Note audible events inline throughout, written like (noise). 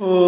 Oh.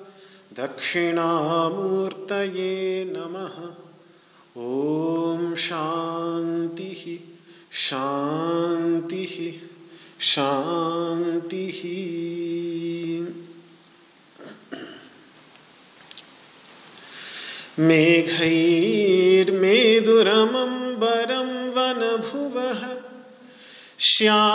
दक्षिणामूर्तये नमः। ॐ शान्तिः शान्तिः शान्तिः। मेघैर्मेदुरमम्बरं वनभुवः श्यामस्तमालद्रुमैः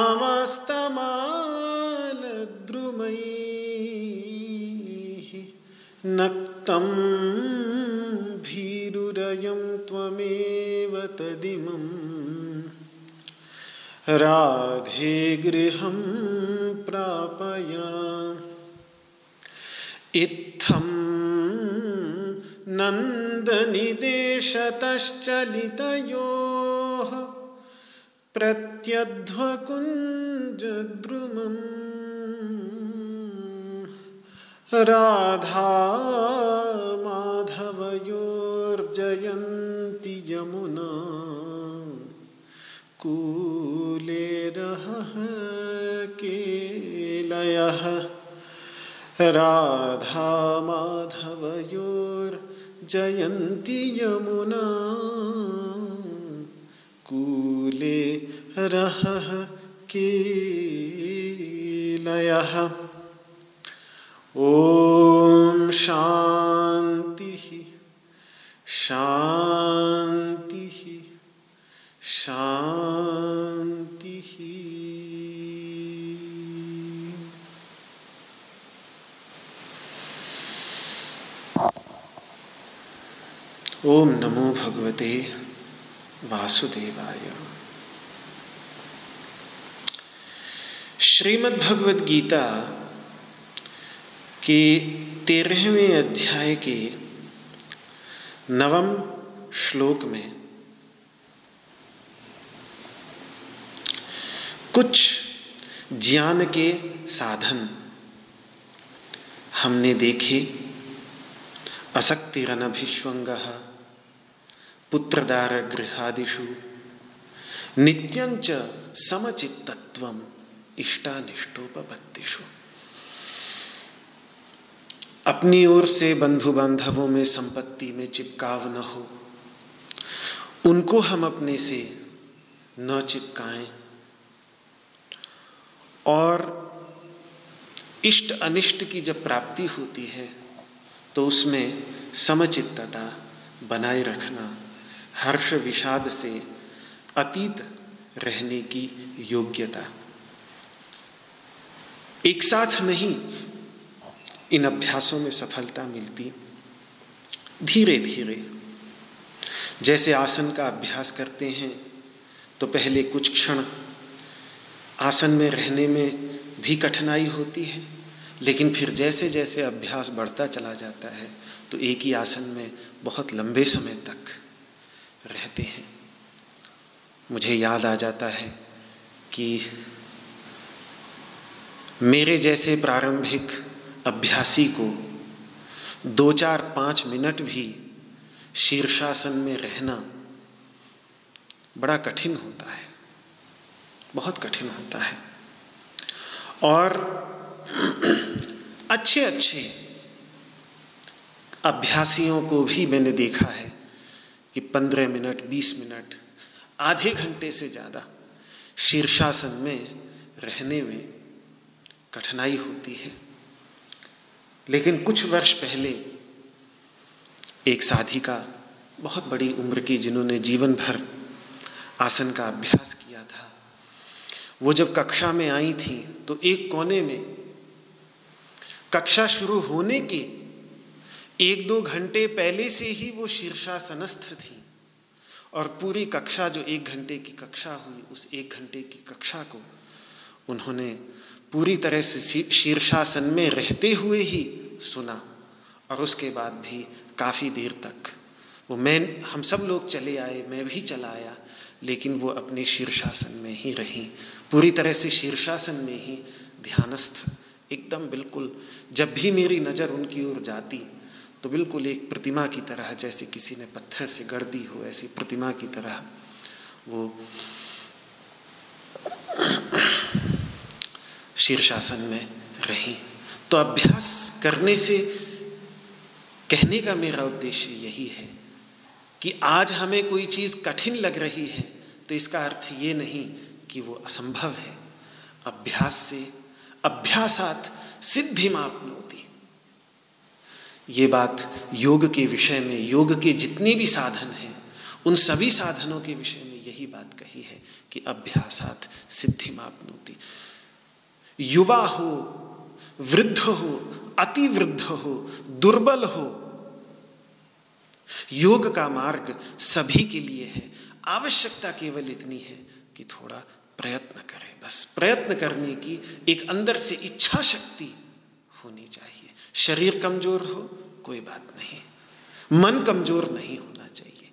राधे गृहं प्रापया इत्थं नन्दनिदेशतश्चलितयोः प्रत्यध्वकुञ्जद्रुमम्। राधा माधवयोर्जयन्ति यमुना। कूले केलयः राधा माधवयोर्जयन्ति यमुना। कूले रहः केलयः। ओम शांति शांति शांति ओम नमो भगवते वासुदेवाय। श्रीमद् भगवद गीता कि तेरहवें अध्याय के नवम श्लोक में कुछ ज्ञान के साधन हमने देखे। असक्तिरनभिष्वंग। पुत्रदार गृहादिषु नित्यंच समचित्तत्व इष्टानिष्टोपत्तिषु अपनी ओर से बंधु बांधवों में संपत्ति में चिपकाव न हो, उनको हम अपने से न चिपकाएँ। और इष्ट अनिष्ट की जब प्राप्ति होती है तो उसमें समचित्तता बनाए रखना हर्ष विषाद से अतीत रहने की योग्यता। एक साथ नहीं, इन अभ्यासों में सफलता मिलती। धीरे धीरे जैसे आसन का अभ्यास करते हैं तो पहले कुछ क्षण आसन में रहने में भी कठिनाई होती है, लेकिन फिर जैसे जैसे अभ्यास बढ़ता चला जाता है तो एक ही आसन में बहुत लंबे समय तक रहते हैं। मुझे याद आ जाता है कि मेरे जैसे प्रारंभिक अभ्यासी को दो चार पाँच मिनट भी शीर्षासन में रहना बड़ा कठिन होता है, बहुत कठिन होता है। और (clears throat) अच्छे अच्छे अभ्यासियों को भी मैंने देखा है। कि पंद्रह मिनट, बीस मिनट, आधे घंटे से ज़्यादा शीर्षासन में रहने में कठिनाई होती है। लेकिन कुछ वर्ष पहले एक साधिका बहुत बड़ी उम्र की जिन्होंने जीवन भर आसन का अभ्यास किया था, वो जब कक्षा में आई थी तो एक कोने में कक्षा शुरू होने के एक दो घंटे पहले से ही वो शीर्षासनस्थ थी। और पूरी कक्षा जो एक घंटे की कक्षा हुई, उस एक घंटे की कक्षा को उन्होंने पूरी तरह से शीर्षासन में रहते हुए ही सुना। और उसके बाद भी काफ़ी देर तक वो मैं, हम सब लोग चले आए, मैं भी चला आया, लेकिन वो अपने शीर्षासन में ही रही। पूरी तरह से शीर्षासन में ही ध्यानस्थ, एकदम बिल्कुल, जब भी मेरी नज़र उनकी ओर जाती तो बिल्कुल एक प्रतिमा की तरह, जैसे किसी ने पत्थर से गढ़ दी हो, ऐसी प्रतिमा की तरह वो शीर्षासन में रही। तो अभ्यास करने से कहने का मेरा उद्देश्य यही है कि आज हमें कोई चीज़ कठिन लग रही है तो इसका अर्थ ये नहीं कि वो असंभव है। अभ्यास से अभ्यासात सिद्धि मापनोती ये बात योग के विषय में, योग के जितने भी साधन हैं, उन सभी साधनों के विषय में यही बात कही है कि अभ्यासात सिद्धि मापनोती युवा हो, वृद्ध हो अति वृद्ध हो, दुर्बल हो, योग का मार्ग सभी के लिए है। आवश्यकता केवल इतनी है कि थोड़ा प्रयत्न करें। बस प्रयत्न करने की एक अंदर से इच्छा शक्ति होनी चाहिए। शरीर कमज़ोर हो, कोई बात नहीं। मन कमज़ोर नहीं होना चाहिए।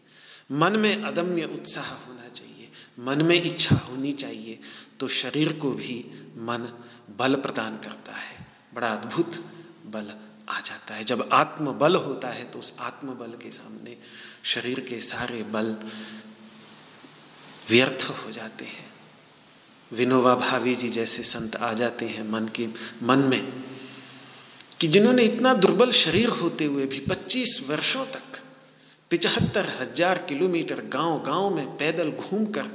मन में अदम्य उत्साह होना चाहिए। मन में इच्छा होनी चाहिए। तो शरीर को भी मन बल प्रदान करता है। बड़ा अद्भुत बल आ जाता है। जब आत्म बल होता है तो उस आत्म बल के सामने शरीर के सारे बल व्यर्थ हो जाते हैं। विनोबा भावी जी जैसे संत आ जाते हैं मन के, मन में। कि जिन्होंने इतना दुर्बल शरीर होते हुए भी 25 वर्षों तक पिचहत्तर हज़ार किलोमीटर गाँव गाँव में पैदल घूमकर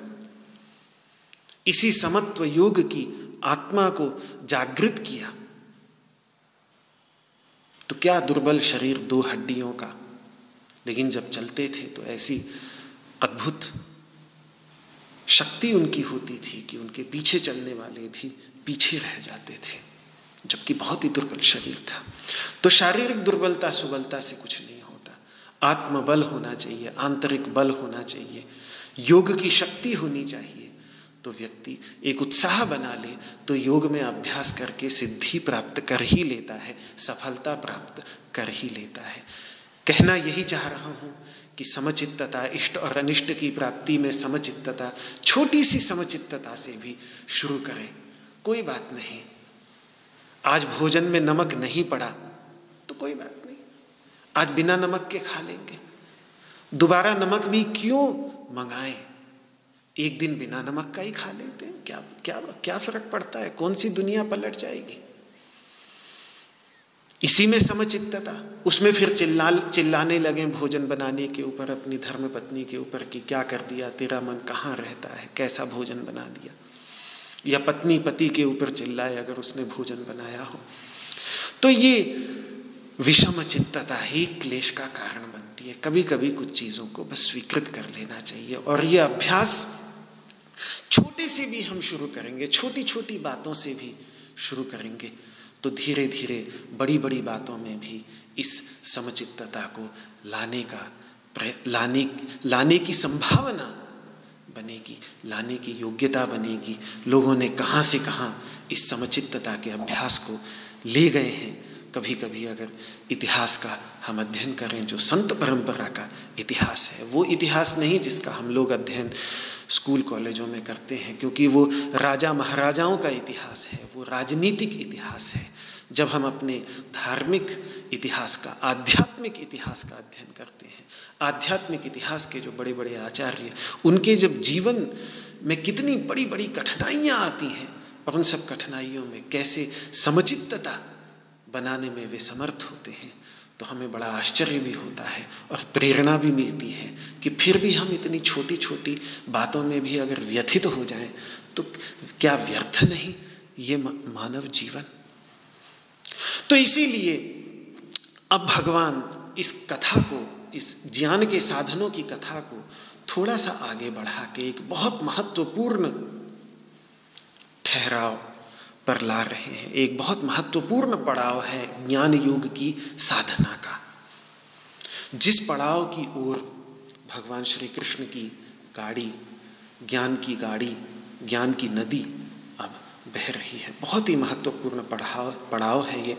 इसी समत्व योग की आत्मा को जागृत किया तो क्या दुर्बल शरीर दो हड्डियों का? लेकिन जब चलते थे तो ऐसी अद्भुत शक्ति उनकी होती थी कि उनके पीछे चलने वाले भी पीछे रह जाते थे। जबकि बहुत ही दुर्बल शरीर था। तो शारीरिक दुर्बलता, सुबलता से कुछ नहीं होता। आत्मबल होना चाहिए, आंतरिक बल होना चाहिए। योग की शक्ति होनी चाहिए। तो व्यक्ति एक उत्साह बना ले तो योग में अभ्यास करके सिद्धि प्राप्त कर ही लेता है, सफलता प्राप्त कर ही लेता है। कहना यही चाह रहा हूँ कि समचित्तता इष्ट और अनिष्ट की प्राप्ति में समचित्तता छोटी सी समचित्तता से भी शुरू करें। कोई बात नहीं। आज भोजन में नमक नहीं पड़ा तो कोई बात नहीं। आज बिना नमक के खा लेंगे। दोबारा नमक भी क्यों मंगाएँ? एक दिन बिना नमक का ही खा लेते हैं। क्या क्या क्या फ़र्क पड़ता है? कौन सी दुनिया पलट जाएगी? इसी में समचित्तता उसमें फिर चिल्ला चिल्लाने लगे भोजन बनाने के ऊपर, अपनी धर्म पत्नी के ऊपर कि क्या कर दिया, तेरा मन कहाँ रहता है? कैसा भोजन बना दिया? या पत्नी पति के ऊपर चिल्लाए अगर उसने भोजन बनाया हो। तो ये विषम चित्तता ही क्लेश का कारण बनती है। कभी कभी कुछ चीज़ों को बस स्वीकृत कर लेना चाहिए और ये अभ्यास छोटे से भी हम शुरू करेंगे छोटी छोटी बातों से भी शुरू करेंगे तो धीरे धीरे बड़ी बड़ी बातों में भी इस समचित्तता को लाने का लाने लाने की संभावना बनेगी, लाने की योग्यता बनेगी, लोगों ने कहाँ से कहाँ इस समचित्तता के अभ्यास को ले गए हैं। कभी कभी अगर इतिहास का हम अध्ययन करें, जो संत परंपरा का इतिहास है, वो इतिहास नहीं जिसका हम लोग अध्ययन स्कूल कॉलेजों में करते हैं, क्योंकि वो राजा महाराजाओं का इतिहास है, वो राजनीतिक इतिहास है। जब हम अपने धार्मिक इतिहास का, आध्यात्मिक इतिहास का अध्ययन करते हैं आध्यात्मिक इतिहास के जो बड़े बड़े आचार्य उनके जब जीवन में कितनी बड़ी बड़ी कठिनाइयाँ आती हैं और उन सब कठिनाइयों में कैसे समचित्तता बनाने में वे समर्थ होते हैं तो हमें बड़ा आश्चर्य भी होता है और प्रेरणा भी मिलती है कि फिर भी हम इतनी छोटी छोटी बातों में भी अगर व्यथित हो जाएँ तो क्या व्यर्थ नहीं ये मानव जीवन? तो इसीलिए अब भगवान इस कथा को इस ज्ञान के साधनों की कथा को थोड़ा सा आगे बढ़ा के एक बहुत महत्वपूर्ण ठहराव पर ला रहे हैं। एक बहुत महत्वपूर्ण पड़ाव है ज्ञान योग की साधना का। जिस पड़ाव की ओर भगवान श्री कृष्ण की गाड़ी, ज्ञान की गाड़ी, ज्ञान की नदी अब बह रही है। बहुत ही महत्वपूर्ण पढ़ाव पड़ाव है ये।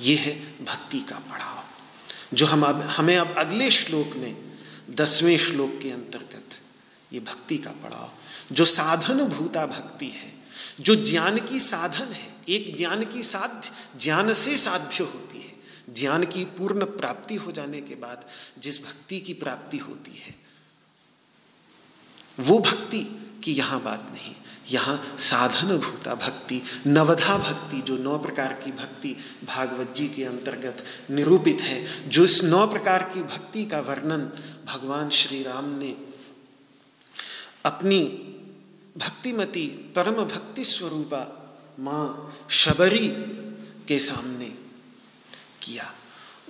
ये है भक्ति का पड़ाव। जो हम अब, हमें अब अगले श्लोक में दसवें श्लोक के अंतर्गत ये भक्ति का पड़ाव, जो साधन भूता भक्ति है, जो ज्ञान की साधन है, एक ज्ञान की साध्य, ज्ञान से साध्य होती है, ज्ञान की पूर्ण प्राप्ति हो जाने के बाद जिस भक्ति की प्राप्ति होती है, वो भक्ति की यहाँ बात नहीं। यहाँ साधन भूता भक्ति, नवधा भक्ति, जो नौ प्रकार की भक्ति भागवत जी के अंतर्गत निरूपित है, जो इस नौ प्रकार की भक्ति का वर्णन भगवान श्री राम ने अपनी भक्तिमती परम भक्ति स्वरूपा माँ शबरी के सामने किया।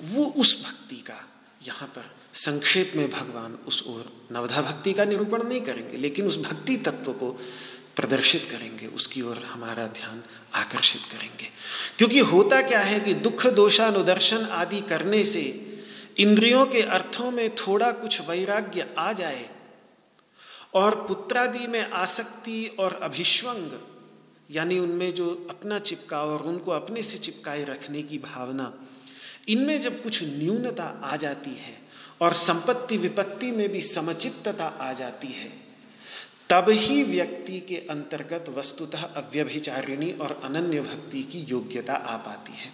वो उस भक्ति का यहाँ पर संक्षेप में भगवान उस ओर नवधा भक्ति का निरूपण नहीं करेंगे, लेकिन उस भक्ति तत्व को प्रदर्शित करेंगे, उसकी ओर हमारा ध्यान आकर्षित करेंगे। क्योंकि होता क्या है कि दुख, दोषानुदर्शन आदि करने से इंद्रियों के अर्थों में थोड़ा कुछ वैराग्य आ जाए और पुत्रादि में आसक्ति और अभिश्वंग यानी उनमें जो अपना चिपकाव और उनको अपने से चिपकाए रखने की भावना, इनमें जब कुछ न्यूनता आ जाती है और संपत्ति विपत्ति में भी समचित्तता आ जाती है। तब ही व्यक्ति के अंतर्गत वस्तुतः अव्यभिचारिणी और अनन्य भक्ति की योग्यता आ पाती है।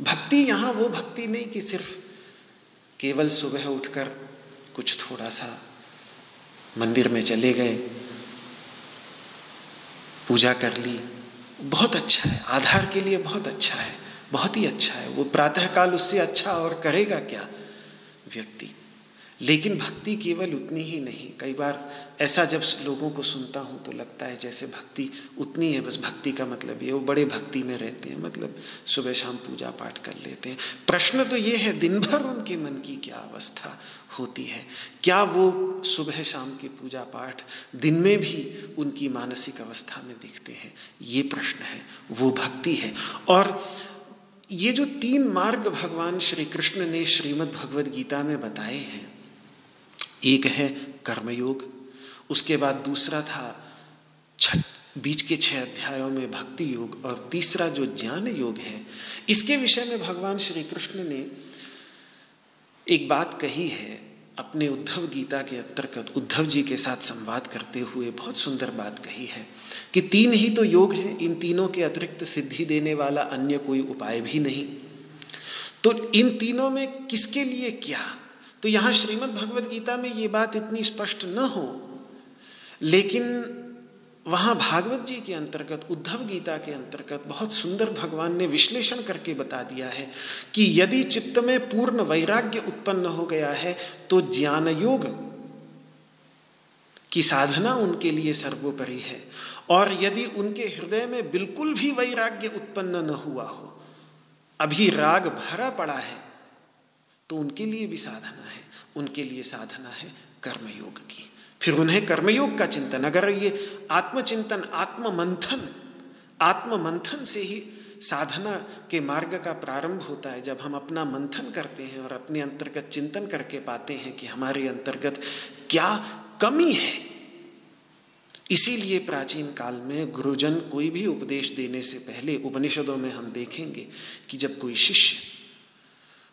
भक्ति यहाँ, वो भक्ति नहीं कि सिर्फ़ केवल सुबह उठकर कुछ थोड़ा सा मंदिर में चले गए, पूजा कर ली। बहुत अच्छा है, आधार के लिए बहुत अच्छा है, बहुत ही अच्छा है। वो प्रातःकाल उससे अच्छा और करेगा क्या? व्यक्ति। लेकिन भक्ति केवल उतनी ही नहीं। कई बार ऐसा जब लोगों को सुनता हूँ तो लगता है जैसे भक्ति उतनी है, बस भक्ति का मतलब ये, वो बड़े भक्ति में रहते हैं मतलब सुबह शाम पूजा पाठ कर लेते हैं। प्रश्न तो ये है, दिन भर उनके मन की क्या अवस्था होती है? क्या वो सुबह शाम की पूजा पाठ दिन में भी उनकी मानसिक अवस्था में दिखते हैं? ये प्रश्न है, वो भक्ति है। और ये जो तीन मार्ग भगवान श्री कृष्ण ने श्रीमद् भगवद गीता में बताए हैं, एक है कर्मयोग, उसके बाद दूसरा था छठ, बीच के छह अध्यायों में भक्ति योग, और तीसरा जो ज्ञान योग है, इसके विषय में भगवान श्री कृष्ण ने एक बात कही है, अपने उद्धव गीता के अंतर्गत, उद्धव जी के साथ संवाद करते हुए बहुत सुंदर बात कही है। कि तीन ही तो योग हैं, इन तीनों के अतिरिक्त सिद्धि देने वाला अन्य कोई उपाय भी नहीं। तो इन तीनों में किसके लिए क्या? तो यहाँ श्रीमद् भगवद गीता में ये बात इतनी स्पष्ट न हो, लेकिन वहाँ भागवत जी के अंतर्गत, उद्धव गीता के अंतर्गत बहुत सुंदर भगवान ने विश्लेषण करके बता दिया है कि यदि चित्त में पूर्ण वैराग्य उत्पन्न हो गया है तो ज्ञान योग की साधना उनके लिए सर्वोपरि है। और यदि उनके हृदय में बिल्कुल भी वैराग्य उत्पन्न न हुआ हो, अभी राग भरा पड़ा है तो उनके लिए भी साधना है, उनके लिए साधना है कर्मयोग की। फिर उन्हें कर्मयोग का चिंतन, अगर ये आत्मचिंतन आत्म मंथन आत्म मंथन से ही साधना के मार्ग का प्रारंभ होता है, जब हम अपना मंथन करते हैं और अपने अंतर्गत चिंतन करके पाते हैं कि हमारे अंतर्गत क्या कमी है इसीलिए प्राचीन काल में गुरुजन कोई भी उपदेश देने से पहले उपनिषदों में हम देखेंगे कि जब कोई शिष्य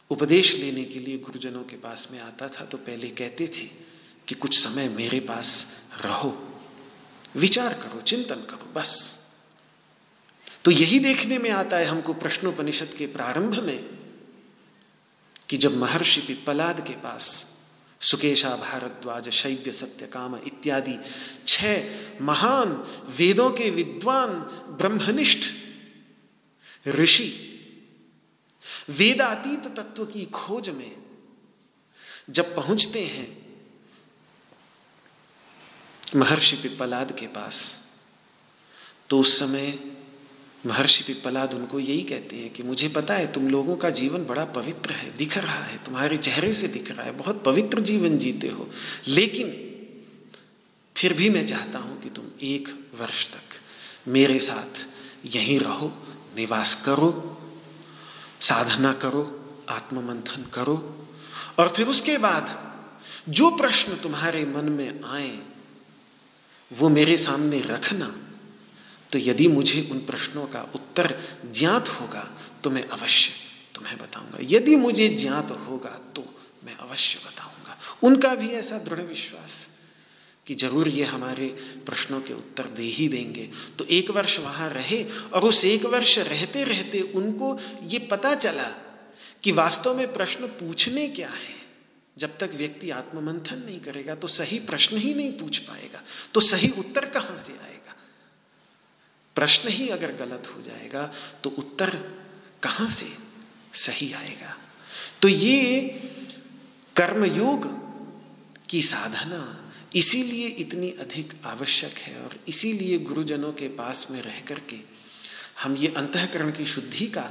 उपदेश लेने के लिए गुरुजनों के पास में आता था तो पहले कहते थे कि कुछ समय मेरे पास रहो, विचार करो, चिंतन करो, बस। तो यही देखने में आता है हमको प्रश्नोपनिषद के प्रारंभ में कि जब महर्षि पिप्पलाद के पास सुकेशा भारद्वाज, शैव्य सत्यकाम इत्यादि। छह महान वेदों के विद्वान, ब्रह्मनिष्ठ ऋषि, वेदातीत तत्व की खोज में जब पहुँचते हैं, महर्षि पिप्पलाद के पास तो उस समय महर्षि पिप्पलाद उनको यही कहते हैं कि मुझे पता है तुम लोगों का जीवन बड़ा पवित्र है, दिख रहा है, तुम्हारे चेहरे से दिख रहा है, बहुत पवित्र जीवन जीते हो। लेकिन फिर भी मैं चाहता हूँ कि तुम एक वर्ष तक मेरे साथ यहीं रहो, निवास करो, साधना करो, आत्ममंथन करो। और फिर उसके बाद जो प्रश्न तुम्हारे मन में आए, वो मेरे सामने रखना तो यदि मुझे उन प्रश्नों का उत्तर ज्ञात होगा तो मैं अवश्य तुम्हें बताऊँगा। यदि मुझे ज्ञात होगा तो मैं अवश्य बताऊँगा। उनका भी ऐसा दृढ़ विश्वास कि ज़रूर ये हमारे प्रश्नों के उत्तर दे ही देंगे। तो एक वर्ष वहाँ रहे और उस एक वर्ष रहते रहते उनको ये पता चला कि वास्तव में प्रश्न पूछने क्या है। जब तक व्यक्ति आत्ममंथन नहीं करेगा तो सही प्रश्न ही नहीं पूछ पाएगा। तो सही उत्तर कहाँ से आएगा? प्रश्न ही अगर गलत हो जाएगा तो उत्तर कहाँ से सही आएगा? तो ये कर्मयोग की साधना इसीलिए इतनी अधिक आवश्यक है और इसीलिए गुरुजनों के पास में रह करके हम ये अंतकरण की शुद्धि का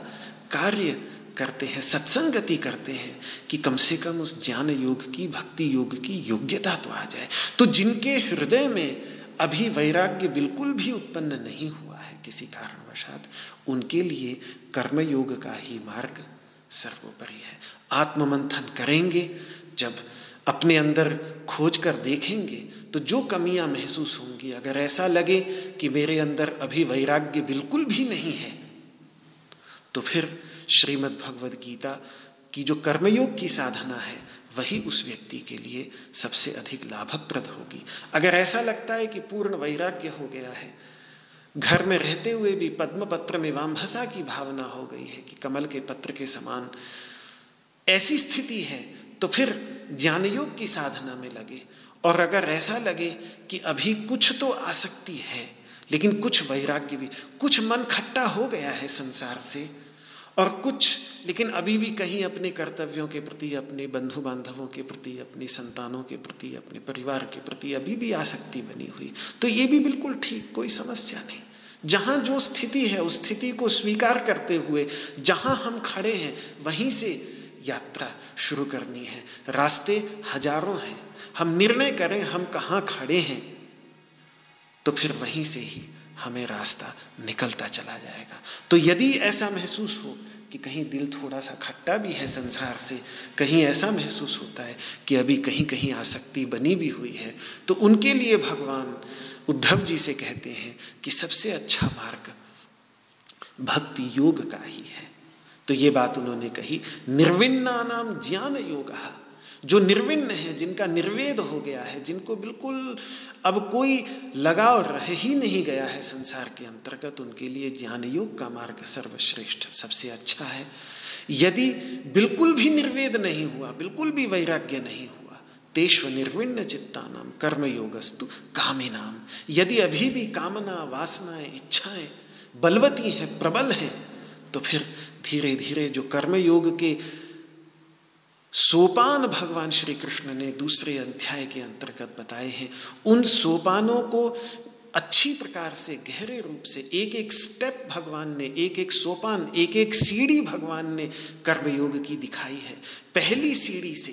कार्य करते हैं, सत्संगति करते हैं कि कम से कम उस ज्ञान योग की भक्ति योग की योग्यता तो आ जाए। तो जिनके हृदय में अभी वैराग्य बिल्कुल भी उत्पन्न नहीं हुआ किसी कारणवशात उनके लिए कर्मयोग का ही मार्ग सर्वोपरि है। आत्ममंथन करेंगे, जब अपने अंदर खोज कर देखेंगे तो जो कमियाँ महसूस होंगी, अगर ऐसा लगे कि मेरे अंदर अभी वैराग्य बिल्कुल भी नहीं है तो फिर श्रीमद् भगवद गीता की जो कर्मयोग की साधना है, वही उस व्यक्ति के लिए सबसे अधिक लाभप्रद होगी। अगर ऐसा लगता है कि पूर्ण वैराग्य हो गया है घर में रहते हुए भी पद्म पत्र में वामभसा की भावना हो गई है कि कमल के पत्र के समान ऐसी स्थिति है तो फिर ज्ञान योग की साधना में लगे। और अगर ऐसा लगे कि अभी कुछ तो आसक्ति है, लेकिन कुछ वैराग्य भी, कुछ मन खट्टा हो गया है संसार से और कुछ, लेकिन अभी भी कहीं अपने कर्तव्यों के प्रति, अपने बंधु बांधवों के प्रति, अपनी संतानों के प्रति, अपने परिवार के प्रति अभी भी आसक्ति बनी हुई। तो ये भी बिल्कुल ठीक, कोई समस्या नहीं। जहाँ जो स्थिति है, उस स्थिति को स्वीकार करते हुए जहाँ हम खड़े हैं, वहीं से यात्रा शुरू करनी है। रास्ते हज़ारों हैं। हम निर्णय करें हम कहाँ खड़े हैं तो फिर वहीं से ही हमें रास्ता निकलता चला जाएगा। तो यदि ऐसा महसूस हो कि कहीं दिल थोड़ा सा खट्टा भी है संसार से, कहीं ऐसा महसूस होता है कि अभी कहीं कहीं आसक्ति बनी भी हुई है तो उनके लिए भगवान उद्धव जी से कहते हैं कि सबसे अच्छा मार्ग भक्ति योग का ही है। तो ये बात उन्होंने कही, निर्विन्ना नाम ज्ञान योग। जो निर्विन्न है, जिनका निर्वेद हो गया है, जिनको बिल्कुल अब कोई लगाव रह ही नहीं गया है संसार के अंतर्गत, उनके लिए ज्ञान योग का मार्ग सर्वश्रेष्ठ, सबसे अच्छा है। यदि बिल्कुल भी निर्वेद नहीं हुआ, बिल्कुल भी वैराग्य नहीं हुआ, तेष्व निर्विण्य चित्ता नाम कर्मयोगस्तु कामे नाम यदि अभी भी कामना, वासनाएँ, इच्छाएँ बलवती हैं, प्रबल हैं तो फिर धीरे धीरे जो कर्मयोग के सोपान भगवान श्री कृष्ण ने दूसरे अध्याय के अंतर्गत बताए हैं। उन सोपानों को अच्छी प्रकार से, गहरे रूप से एक एक स्टेप भगवान ने एक एक सोपान एक एक सीढ़ी भगवान ने कर्मयोग की दिखाई है। पहली सीढ़ी से,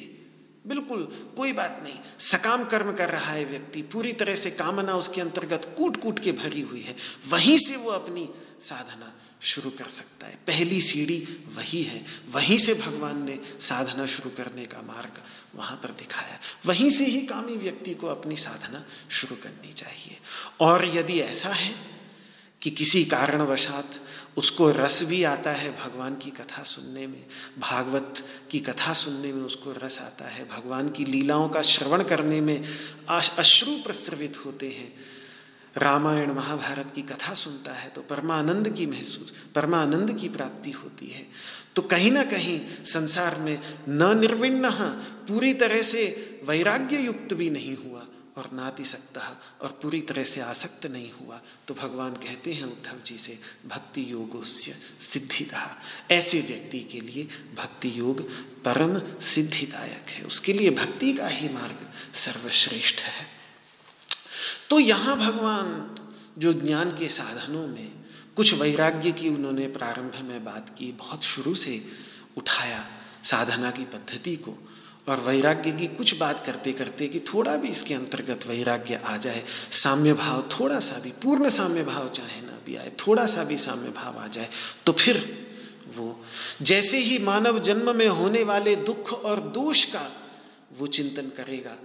बिल्कुल कोई बात नहीं, सकाम कर्म कर रहा है व्यक्ति, पूरी तरह से कामना उसके अंतर्गत कूट कूट के भरी हुई है। वहीं से वो अपनी साधना शुरू कर सकता है। पहली सीढ़ी वही है। वहीं से भगवान ने साधना शुरू करने का मार्ग वहाँ पर दिखाया। वहीं से ही कामी व्यक्ति को अपनी साधना शुरू करनी चाहिए। और यदि ऐसा है कि किसी कारणवशात उसको रस भी आता है भगवान की कथा सुनने में, भागवत की कथा सुनने में उसको रस आता है, भगवान की लीलाओं का श्रवण करने में अश्रु प्रस्रवित होते हैं रामायण महाभारत की कथा सुनता है तो परमानंद की महसूस, परमानंद की प्राप्ति होती है। तो कहीं ना कहीं संसार में न निर्विण्ण पूरी तरह से वैराग्य युक्त भी नहीं हुआ और नाति सकता और पूरी तरह से आसक्त नहीं हुआ। तो भगवान कहते हैं, उद्धव जी से, भक्ति योगोस्य सिद्धिदा ऐसे व्यक्ति के लिए भक्ति योग परम सिद्धिदायक है। उसके लिए भक्ति का ही मार्ग सर्वश्रेष्ठ है। तो यहाँ भगवान जो ज्ञान के साधनों में कुछ वैराग्य की उन्होंने प्रारंभ में बात की, बहुत शुरू से उठाया साधना की पद्धति को और वैराग्य की कुछ बात करते करते कि थोड़ा भी इसके अंतर्गत वैराग्य आ जाए, साम्य भाव थोड़ा सा भी, पूर्ण साम्य भाव चाहे ना भी आए, थोड़ा सा भी साम्य भाव आ जाए तो फिर वो जैसे ही मानव जन्म में होने वाले दुख और दोष का वो चिंतन करेगा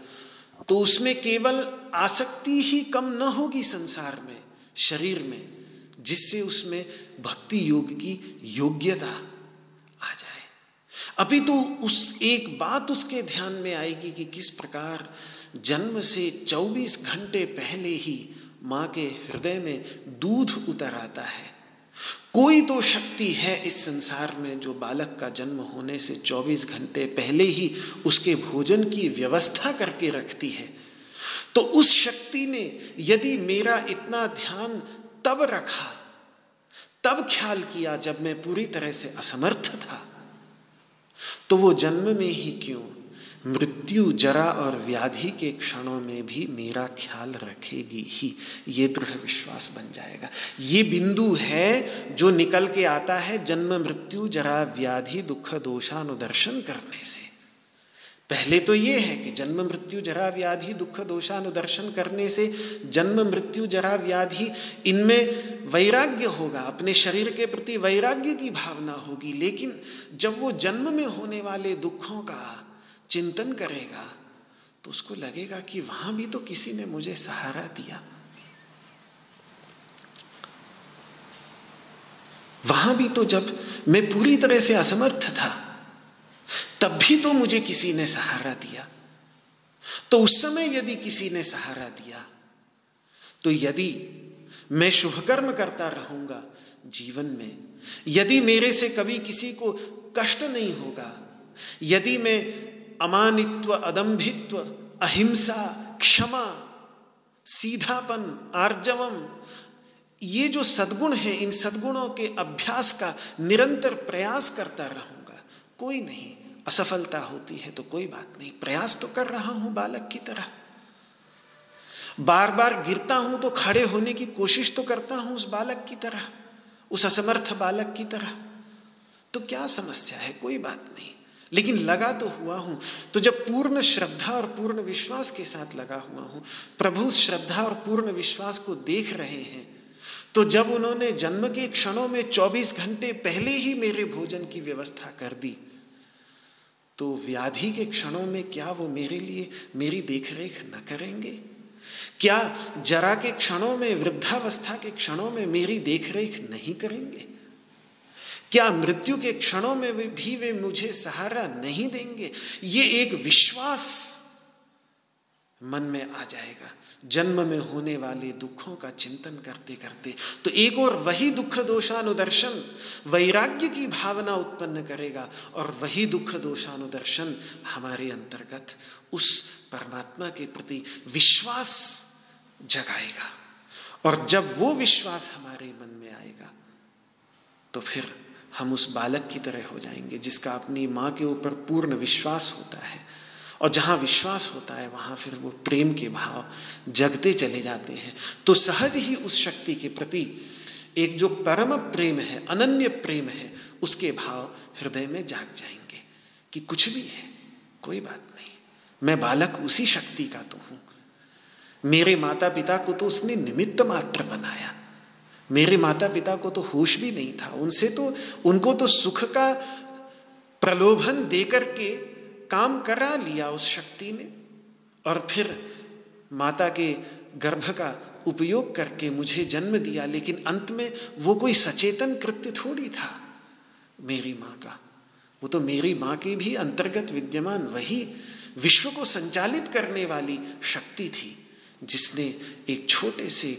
तो उसमें केवल आसक्ति ही कम न होगी संसार में, शरीर में, जिससे उसमें भक्ति योग की योग्यता आ जाए। अभी तो उस एक बात उसके ध्यान में आएगी कि किस प्रकार जन्म से 24 घंटे पहले ही माँ के हृदय में दूध उतर आता है। कोई तो शक्ति है इस संसार में जो बालक का जन्म होने से 24 घंटे पहले ही उसके भोजन की व्यवस्था करके रखती है। तो उस शक्ति ने यदि मेरा इतना ध्यान तब रखा, तब ख्याल किया जब मैं पूरी तरह से असमर्थ था। तो वो जन्म में ही क्यों मृत्यु जरा और व्याधि के क्षणों में भी मेरा ख्याल रखेगी ही। ये दृढ़ विश्वास बन जाएगा। ये बिंदु है जो निकल के आता है जन्म, मृत्यु, जरा, व्याधि, दुख, दोषानुदर्शन करने से। पहले तो ये है कि जन्म, मृत्यु, जरा, व्याधि, दुख, दोषानुदर्शन करने से जन्म, मृत्यु, जरा, व्याधि, इनमें वैराग्य होगा। अपने शरीर के प्रति वैराग्य की भावना होगी, लेकिन जब वो जन्म में होने वाले दुखों का चिंतन करेगा तो उसको लगेगा कि वहाँ भी तो किसी ने मुझे सहारा दिया। वहाँ भी तो जब मैं पूरी तरह से असमर्थ था, तब भी तो मुझे किसी ने सहारा दिया। तो उस समय यदि किसी ने सहारा दिया तो यदि मैं शुभ कर्म करता रहूँगा जीवन में, यदि मेरे से कभी किसी को कष्ट नहीं होगा, यदि मैं अमानित्व अदंभित्व अहिंसा, क्षमा, सीधापन, आर्जवम, ये जो सद्गुण है, इन सद्गुणों के अभ्यास का निरंतर प्रयास करता रहूँगा। कोई नहीं, असफलता होती है तो कोई बात नहीं। प्रयास तो कर रहा हूँ बालक की तरह। बार बार गिरता हूँ तो खड़े होने की कोशिश तो करता हूँ उस बालक की तरह, उस असमर्थ बालक की तरह। तो क्या समस्या है? कोई बात नहीं। लेकिन लगा तो हुआ हूँ। तो जब पूर्ण श्रद्धा और पूर्ण विश्वास के साथ लगा हुआ हूँ, प्रभु श्रद्धा और पूर्ण विश्वास को देख रहे हैं तो जब उन्होंने जन्म के क्षणों में 24 घंटे पहले ही मेरे भोजन की व्यवस्था कर दी तो व्याधि के क्षणों में क्या वो मेरे लिए मेरी देखरेख न करेंगे? क्या जरा के क्षणों में, वृद्धावस्था के क्षणों में मेरी देखरेख नहीं करेंगे? क्या मृत्यु के क्षणों में भी वे मुझे सहारा नहीं देंगे? ये एक विश्वास मन में आ जाएगा। जन्म में होने वाले दुखों का चिंतन करते करते। तो एक और वही दुख दोषानुदर्शन वैराग्य की भावना उत्पन्न करेगा और वही दुख दोषानुदर्शन हमारे अंतर्गत उस परमात्मा के प्रति विश्वास जगाएगा। और जब वो विश्वास हमारे मन में आएगा तो फिर हम उस बालक की तरह हो जाएँगे, जिसका अपनी माँ के ऊपर पूर्ण विश्वास होता है। और जहाँ विश्वास होता है, वहाँ फिर वो प्रेम के भाव जगते चले जाते हैं। तो सहज ही उस शक्ति के प्रति एक जो परम प्रेम है, अनन्य प्रेम है, उसके भाव हृदय में जाग जाएँगे कि कुछ भी है, कोई बात नहीं। मैं बालक उसी शक्ति का तो हूँ। मेरे माता पिता को तो उसने निमित्त मात्र बनाया। मेरे माता पिता को तो होश भी नहीं था। उनसे तो उनको तो सुख का प्रलोभन देकर के काम करा लिया उस शक्ति ने। और फिर माता के गर्भ का उपयोग करके मुझे जन्म दिया, लेकिन अंत में वो कोई सचेतन कृत्य थोड़ी था मेरी माँ का। वो तो मेरी माँ के भी अंतर्गत विद्यमान, वही विश्व को संचालित करने वाली शक्ति थी, जिसने एक छोटे से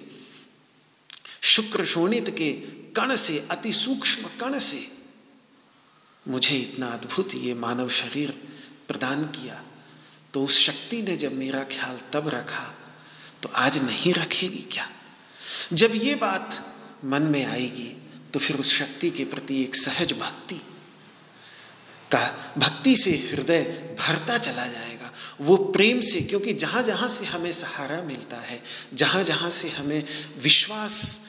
शुक्र शोणित के कण से, अति सूक्ष्म कण से मुझे इतना अद्भुत ये मानव शरीर प्रदान किया तो उस शक्ति ने जब मेरा ख्याल तब रखा तो आज नहीं रखेगी क्या? जब ये बात मन में आएगी तो फिर उस शक्ति के प्रति एक सहज भक्ति का, भक्ति से हृदय भरता चला जाएगा। वो प्रेम से, क्योंकि जहाँ जहाँ से हमें सहारा मिलता है जहाँ जहाँ से हमें विश्वास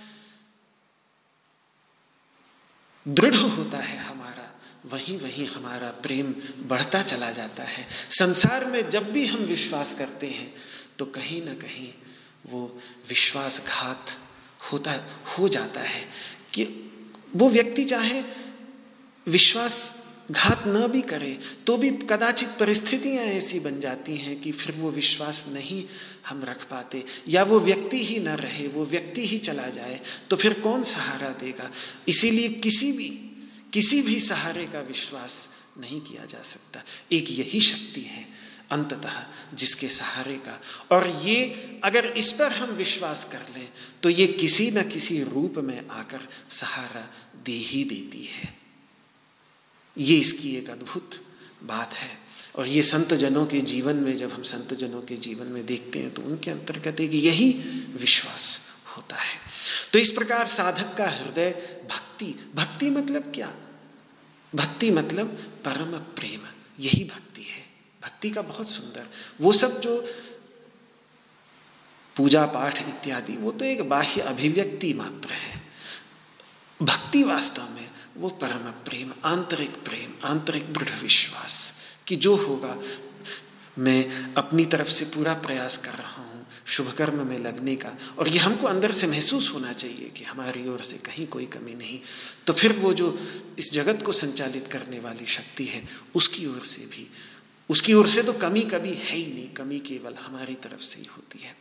दृढ़ होता है हमारा, वहीं वहीं हमारा प्रेम बढ़ता चला जाता है। संसार में जब भी हम विश्वास करते हैं तो कहीं ना कहीं वो विश्वासघात होता, हो जाता है कि वो व्यक्ति चाहे विश्वास घात न भी करे तो भी कदाचित परिस्थितियाँ ऐसी बन जाती हैं कि फिर वो विश्वास नहीं हम रख पाते। या वो व्यक्ति ही न रहे, वो व्यक्ति ही चला जाए तो फिर कौन सहारा देगा? इसीलिए किसी भी किसी भी सहारे का विश्वास नहीं किया जा सकता। एक यही शक्ति है अंततः जिसके सहारे का। और ये अगर इस पर हम विश्वास कर लें तो ये किसी न किसी रूप में आकर सहारा दे ही देती है। ये इसकी एक अद्भुत बात है। और ये संत जनों के जीवन में, जब हम संत जनों के जीवन में देखते हैं तो उनके अंतर्गत एक यही विश्वास होता है। तो इस प्रकार साधक का हृदय भक्ति भक्ति मतलब क्या? भक्ति मतलब परम प्रेम। यही भक्ति है। भक्ति का बहुत सुंदर। वो सब जो पूजा पाठ इत्यादि, वो तो एक बाह्य अभिव्यक्ति मात्र है। भक्ति वास्तव में वो परम प्रेम, आंतरिक प्रेम, आंतरिक दृढ़ विश्वास कि जो होगा, मैं अपनी तरफ़ से पूरा प्रयास कर रहा हूँ शुभ कर्म में लगने का। और ये हमको अंदर से महसूस होना चाहिए कि हमारी ओर से कहीं कोई कमी नहीं। तो फिर वो जो इस जगत को संचालित करने वाली शक्ति है, उसकी ओर से भी, उसकी ओर से तो कमी कभी है ही नहीं, कमी केवल हमारी तरफ़ से ही होती है।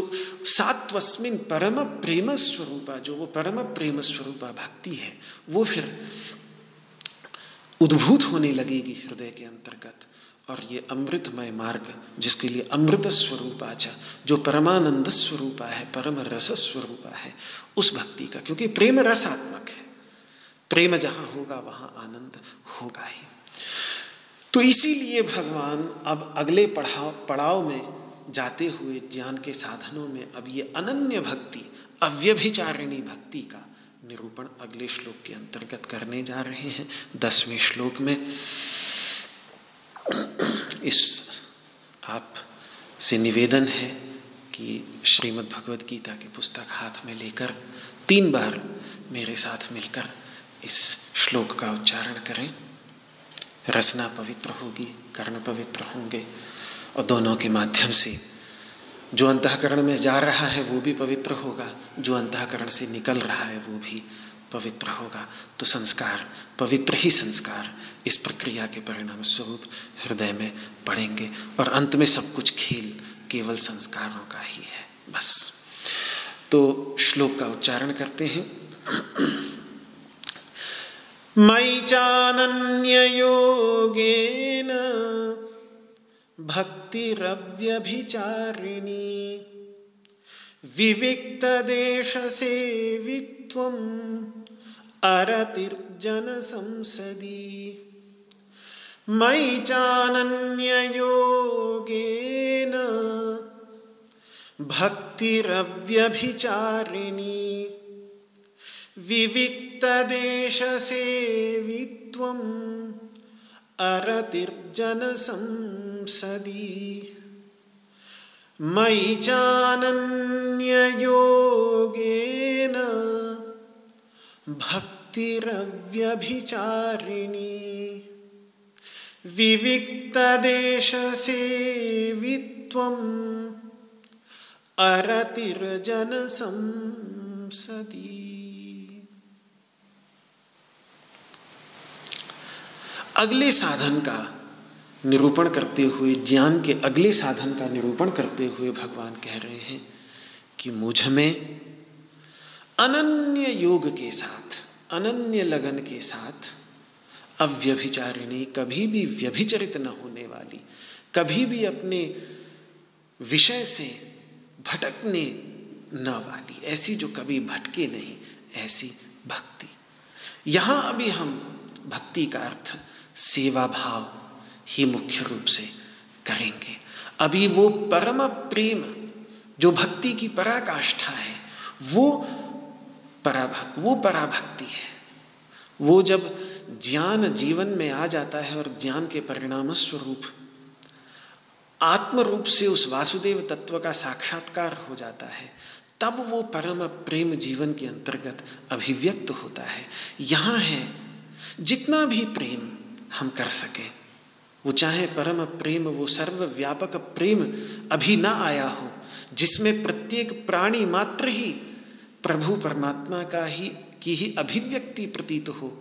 तो सात्वस्मिन परम प्रेम स्वरूपा, जो वो परम प्रेम स्वरूपा भक्ति है, वो फिर उद्भूत होने लगेगी हृदय के अंतर्गत। और ये अमृतमय मार्ग, जिसके लिए अमृत स्वरूपाचा जो परमानंद स्वरूपा है, परम रस स्वरूपा है, उस भक्ति का, क्योंकि प्रेम रसात्मक है। प्रेम जहाँ होगा, वहाँ आनंद होगा ही। तो इसीलिए भगवान अब अगले पढ़ाव, पड़ाव में जाते हुए ज्ञान के साधनों में अब ये अनन्य भक्ति, अव्यभिचारिणी भक्ति का निरूपण अगले श्लोक के अंतर्गत करने जा रहे हैं। दसवें श्लोक में इस आप से निवेदन है कि श्रीमद् भगवद गीता की पुस्तक हाथ में लेकर तीन बार मेरे साथ मिलकर इस श्लोक का उच्चारण करें। रसना पवित्र होगी, कर्ण पवित्र होंगे और दोनों के माध्यम से। जो अंतकरण में जा रहा है, वो भी पवित्र होगा। जो अंतकरण से निकल रहा है, वो भी पवित्र होगा। तो संस्कार, पवित्र ही संस्कार, इस प्रक्रिया के परिणाम स्वरूप हृदय में पड़ेंगे। और अंत में सब कुछ खेल केवल संस्कारों का ही है, बस। तो श्लोक का उच्चारण करते हैं। मई (clears throat) मयि चानन्ययोगेन भक्तिरव्यभिचारिणी। विविक्तदेशसेवित्वम् अरतिर्जनसंसदि। मयि चानन्ययोगेन भक्तिरव्यभिचारिणी। विविक्तदेशसेवित्वम् अरतिर्जनसंसदि। मयि चानन्ययोगेन भक्तिरव्यभिचारिणी। विविक्तदेशसेवित्वम् अरतिर्जनसंसदि। अगले साधन का निरूपण करते हुए, ज्ञान के अगले साधन का निरूपण करते हुए भगवान कह रहे हैं कि मुझमें अनन्य योग के साथ, अनन्य लगन के साथ अव्यभिचारिणी कभी भी व्यभिचरित न होने वाली, कभी भी अपने विषय से भटकने न वाली, ऐसी जो कभी भटके नहीं, ऐसी भक्ति। यहाँ अभी हम भक्ति का अर्थ सेवा भाव ही मुख्य रूप से करेंगे। अभी वो परम प्रेम, जो भक्ति की पराकाष्ठा है, वो पराभक्ति वो पराभक्ति है। वो जब ज्ञान जीवन में आ जाता है और ज्ञान के परिणाम स्वरूप आत्म रूप से उस वासुदेव तत्व का साक्षात्कार हो जाता है, तब वो परम प्रेम जीवन के अंतर्गत अभिव्यक्त होता है। यहाँ है जितना भी प्रेम हम कर सके। वो चाहे परम प्रेम, वो सर्वव्यापक प्रेम अभी ना आया हो, जिसमें प्रत्येक प्राणी मात्र ही प्रभु परमात्मा का ही, की ही अभिव्यक्ति प्रतीत हो,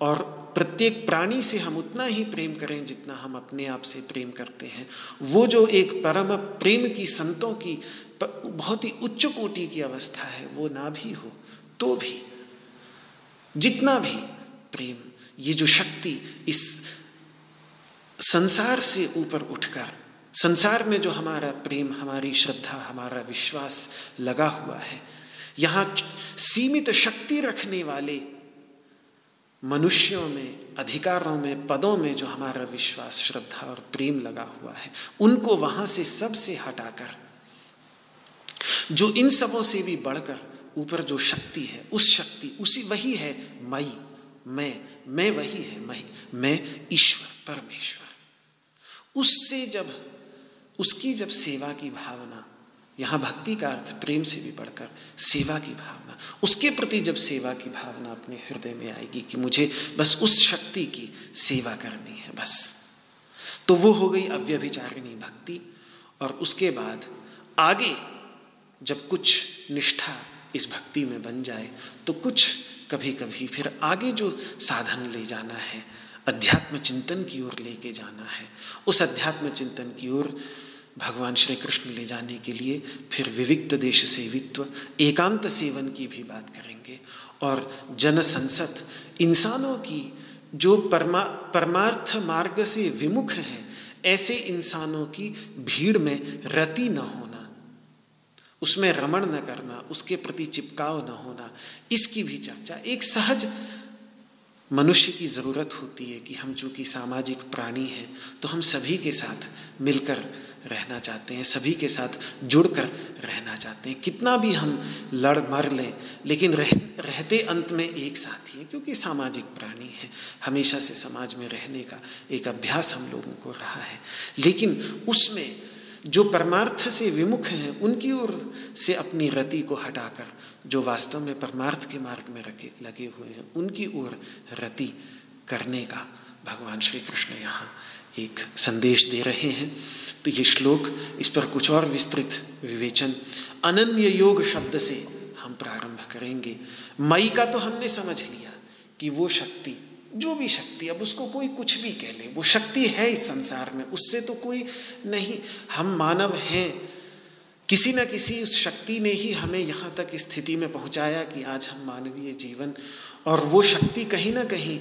और प्रत्येक प्राणी से हम उतना ही प्रेम करें जितना हम अपने आप से प्रेम करते हैं। वो जो एक परम प्रेम की संतों की बहुत ही उच्च कोटि की अवस्था है, वो ना भी हो तो भी, जितना भी प्रेम ये जो शक्ति इस संसार से ऊपर उठकर, संसार में जो हमारा प्रेम, हमारी श्रद्धा, हमारा विश्वास लगा हुआ है, यहाँ सीमित शक्ति रखने वाले मनुष्यों में, अधिकारों में, पदों में जो हमारा विश्वास, श्रद्धा और प्रेम लगा हुआ है, उनको वहाँ से सबसे हटाकर, जो इन सबों से भी बढ़कर ऊपर जो शक्ति है, उस शक्ति, उसी वही है मई, मैं मैं वही है मही मैं ईश्वर, परमेश्वर। उससे जब, उसकी जब सेवा की भावना, यहाँ भक्ति का अर्थ प्रेम से भी बढ़कर सेवा की भावना, उसके प्रति जब सेवा की भावना अपने हृदय में आएगी कि मुझे बस उस शक्ति की सेवा करनी है, बस। तो वो हो गई अव्यभिचारिणी भक्ति, और उसके बाद आगे जब कुछ निष्ठा इस भक्ति में बन जाए तो कुछ कभी कभी फिर आगे जो साधन ले जाना है, अध्यात्म चिंतन की ओर लेके जाना है, उस अध्यात्म चिंतन की ओर भगवान श्री कृष्ण ले जाने के लिए फिर विविक्त देश सेवित्व, एकांत सेवन की भी बात करेंगे। और जन संसद इंसानों की जो परमा, परमार्थ मार्ग से विमुख हैं, ऐसे इंसानों की भीड़ में रति न होना। उसमें रमण न करना, उसके प्रति चिपकाव न होना, इसकी भी चर्चा। एक सहज मनुष्य की ज़रूरत होती है कि हम जो कि सामाजिक प्राणी हैं तो हम सभी के साथ मिलकर रहना चाहते हैं, सभी के साथ जुड़कर रहना चाहते हैं। कितना भी हम लड़ मर लें, लेकिन रह, रहते अंत में एक साथ ही है, क्योंकि सामाजिक प्राणी है। हमेशा से समाज में रहने का एक अभ्यास हम लोगों को रहा है। लेकिन उसमें जो परमार्थ से विमुख हैं, उनकी ओर से अपनी रति को हटाकर, जो वास्तव में परमार्थ के मार्ग में रखे, लगे हुए हैं, उनकी ओर रति करने का भगवान श्री कृष्ण यहाँ एक संदेश दे रहे हैं। तो ये श्लोक, इस पर कुछ और विस्तृत विवेचन, अनन्य योग शब्द से हम प्रारंभ करेंगे। मई का तो हमने समझ लिया कि वो शक्ति जो भी शक्ति, अब उसको कोई कुछ भी कह ले, वो शक्ति है इस संसार में, उससे तो कोई नहीं। हम मानव हैं, किसी न किसी उस शक्ति ने ही हमें यहाँ तक स्थिति में पहुँचाया कि आज हम मानवीय जीवन, और वो शक्ति कहीं ना कहीं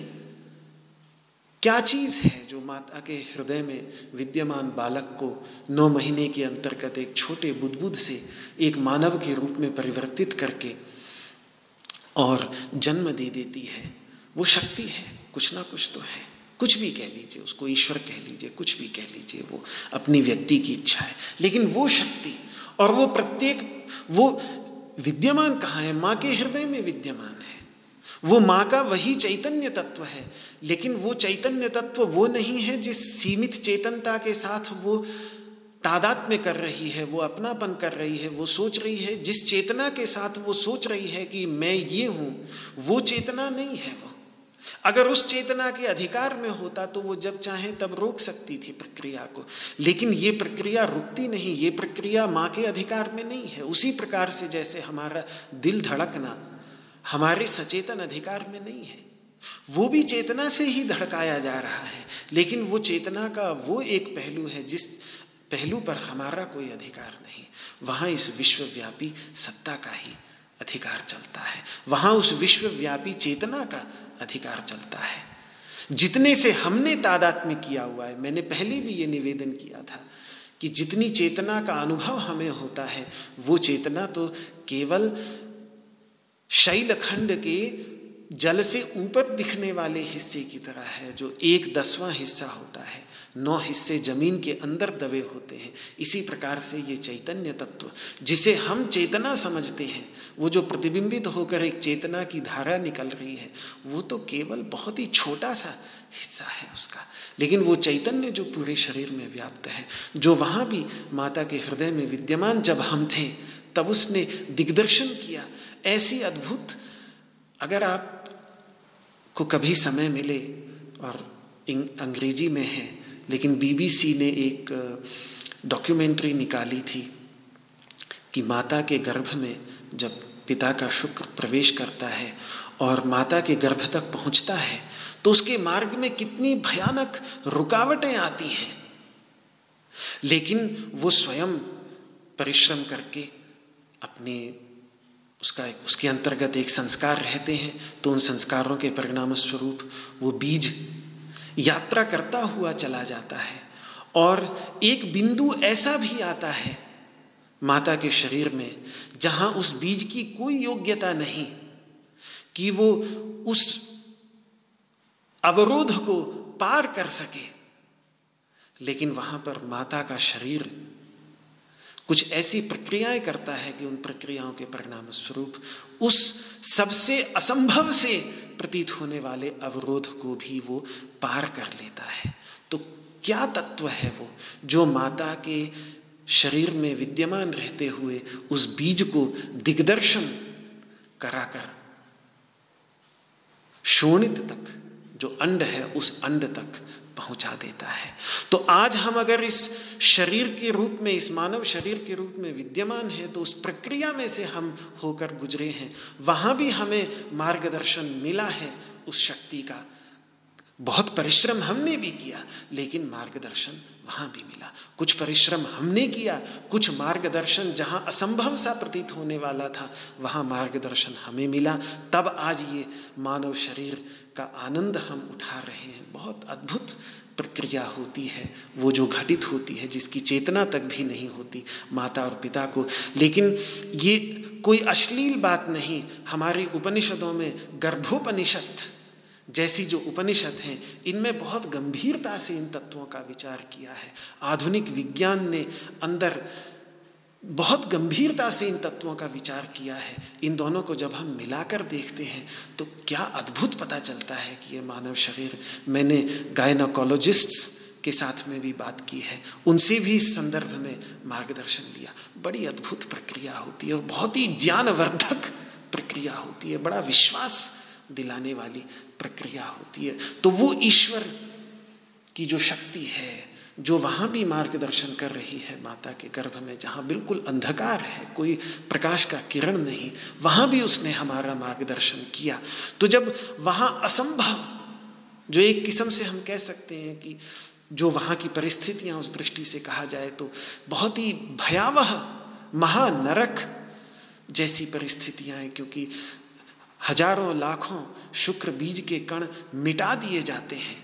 क्या चीज़ है जो माता के हृदय में विद्यमान बालक को नौ महीने के अंतर्गत एक छोटे बुदबुद से एक मानव के रूप में परिवर्तित करके और जन्म दे देती है? वो शक्ति है। कुछ ना कुछ तो है। कुछ भी कह लीजिए, उसको ईश्वर कह लीजिए, कुछ भी कह लीजिए, वो अपनी व्यक्ति की इच्छा है। लेकिन वो शक्ति और वो प्रत्येक, वो विद्यमान कहाँ है? माँ के हृदय में विद्यमान है। वो माँ का वही चैतन्य तत्व है। लेकिन वो चैतन्य तत्व वो नहीं है जिस सीमित चेतनता के साथ वो तादात में कर रही है, वो अपनापन कर रही है, वो सोच रही है। जिस चेतना के साथ वो सोच रही है कि मैं ये हूँ, वो चेतना नहीं है वो। अगर उस चेतना के अधिकार में होता तो वो जब चाहे तब रोक सकती थी प्रक्रिया को। लेकिन ये प्रक्रिया रुकती नहीं, ये प्रक्रिया माँ के अधिकार में नहीं है। उसी प्रकार से जैसे हमारा दिल धड़कना, हमारे सचेतन अधिकार में नहीं है। वो भी चेतना से ही धड़काया जा रहा है, लेकिन वो चेतना का वो एक पहलू है जिस पहलू पर हमारा कोई अधिकार नहीं। वहाँ इस विश्वव्यापी सत्ता का ही अधिकार चलता है। वहाँ उस विश्वव्यापी चेतना का अधिकार चलता है। जितने से हमने तादात्म्य किया हुआ है, मैंने पहले भी ये निवेदन किया था कि जितनी चेतना का अनुभव हमें होता है, वो चेतना तो केवल शैलखंड के जल से ऊपर दिखने वाले हिस्से की तरह है, जो एक दसवां हिस्सा होता है। नौ हिस्से ज़मीन के अंदर दबे होते हैं। इसी प्रकार से ये चैतन्य तत्व, जिसे हम चेतना समझते हैं, वो जो प्रतिबिंबित होकर एक चेतना की धारा निकल रही है, वो तो केवल बहुत ही छोटा सा हिस्सा है उसका। लेकिन वो चैतन्य जो पूरे शरीर में व्याप्त है, जो वहाँ भी माता के हृदय में विद्यमान जब हम थे, तब उसने दिग्दर्शन किया। ऐसी अद्भुत, अगर आप को कभी समय मिले और अंग्रेज़ी में है लेकिन बीबीसी ने एक डॉक्यूमेंट्री निकाली थी कि माता के गर्भ में जब पिता का शुक्र प्रवेश करता है और माता के गर्भ तक पहुँचता है तो उसके मार्ग में कितनी भयानक रुकावटें आती हैं। लेकिन वो स्वयं परिश्रम करके अपने उसका उसके अंतर्गत एक संस्कार रहते हैं तो उन संस्कारों के परिणाम स्वरूप वो बीज यात्रा करता हुआ चला जाता है और एक बिंदु ऐसा भी आता है माता के शरीर में, जहाँ उस बीज की कोई योग्यता नहीं, कि वो उस अवरोध को पार कर सके। लेकिन वहाँ पर माता का शरीर कुछ ऐसी प्रक्रियाएँ करता है कि उन प्रक्रियाओं के परिणाम स्वरूप उस सबसे असंभव से प्रतीत होने वाले अवरोध को भी वो पार कर लेता है। तो क्या तत्व है वो जो माता के शरीर में विद्यमान रहते हुए उस बीज को दिग्दर्शन कराकर शोणित तक, जो अंड है उस अंड तक पहुँचा देता है। तो आज हम अगर इस शरीर के रूप में, इस मानव शरीर के रूप में विद्यमान है तो उस प्रक्रिया में से हम होकर गुजरे हैं। वहाँ भी हमें मार्गदर्शन मिला है उस शक्ति का। बहुत परिश्रम हमने भी किया, लेकिन मार्गदर्शन वहाँ भी मिला। कुछ परिश्रम हमने किया, कुछ मार्गदर्शन जहाँ असंभव सा प्रतीत होने वाला था, वहाँ मार्गदर्शन हमें मिला। तब आज ये मानव शरीर का आनंद हम उठा रहे हैं। बहुत अद्भुत प्रक्रिया होती है, वो जो घटित होती है, जिसकी चेतना तक भी नहीं होती माता और पिता को। लेकिन ये कोई अश्लील बात नहीं, हमारे उपनिषदों में गर्भोपनिषद जैसी जो उपनिषद हैं, इनमें बहुत गंभीरता से इन तत्वों का विचार किया है। आधुनिक विज्ञान ने अंदर बहुत गंभीरता से इन तत्वों का विचार किया है। इन दोनों को जब हम मिलाकर देखते हैं तो क्या अद्भुत पता चलता है कि ये मानव शरीर, मैंने गायनोकोलॉजिस्ट्स के साथ में भी बात की है, उनसे भी इस संदर्भ में मार्गदर्शन लिया। बड़ी अद्भुत प्रक्रिया होती है और बहुत ही ज्ञानवर्धक प्रक्रिया होती है। बड़ा विश्वास दिलाने वाली प्रक्रिया होती है। तो वो ईश्वर की जो शक्ति है, जो वहाँ भी मार्गदर्शन कर रही है माता के गर्भ में, जहाँ बिल्कुल अंधकार है, कोई प्रकाश का किरण नहीं, वहाँ भी उसने हमारा मार्गदर्शन किया। तो जब वहाँ असंभव, जो एक किस्म से हम कह सकते हैं कि जो वहाँ की परिस्थितियाँ उस दृष्टि से कहा जाए तो बहुत ही भयावह, महानरक जैसी परिस्थितियाँ हैं, क्योंकि हज़ारों लाखों शुक्र बीज के कण मिटा दिए जाते हैं।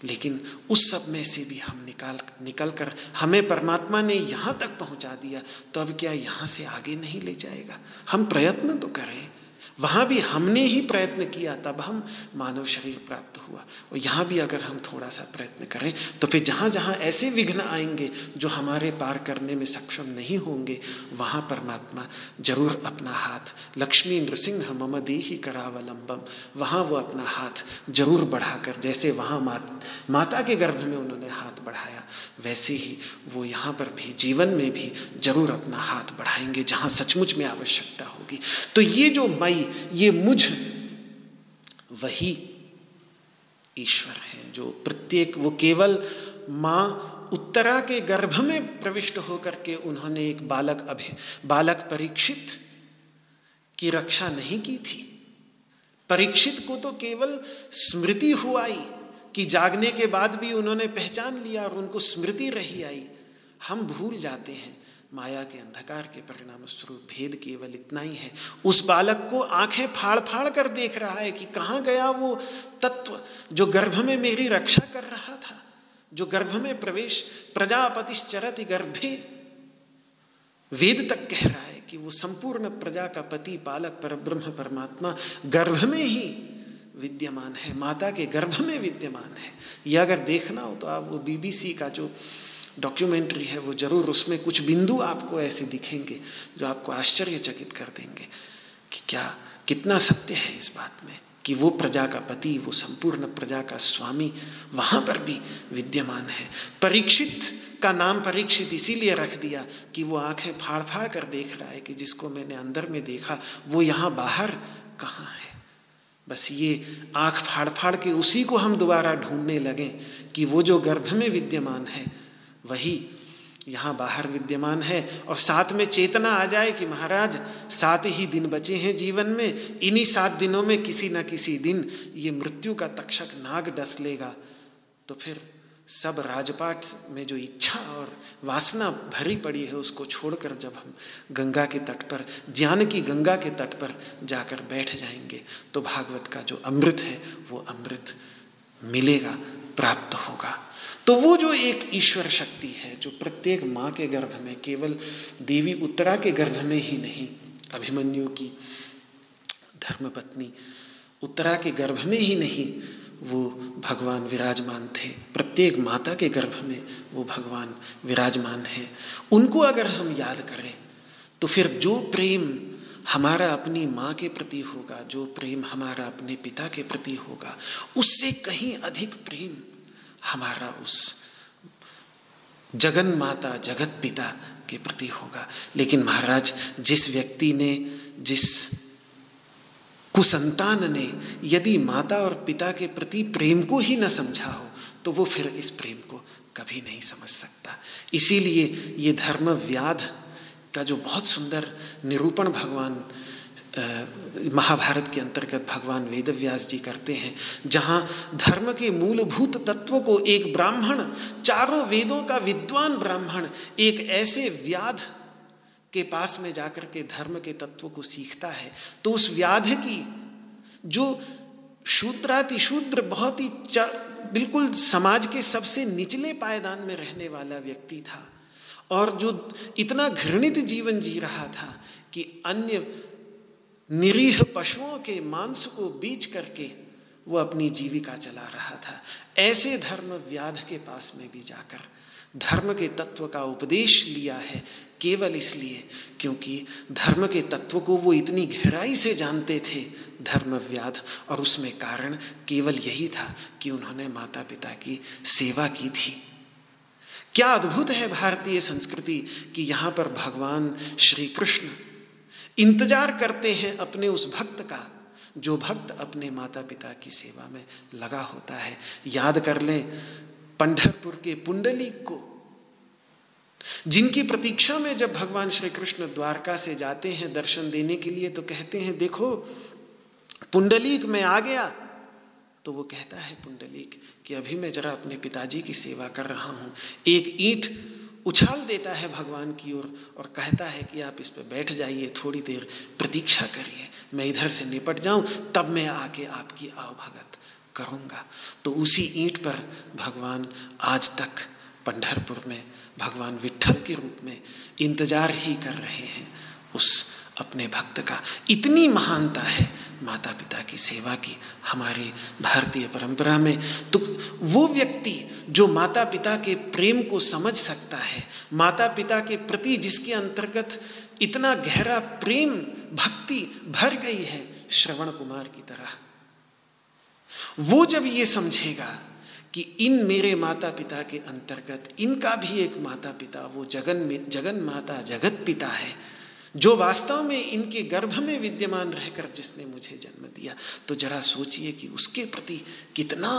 लेकिन उस सब में से भी हम निकाल निकल कर हमें परमात्मा ने यहाँ तक पहुँचा दिया तो अब क्या यहाँ से आगे नहीं ले जाएगा? हम प्रयत्न तो करें। वहाँ भी हमने ही प्रयत्न किया तब हम मानव शरीर प्राप्त हुआ। और यहाँ भी अगर हम थोड़ा सा प्रयत्न करें तो फिर जहाँ जहाँ ऐसे विघ्न आएँगे जो हमारे पार करने में सक्षम नहीं होंगे वहाँ परमात्मा ज़रूर अपना हाथ लक्ष्मी नृसिंह मम देही करावलंबम वहाँ वो अपना हाथ ज़रूर बढ़ाकर जैसे वहाँ मात, माता के गर्भ में उन्होंने हाथ बढ़ाया वैसे ही वो यहाँ पर भी जीवन में भी ज़रूर अपना हाथ बढ़ाएँगे जहाँ सचमुच में आवश्यकता होगी। तो ये जो मई ये मुझ वही ईश्वर है, जो प्रत्येक, वो केवल माँ उत्तरा के गर्भ में प्रविष्ट होकर के उन्होंने एक बालक अभि, बालक परीक्षित की रक्षा नहीं की थी। परीक्षित को तो केवल स्मृति हुआई कि जागने के बाद भी उन्होंने पहचान लिया और उनको स्मृति रही आई। हम भूल जाते हैं। माया के अंधकार के परिणाम स्वरूप भेद केवल इतना ही है। उस बालक को आँखें फाड़ फाड़ कर देख रहा है कि कहाँ गया वो तत्व जो गर्भ में मेरी रक्षा कर रहा था, जो गर्भ में प्रवेश प्रजापतिश्चरति गर्भे। वेद तक कह रहा है कि वो संपूर्ण प्रजा का पति, पालक पर ब्रह्म परमात्मा गर्भ में ही विद्यमान है, माता के गर्भ में विद्यमान है। यह अगर देखना हो तो आप वो बीबीसी का जो डॉक्यूमेंट्री है, वो ज़रूर उसमें कुछ बिंदु आपको ऐसे दिखेंगे जो आपको आश्चर्यचकित कर देंगे कि क्या, कितना सत्य है इस बात में कि वो प्रजा का पति, वो संपूर्ण प्रजा का स्वामी वहाँ पर भी विद्यमान है। परीक्षित का नाम परीक्षित इसीलिए रख दिया कि वो आँखें फाड़ फाड़ कर देख रहा है कि जिसको मैंने अंदर में देखा, वो यहाँ बाहर कहाँ है? बस ये आँख फाड़ फाड़ के उसी को हम दोबारा ढूँढने लगे कि वो जो गर्भ में विद्यमान है वही यहाँ बाहर विद्यमान है। और साथ में चेतना आ जाए कि महाराज, सात ही दिन बचे हैं जीवन में। इन्हीं सात दिनों में किसी न किसी दिन ये मृत्यु का तक्षक नाग डस लेगा। तो फिर सब राजपाट में जो इच्छा और वासना भरी पड़ी है, उसको छोड़कर जब हम गंगा के तट पर ज्ञान की गंगा के तट पर जाकर बैठ जाएँगे तो भागवत का जो अमृत है, वो अमृत मिलेगा, प्राप्त होगा। तो वो जो एक ईश्वर शक्ति है, जो प्रत्येक माँ के गर्भ में, केवल देवी उत्तरा के गर्भ में ही नहीं, अभिमन्यु की धर्मपत्नी उत्तरा के गर्भ में ही नहीं, वो भगवान विराजमान थे। प्रत्येक माता के गर्भ में वो भगवान विराजमान है। उनको अगर हम याद करें तो फिर जो प्रेम हमारा अपनी माँ के प्रति होगा, जो प्रेम हमारा अपने पिता के प्रति होगा, उससे कहीं अधिक प्रेम हमारा उस जगन माता, जगत पिता के प्रति होगा। लेकिन महाराज, जिस व्यक्ति ने, जिस कुसंतान ने यदि माता और पिता के प्रति प्रेम को ही न समझा हो तो वो फिर इस प्रेम को कभी नहीं समझ सकता। इसीलिए ये धर्म व्याध का जो बहुत सुंदर निरूपण भगवान महाभारत के अंतर्गत भगवान वेद व्यास जी करते हैं, जहाँ धर्म के मूलभूत तत्व को एक ब्राह्मण, चारों वेदों का विद्वान ब्राह्मण, एक ऐसे व्याध के पास में जाकर के धर्म के तत्व को सीखता है। तो उस व्याध की, जो शूद्राति शूद्र बहुत ही बिल्कुल समाज के सबसे निचले पायदान में रहने वाला व्यक्ति था, और जो इतना घृणित जीवन जी रहा था कि अन्य निरीह पशुओं के मांस को बीच करके वो अपनी जीविका चला रहा था। ऐसे धर्म व्याध के पास में भी जाकर धर्म के तत्व का उपदेश लिया है, केवल इसलिए क्योंकि धर्म के तत्व को वो इतनी गहराई से जानते थे, धर्म व्याध, और उसमें कारण केवल यही था कि उन्होंने माता पिता की सेवा की थी। क्या अद्भुत है भारतीय संस्कृति कि यहाँ पर भगवान श्री कृष्ण इंतज़ार करते हैं अपने उस भक्त का, जो भक्त अपने माता पिता की सेवा में लगा होता है। याद कर लें, पंढरपुर के पुंडलिक को। जिनकी प्रतीक्षा में जब भगवान श्री कृष्ण द्वारका से जाते हैं दर्शन देने के लिए तो कहते हैं, देखो, पुंडलीक में आ गया। तो वो कहता है पुंडलीक कि, अभी मैं जरा अपने पिताजी की सेवा कर रहा हूँ। एक ईंट उछाल देता है भगवान की ओर और, और कहता है कि आप इस पर बैठ जाइए थोड़ी देर प्रतीक्षा करिए। मैं इधर से निपट जाऊँ तब मैं आके आपकी आवभगत करूँगा। तो उसी ईंट पर भगवान आज तक पंढरपुर में भगवान विठल के रूप में इंतज़ार ही कर रहे हैं उस अपने भक्त का इतनी महानता है माता पिता की सेवा की, हमारी भारतीय परंपरा में। तो वो व्यक्ति जो माता पिता के प्रेम को समझ सकता है माता पिता के प्रति जिसके अंतर्गत इतना गहरा प्रेम, भक्ति भर गई है, श्रवण कुमार की तरह। वो जब ये समझेगा कि इन मेरे माता पिता के अंतर्गत इनका भी एक माता पिता वो जगन जगन माता, जगत पिता है जो वास्तव में इनके गर्भ में विद्यमान रहकर जिसने मुझे जन्म दिया तो जरा सोचिए कि उसके प्रति कितना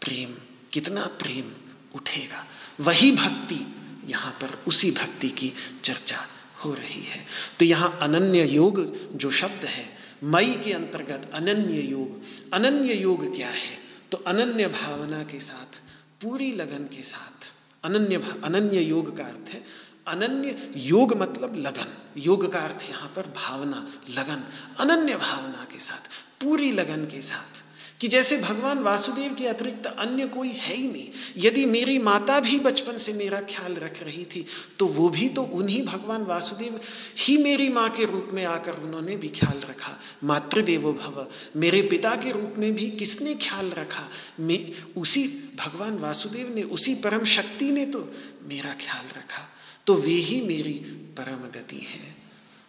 प्रेम कितना प्रेम उठेगा। वही भक्ति यहाँ पर, उसी भक्ति की चर्चा हो रही है। तो यहाँ अनन्य योग जो शब्द है, मई के अंतर्गत अनन्य योग। अनन्य योग क्या है? तो अनन्य भावना के साथ, पूरी लगन के साथ, अनन्य अनन्य योग का अर्थ है अनन्य योग मतलब लगन। योग का अर्थ यहाँ पर भावना, लगन। अनन्य भावना के साथ, पूरी लगन के साथ। कि जैसे भगवान वासुदेव के अतिरिक्त अन्य कोई है ही नहीं। यदि मेरी माता भी बचपन से मेरा ख्याल रख रही थी तो वो भी तो उन्हीं भगवान वासुदेव ही मेरी माँ के रूप में आकर उन्होंने भी ख्याल रखा। मातृदेवो भव। मेरे पिता के रूप में भी किसने ख्याल रखा? मैं उसी भगवान वासुदेव ने, उसी परम शक्ति ने तो मेरा ख्याल रखा। तो वे ही मेरी परम गति है।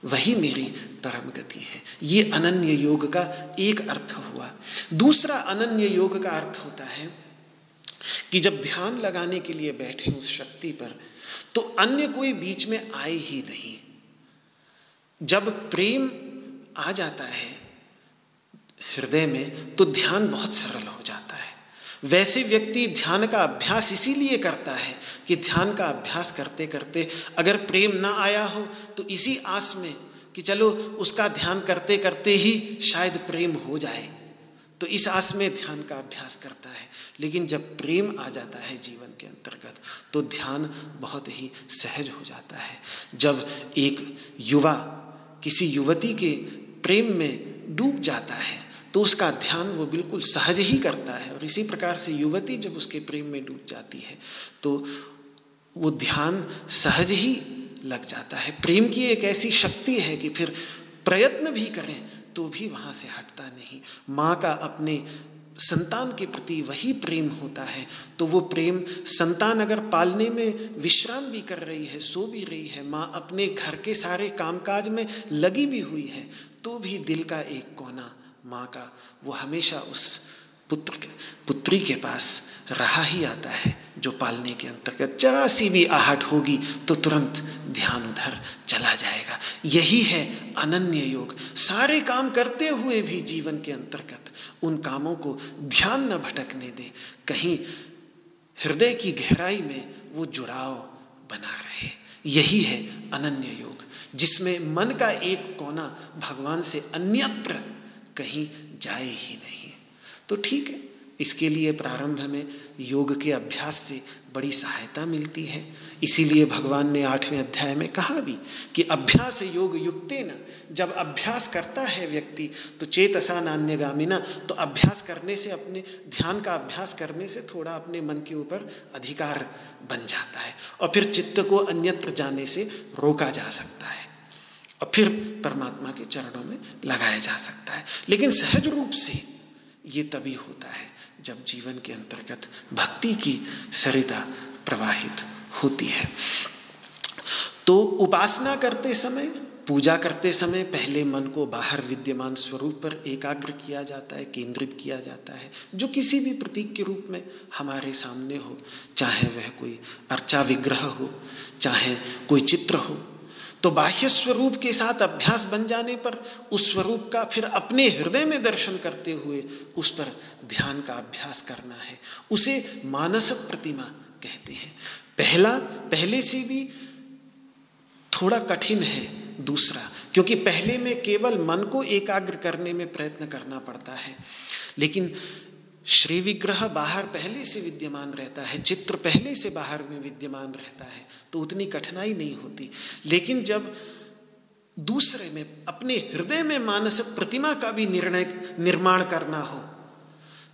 वही मेरी परम गति है। ये अनन्य योग का एक अर्थ हुआ। दूसरा अनन्य योग का अर्थ होता है कि जब ध्यान लगाने के लिए बैठे उस शक्ति पर तो अन्य कोई बीच में आए ही नहीं। जब प्रेम आ जाता है हृदय में तो ध्यान बहुत सरल हो वैसे व्यक्ति ध्यान का अभ्यास इसीलिए करता है कि ध्यान का अभ्यास करते करते अगर प्रेम ना आया हो तो इसी आस में कि चलो उसका ध्यान करते करते ही शायद प्रेम हो जाए। तो इस आस में ध्यान का अभ्यास करता है। लेकिन जब प्रेम आ जाता है जीवन के अंतर्गत तो ध्यान बहुत ही सहज हो जाता है। जब एक युवा किसी युवती के प्रेम में डूब जाता है तो उसका ध्यान वो बिल्कुल सहज ही करता है। और इसी प्रकार से युवती जब उसके प्रेम में डूब जाती है तो वो ध्यान सहज ही लग जाता है। प्रेम की एक ऐसी शक्ति है कि फिर प्रयत्न भी करें तो भी वहाँ से हटता नहीं। माँ का अपने संतान के प्रति वही प्रेम होता है तो वो प्रेम संतान अगर पालने में विश्राम भी कर रही है, सो भी रही है, माँ अपने घर के सारे कामकाज में लगी भी हुई है तो भी दिल का एक कोना माँ का, वो हमेशा उस पुत्र के, पुत्री के पास रहा ही आता है, जो पालने के अंतर्गत जरा सी भी आहट होगी तो तुरंत ध्यान उधर चला जाएगा। यही है अनन्य योग। सारे काम करते हुए भी जीवन के अंतर्गत उन कामों को ध्यान न भटकने दे। कहीं हृदय की गहराई में वो जुड़ाव बना रहे। यही है अनन्य योग, जिसमें मन का एक कोना भगवान से अन्यत्र कहीं जाए ही नहीं। तो ठीक है, इसके लिए प्रारंभ में योग के अभ्यास से बड़ी सहायता मिलती है। इसीलिए भगवान ने आठवें अध्याय में कहा भी कि अभ्यास योग युक्ते न, जब अभ्यास करता है व्यक्ति तो चेतसा नान्यगामिना तो अभ्यास करने से अपने, ध्यान का अभ्यास करने से थोड़ा अपने मन के ऊपर अधिकार बन जाता है और फिर चित्त को अन्यत्र जाने से रोका जा सकता है। और फिर परमात्मा के चरणों में लगाया जा सकता है। लेकिन सहज रूप से ये तभी होता है जब जीवन के अंतर्गत भक्ति की सरिता प्रवाहित होती है। तो उपासना करते समय, पूजा करते समय पहले मन को बाहर विद्यमान स्वरूप पर एकाग्र किया जाता है, केंद्रित किया जाता है, जो किसी भी प्रतीक के रूप में हमारे सामने हो, चाहे वह कोई अर्चा विग्रह हो, चाहे कोई चित्र हो। तो बाह्य स्वरूप के साथ अभ्यास बन जाने पर उस स्वरूप का फिर अपने हृदय में दर्शन करते हुए उस पर ध्यान का अभ्यास करना है। उसे मानस प्रतिमा कहते हैं। पहला, पहले से भी थोड़ा कठिन है। दूसरा, क्योंकि पहले में केवल मन को एकाग्र करने में प्रयत्न करना पड़ता है। लेकिन श्री विग्रह बाहर पहले से विद्यमान रहता है, चित्र पहले से बाहर में विद्यमान रहता है तो उतनी कठिनाई नहीं होती। लेकिन जब दूसरे में, अपने हृदय में मानस प्रतिमा का भी निर्णय, निर्माण करना हो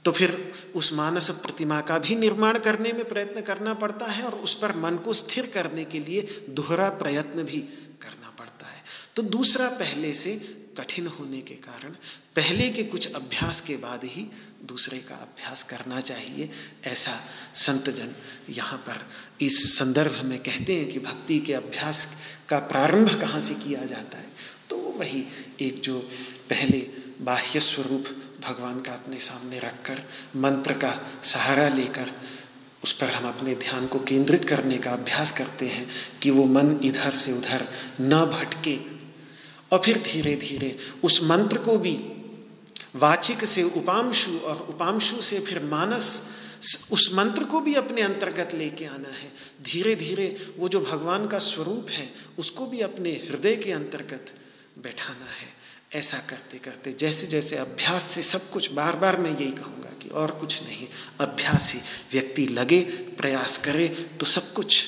तो फिर उस मानस प्रतिमा का भी निर्माण करने में प्रयत्न करना पड़ता है और उस पर मन को स्थिर करने के लिए दोहरा प्रयत्न भी करना पड़ता है। तो दूसरा पहले से कठिन होने के कारण पहले के कुछ अभ्यास के बाद ही दूसरे का अभ्यास करना चाहिए। ऐसा संतजन यहाँ पर इस संदर्भ में कहते हैं कि भक्ति के अभ्यास का प्रारंभ कहाँ से किया जाता है। तो वही एक जो पहले बाह्य स्वरूप भगवान का अपने सामने रखकर मंत्र का सहारा लेकर उस पर हम अपने ध्यान को केंद्रित करने का अभ्यास करते हैं कि वो मन इधर से उधर न भटके और फिर धीरे धीरे उस मंत्र को भी वाचिक से उपांशु और उपांशु से फिर मानस उस मंत्र को भी अपने अंतर्गत लेके आना है। धीरे धीरे वो जो भगवान का स्वरूप है, उसको भी अपने हृदय के अंतर्गत बैठाना है। ऐसा करते करते, जैसे जैसे अभ्यास से सब कुछ बार बार मैं यही कहूँगा कि और कुछ नहीं, अभ्यास ही व्यक्ति लगे, प्रयास करे तो सब कुछ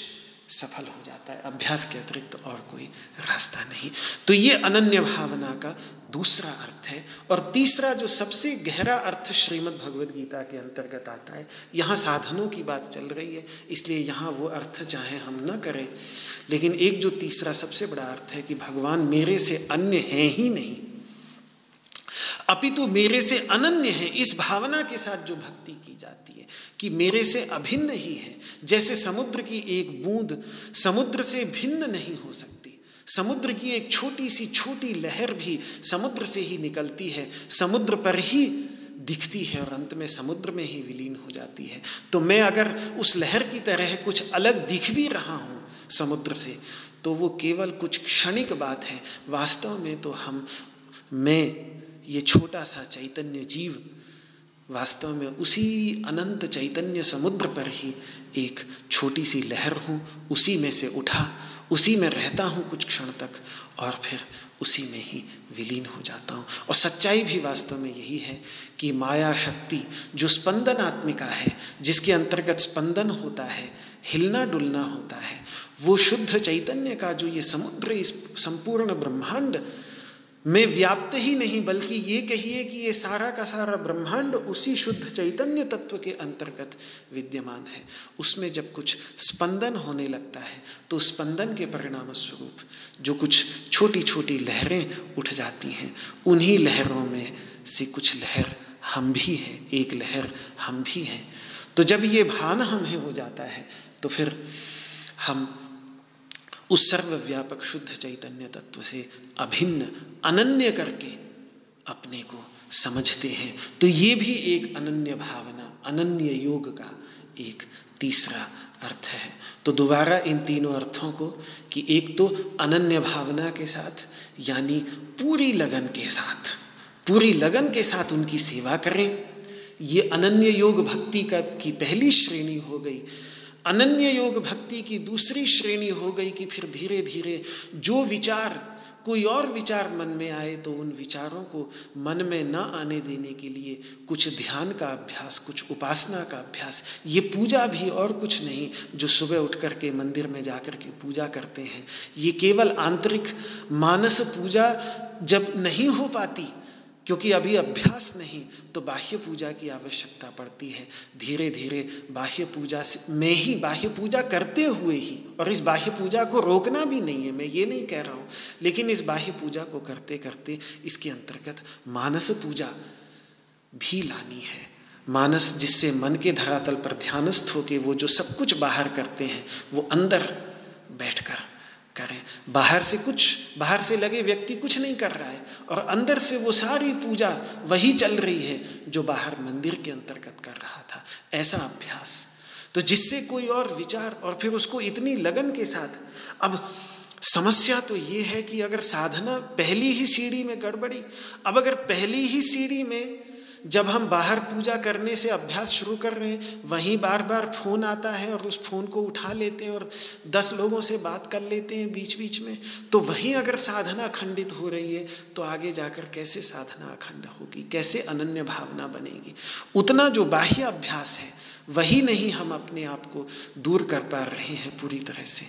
सफल हो जाता है, अभ्यास के अतिरिक्त और कोई रास्ता नहीं। तो ये अनन्य भावना का दूसरा अर्थ है और तीसरा जो सबसे गहरा अर्थ श्रीमद् भगवद गीता के अंतर्गत आता है, यहाँ साधनों की बात चल रही है, इसलिए यहाँ वो अर्थ चाहे हम न करें। लेकिन एक जो तीसरा सबसे बड़ा अर्थ है कि भगवान मेरे से अन्य है ही नहीं। अपितु मेरे से अनन्य है, इस भावना के साथ जो भक्ति की जाती है, कि मेरे से अभिन्न ही है। जैसे समुद्र की एक बूंद समुद्र से भिन्न नहीं हो सकती, समुद्र की एक छोटी सी छोटी लहर भी समुद्र से ही निकलती है, समुद्र पर ही दिखती है और अंत में समुद्र में ही विलीन हो जाती है। तो मैं अगर उस लहर की तरह कुछ अलग दिख भी रहा हूँ समुद्र से तो वो केवल कुछ क्षणिक बात है। वास्तव में तो हम, मैं ये छोटा सा चैतन्य जीव वास्तव में उसी अनंत चैतन्य समुद्र पर ही एक छोटी सी लहर हूँ, उसी में से उठा, उसी में रहता हूँ कुछ क्षण तक और फिर उसी में ही विलीन हो जाता हूँ। और सच्चाई भी वास्तव में यही है कि माया शक्ति जो स्पंदन आत्मिका है, जिसके अंतर्गत स्पंदन होता है, हिलना डुलना होता है, वो शुद्ध चैतन्य का जो ये समुद्र इस संपूर्ण ब्रह्मांड में व्याप्त ही नहीं, बल्कि ये कहिए कि ये सारा का सारा ब्रह्मांड उसी शुद्ध चैतन्य तत्व के अंतर्गत विद्यमान है। उसमें जब कुछ स्पंदन होने लगता है तो स्पंदन के परिणाम स्वरूप जो कुछ छोटी छोटी लहरें उठ जाती हैं, उन्हीं लहरों में से कुछ लहर हम भी हैं, एक लहर हम भी हैं। तो जब ये भान हमें हो जाता है तो फिर हम उस सर्वव्यापक शुद्ध चैतन्य तत्व से अभिन्न, अनन्य करके अपने को समझते हैं। तो ये भी एक अनन्य भावना, अनन्य योग का एक तीसरा अर्थ है। तो दोबारा इन तीनों अर्थों को कि एक तो अनन्य भावना के साथ, यानी पूरी लगन के साथ, पूरी लगन के साथ उनकी सेवा करें। ये अनन्य योग भक्ति का की पहली श्रेणी हो गई। अनन्य योग भक्ति की दूसरी श्रेणी हो गई कि फिर धीरे धीरे जो विचार, कोई और विचार मन में आए तो उन विचारों को मन में न आने देने के लिए कुछ ध्यान का अभ्यास, कुछ उपासना का अभ्यास, ये पूजा भी और कुछ नहीं जो सुबह उठ कर के मंदिर में जाकर के पूजा करते हैं। ये केवल आंतरिक मानस पूजा जब नहीं हो पाती क्योंकि अभी अभ्यास नहीं तो बाह्य पूजा की आवश्यकता पड़ती है। धीरे धीरे बाह्य पूजा में ही बाह्य पूजा करते हुए ही, और इस बाह्य पूजा को रोकना भी नहीं है, मैं ये नहीं कह रहा हूँ, लेकिन इस बाह्य पूजा को करते करते इसके अंतर्गत मानस पूजा भी लानी है। मानस जिससे मन के धरातल पर ध्यानस्थ होके वो जो सब कुछ बाहर करते हैं, वो अंदर बैठकर करें। बाहर से कुछ, बाहर से लगे व्यक्ति कुछ नहीं कर रहा है। और अंदर से वो सारी पूजा वही चल रही है जो बाहर मंदिर के अंतर्गत कर रहा था। ऐसा अभ्यास। तो जिससे कोई और विचार और फिर उसको इतनी लगन के साथ। अब समस्या तो ये है कि अगर साधना पहली ही सीढ़ी में गड़बड़ी, अब अगर पहली ही सीढ़ी में जब हम बाहर पूजा करने से अभ्यास शुरू कर रहे हैं, वहीं बार बार फ़ोन आता है और उस फ़ोन को उठा लेते हैं और दस लोगों से बात कर लेते हैं बीच बीच में तो वहीं अगर साधना खंडित हो रही है तो आगे जाकर कैसे साधना अखंड होगी? कैसे अनन्य भावना बनेगी? उतना जो बाह्य अभ्यास है, वही नहीं हम अपने आप को दूर कर पा रहे हैं पूरी तरह से।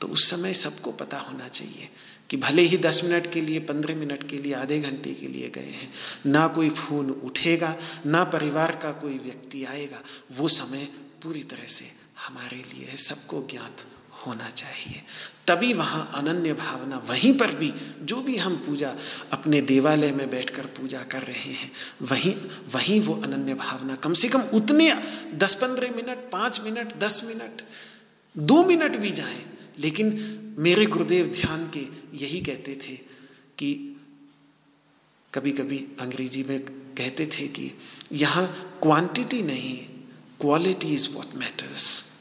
तो उस समय सबको पता होना चाहिए कि भले ही दस मिनट के लिए, पंद्रह मिनट के लिए, आधे घंटे के लिए गए हैं, ना कोई फ़ोन उठेगा, ना परिवार का कोई व्यक्ति आएगा, वो समय पूरी तरह से हमारे लिए है, सबको ज्ञात होना चाहिए। तभी वहाँ अनन्य भावना वहीं पर भी, जो भी हम पूजा अपने देवालय में बैठकर पूजा कर रहे हैं, वहीं वहीं वो अनन्य भावना कम से कम उतने दस पंद्रह मिनट, पाँच मिनट, दस मिनट, दो मिनट भी जाए लेकिन मेरे गुरुदेव ध्यान के यही कहते थे कि कभी कभी अंग्रेज़ी में कहते थे कि यहाँ क्वांटिटी नहीं quality is what matters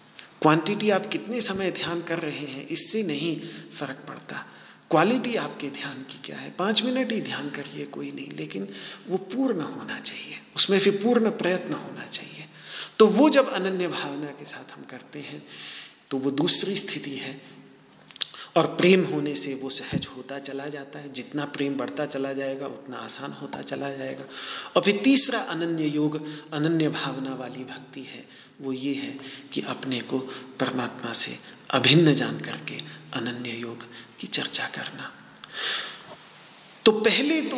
quantity आप कितने समय ध्यान कर रहे हैं, इससे नहीं फ़र्क पड़ता। क्वालिटी आपके ध्यान की क्या है? पाँच मिनट ही ध्यान करिए, कोई नहीं, लेकिन वो पूर्ण होना चाहिए। उसमें फिर पूर्ण प्रयत्न होना चाहिए। तो वो जब अनन्य भावना के साथ हम करते हैं तो वो दूसरी स्थिति है। और प्रेम होने से वो सहज होता चला जाता है। जितना प्रेम बढ़ता चला जाएगा, उतना आसान होता चला जाएगा। और फिर तीसरा अनन्य योग, अनन्य भावना वाली भक्ति है। वो ये है कि अपने को परमात्मा से अभिन्न जान करके अनन्य योग की चर्चा करना। तो पहले तो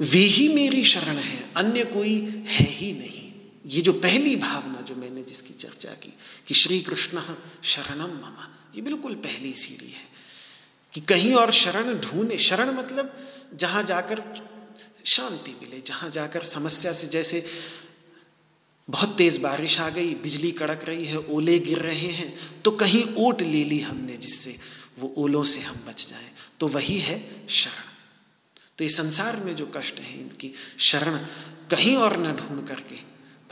वे ही मेरी शरण है, अन्य कोई है ही नहीं। ये जो पहली भावना जो मैंने जिसकी चर्चा की कि श्री कृष्ण शरणम ममा। ये बिल्कुल पहली सीढ़ी है कि कहीं और शरण ढूंढे। शरण मतलब जहाँ जाकर शांति मिले, जहाँ जाकर समस्या से जैसे बहुत तेज बारिश आ गई, बिजली कड़क रही है, ओले गिर रहे हैं तो कहीं ओट ले ली हमने जिससे वो ओलों से हम बच जाएँ। तो वही है शरण। तो ये संसार में जो कष्ट है इनकी, शरण कहीं और न ढूंढ करके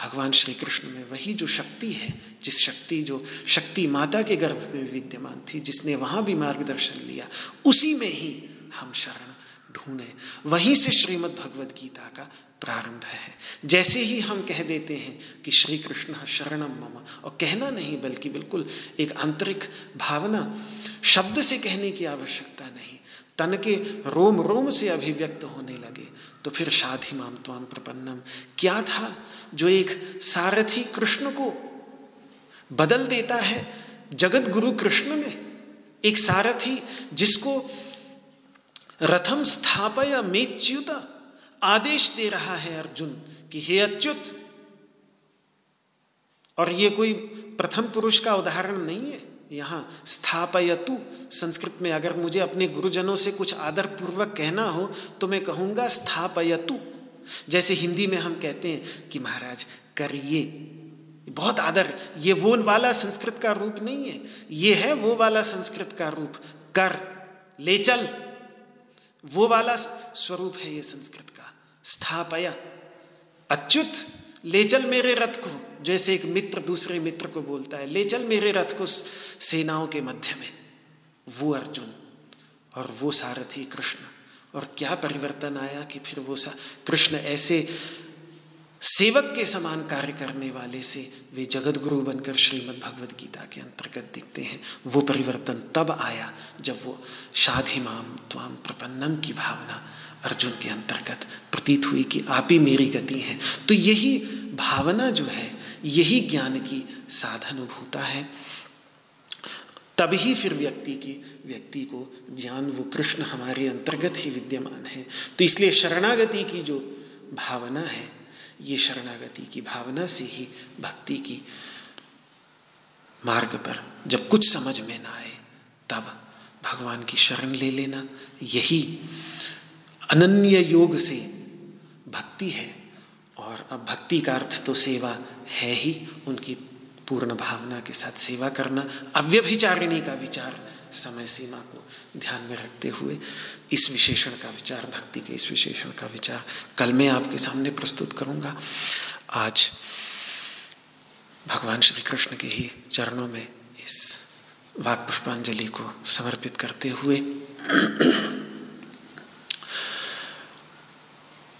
भगवान श्री कृष्ण में वही जो शक्ति है, जिस शक्ति जो शक्ति माता के गर्भ में विद्यमान थी, जिसने वहाँ भी मार्गदर्शन लिया, उसी में ही हम शरण ढूंढे। वहीं से श्रीमद् भगवद गीता का प्रारंभ है। जैसे ही हम कह देते हैं कि श्री कृष्ण शरणम मम, और कहना नहीं, बल्कि बिल्कुल एक आंतरिक भावना, शब्द से कहने की आवश्यकता तन के रोम रोम से अभिव्यक्त होने लगे। तो फिर शाधि माम त्वाम प्रपन्नम, क्या था जो एक सारथी कृष्ण को बदल देता है जगत गुरु कृष्ण में? एक सारथी जिसको रथम स्थापय मेच्युत आदेश दे रहा है अर्जुन कि हे अच्युत, और ये कोई प्रथम पुरुष का उदाहरण नहीं है। यहाँ स्थापयतु संस्कृत में अगर मुझे अपने गुरुजनों से कुछ आदर पूर्वक कहना हो तो मैं कहूँगा स्थापयतु। जैसे हिंदी में हम कहते हैं कि महाराज, करिए। बहुत आदर, ये वो वाला संस्कृत का रूप नहीं है। ये है वो वाला संस्कृत का रूप। कर, ले चल। वो वाला स्वरूप है ये संस्कृत का। स्थापया। अच्युत। ले चल मेरे रथ को, जैसे एक मित्र दूसरे मित्र को बोलता है, ले चल मेरे रथ को सेनाओं के मध्य में। वो अर्जुन और वो सारथी कृष्ण, और क्या परिवर्तन आया कि फिर वो सा, कृष्ण ऐसे सेवक के समान कार्य करने वाले से वे जगत गुरु बनकर श्रीमद् भगवद गीता के अंतर्गत दिखते हैं। वो परिवर्तन तब आया जब वो शाधिमाम त्वाम प्रपन्नम की भावना अर्जुन के अंतर्गत प्रतीत हुई कि आप ही मेरी गति हैं। तो यही भावना जो है, यही ज्ञान की साधनुभूता है। तभी फिर व्यक्ति की, व्यक्ति को ज्ञान, वो कृष्ण हमारे अंतर्गत ही विद्यमान है। तो इसलिए शरणागति की जो भावना है, ये शरणागति की भावना से ही भक्ति की मार्ग पर जब कुछ समझ में ना आए, तब भगवान की शरण ले लेना, यही अनन्य योग से भक्ति है। और अब भक्ति का अर्थ तो सेवा है ही, उनकी पूर्ण भावना के साथ सेवा करना, अव्यभिचारिणी का विचार समय सीमा को ध्यान में रखते हुए इस विशेषण का विचार, भक्ति के इस विशेषण का विचार कल मैं आपके सामने प्रस्तुत करूँगा। आज भगवान श्री कृष्ण के ही चरणों में इस वाक पुष्पांजलि को समर्पित करते हुए ओ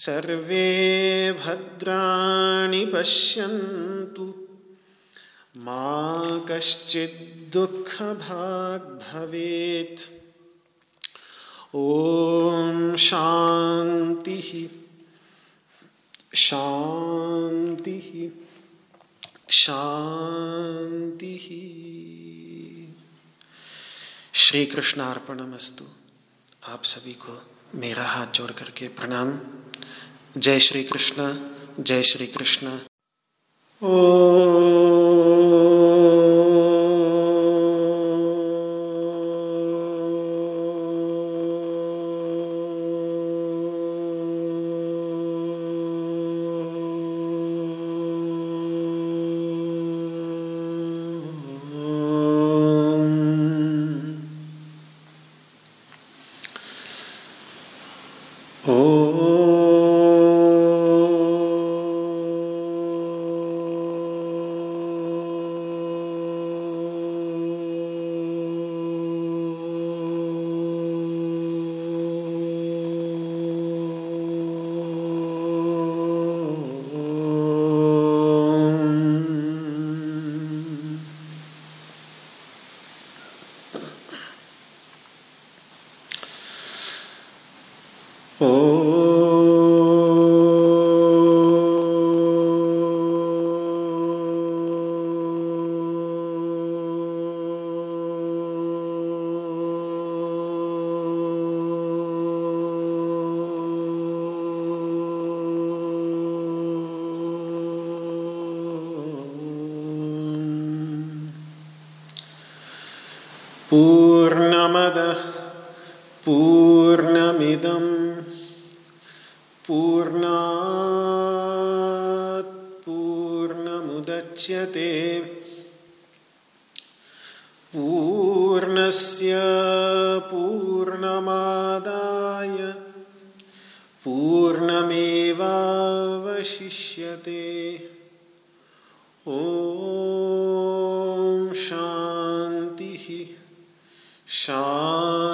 सर्वे भद्राणि पश्यन्तु। मा कश्चित् दुःखभाग् भवेत् ॐ शान्तिः। शान्तिः। शान्तिः। श्री कृष्णार्पणमस्तु आप सभी को मेरा हाथ जोड़ करके प्रणाम। जय श्री कृष्ण जय श्री कृष्ण। ओ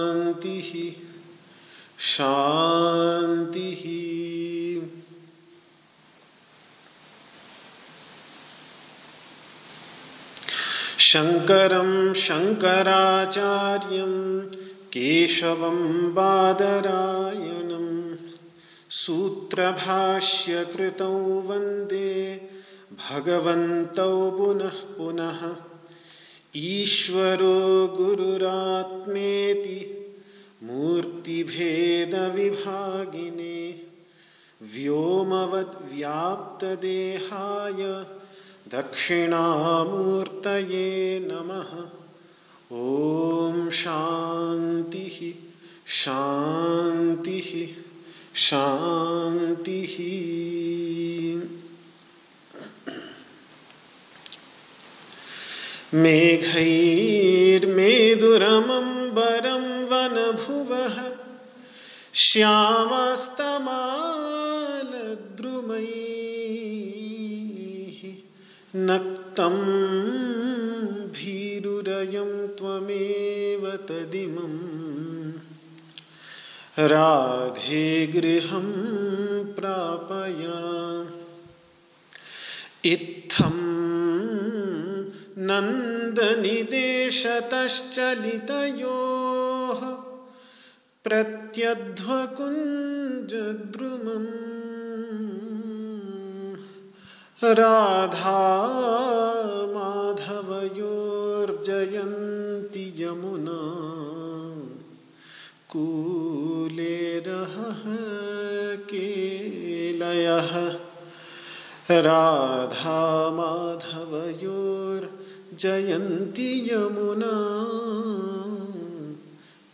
शान्तिः शान्तिः शङ्करं शङ्कराचार्यं केशवं बादरायणं सूत्रभाष्यकृतौ वंदे भगवन्तौ पुनः पुनः। ईश्वरो गुरुरात्मेति मूर्तिभेदविभागिने व्योमवद्व्याप्तदेहाय दक्षिणामूर्तये नमः। ॐ शान्तिः शान्तिः शान्तिः। मेघैर्मेदुरमम्बरं वनभुवः श्यामस्तमालद्रुमैः नक्तं भीरुरयं त्वमेव तदिमं राधे गृहं प्रापया इत्थं नन्दनिदेशतश्चलितयोः प्रत्यध्वकुञ्जद्रुमम् राधा माधवयोर्जयन्ति यमुना कूले रहः केलयः राधा माधवयोर्जयन्ति यमुना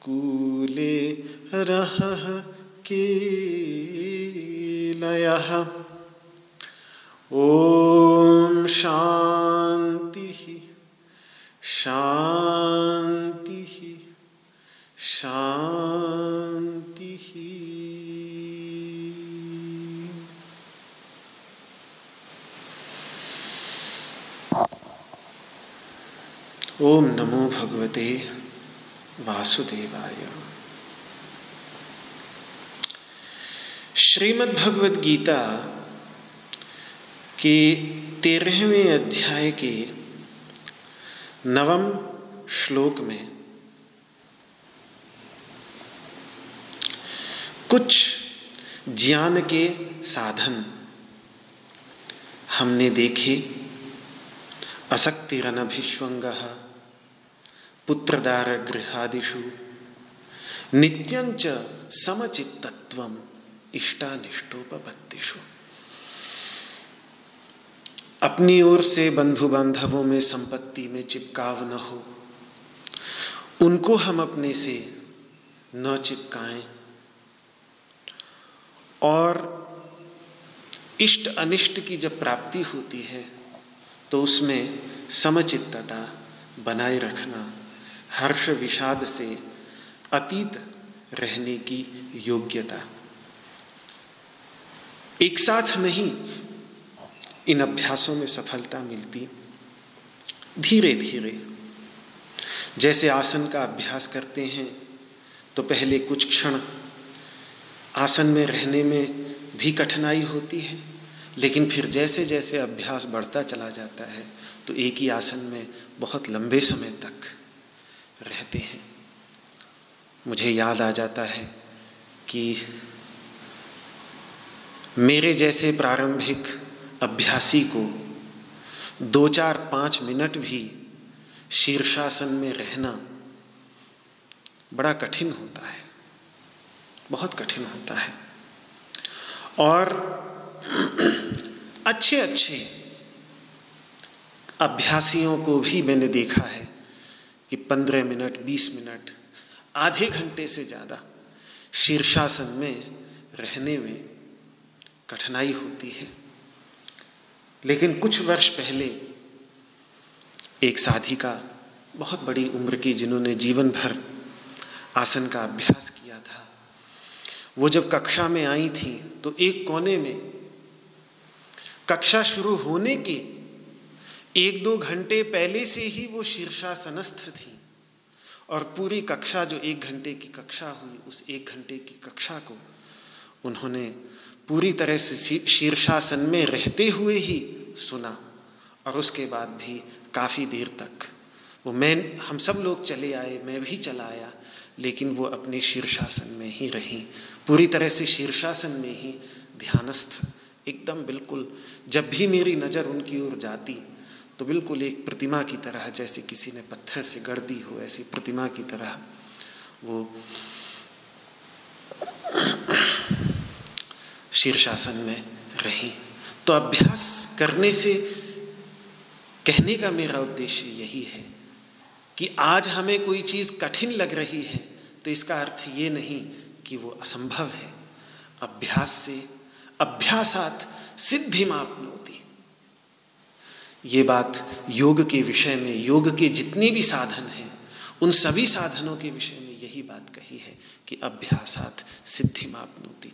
कूले रहः केलयः। ॐ शान्तिः शान्तिः शान्तिः ओम नमो भगवते वासुदेवाय। श्रीमद् भगवद गीता के तेरहवें अध्याय के नवम श्लोक में कुछ ज्ञान के साधन हमने देखे। असक्तिरनभिष्वंग। पुत्रदार गृहादिषु नित्यंच समचित्तत्व इष्टानिष्टोपत्तिषु अपनी ओर से बंधु बांधवों में संपत्ति में चिपकाव न हो, उनको हम अपने से न चिपकाएँ। और इष्ट अनिष्ट की जब प्राप्ति होती है तो उसमें समचित्तता बनाए रखना हर्ष विषाद से अतीत रहने की योग्यता। एक साथ नहीं, इन अभ्यासों में सफलता मिलती। धीरे धीरे जैसे आसन का अभ्यास करते हैं तो पहले कुछ क्षण आसन में रहने में भी कठिनाई होती है, लेकिन फिर जैसे जैसे अभ्यास बढ़ता चला जाता है तो एक ही आसन में बहुत लंबे समय तक रहते हैं। मुझे याद आ जाता है कि मेरे जैसे प्रारंभिक अभ्यासी को दो चार पाँच मिनट भी शीर्षासन में रहना बड़ा कठिन होता है, बहुत कठिन होता है। और (clears throat) अच्छे अच्छे अभ्यासियों को भी मैंने देखा है। कि पंद्रह मिनट, बीस मिनट, आधे घंटे से ज़्यादा शीर्षासन में रहने में कठिनाई होती है। लेकिन कुछ वर्ष पहले एक साधिका बहुत बड़ी उम्र की जिन्होंने जीवन भर आसन का अभ्यास किया था, वो जब कक्षा में आई थी तो एक कोने में कक्षा शुरू होने के एक दो घंटे पहले से ही वो शीर्षासनस्थ थी। और पूरी कक्षा जो एक घंटे की कक्षा हुई, उस एक घंटे की कक्षा को उन्होंने पूरी तरह से शीर्षासन में रहते हुए ही सुना। और उसके बाद भी काफ़ी देर तक वो मैं, हम सब लोग चले आए, मैं भी चला आया, लेकिन वो अपने शीर्षासन में ही रही। पूरी तरह से शीर्षासन में ही ध्यानस्थ, एकदम बिल्कुल, जब भी मेरी नज़र उनकी ओर जाती तो बिल्कुल एक प्रतिमा की तरह जैसे किसी ने पत्थर से गढ़ दी हो, ऐसी प्रतिमा की तरह। वो शीर्षासन में रही। तो अभ्यास करने से, कहने का मेरा उद्देश्य यही है कि आज हमें कोई चीज़ कठिन लग रही है तो इसका अर्थ ये नहीं कि वो असंभव है। अभ्यास से, अभ्यासात सिद्धि मापनोती ये बात योग के विषय में, योग के जितने भी साधन हैं, उन सभी साधनों के विषय में यही बात कही है कि अभ्यासात सिद्धि मापनोती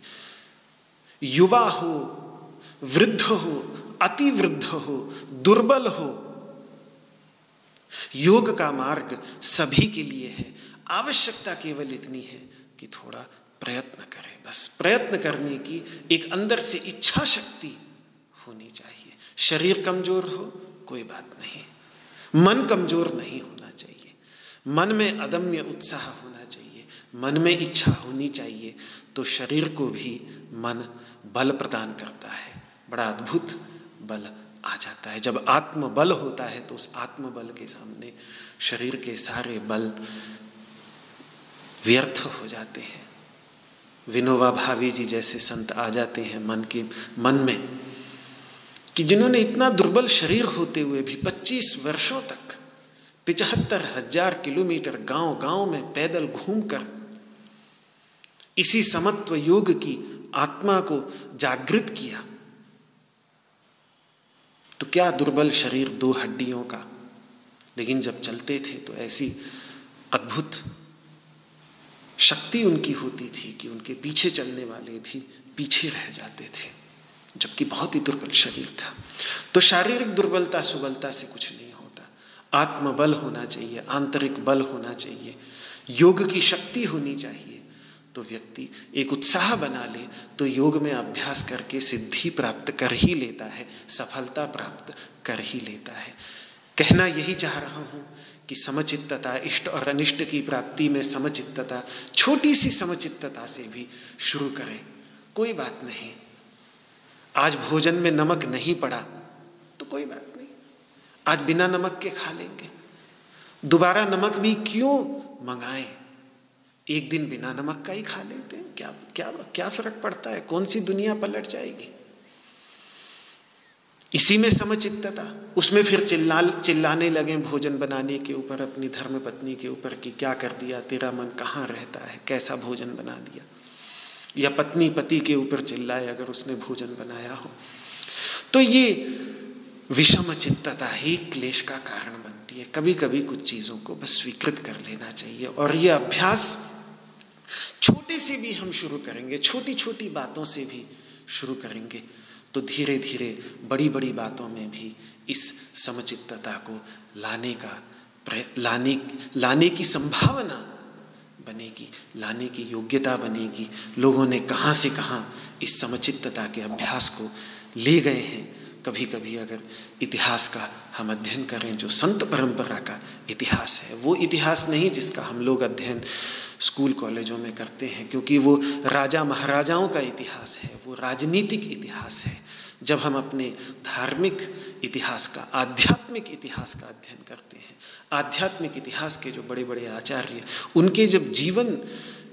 युवा हो, वृद्ध हो अति वृद्ध हो, दुर्बल हो, योग का मार्ग सभी के लिए है। आवश्यकता केवल इतनी है कि थोड़ा प्रयत्न करें। बस प्रयत्न करने की एक अंदर से इच्छा शक्ति होनी चाहिए। शरीर कमज़ोर हो, कोई बात नहीं। मन कमज़ोर नहीं होना चाहिए। मन में अदम्य उत्साह होना चाहिए। मन में इच्छा होनी चाहिए तो शरीर को भी मन बल प्रदान करता है। बड़ा अद्भुत बल आ जाता है। जब आत्म बल होता है तो उस आत्म बल के सामने शरीर के सारे बल व्यर्थ हो जाते हैं। विनोबा भावी जी जैसे संत आ जाते हैं मन के, मन में। कि जिन्होंने इतना दुर्बल शरीर होते हुए भी 25 वर्षों तक पिचहत्तर हज़ार किलोमीटर गाँव गाँव में पैदल घूमकर इसी समत्व योग की आत्मा को जागृत किया तो क्या दुर्बल शरीर दो हड्डियों का? लेकिन जब चलते थे तो ऐसी अद्भुत शक्ति उनकी होती थी कि उनके पीछे चलने वाले भी पीछे रह जाते थे। जबकि बहुत ही दुर्बल शरीर था। तो शारीरिक दुर्बलता, सुबलता से कुछ नहीं होता। आत्मबल होना चाहिए, आंतरिक बल होना चाहिए। योग की शक्ति होनी चाहिए। तो व्यक्ति एक उत्साह बना ले तो योग में अभ्यास करके सिद्धि प्राप्त कर ही लेता है, सफलता प्राप्त कर ही लेता है। कहना यही चाह रहा हूँ कि समचित्तता इष्ट और अनिष्ट की प्राप्ति में समचित्तता छोटी सी समचित्तता से भी शुरू करें। कोई बात नहीं। आज भोजन में नमक नहीं पड़ा तो कोई बात नहीं। आज बिना नमक के खा लेंगे। दोबारा नमक भी क्यों मंगाएँ? एक दिन बिना नमक का ही खा लेते हैं। क्या क्या क्या फ़र्क पड़ता है? कौन सी दुनिया पलट जाएगी? इसी में समचित्तता उसमें फिर चिल्ला, चिल्लाने लगे भोजन बनाने के ऊपर, अपनी धर्म पत्नी के ऊपर कि क्या कर दिया, तेरा मन कहाँ रहता है? कैसा भोजन बना दिया? या पत्नी पति के ऊपर चिल्लाए अगर उसने भोजन बनाया हो। तो ये विषम चित्तता ही क्लेश का कारण बनती है। कभी कभी कुछ चीज़ों को बस स्वीकृत कर लेना चाहिए और ये अभ्यास छोटे से भी हम शुरू करेंगे छोटी छोटी बातों से भी शुरू करेंगे तो धीरे धीरे बड़ी बड़ी बातों में भी इस समचित्तता को लाने का लाने लाने की संभावना बनेगी, लाने की योग्यता बनेगी। लोगों ने कहाँ से कहाँ इस समचित्तता के अभ्यास को ले गए हैं। कभी कभी अगर इतिहास का हम अध्ययन करें, जो संत परंपरा का इतिहास है, वो इतिहास नहीं जिसका हम लोग अध्ययन स्कूल कॉलेजों में करते हैं, क्योंकि वो राजा महाराजाओं का इतिहास है, वो राजनीतिक इतिहास है। जब हम अपने धार्मिक इतिहास का, आध्यात्मिक इतिहास का अध्ययन करते हैं आध्यात्मिक इतिहास के जो बड़े बड़े आचार्य, उनके जब जीवन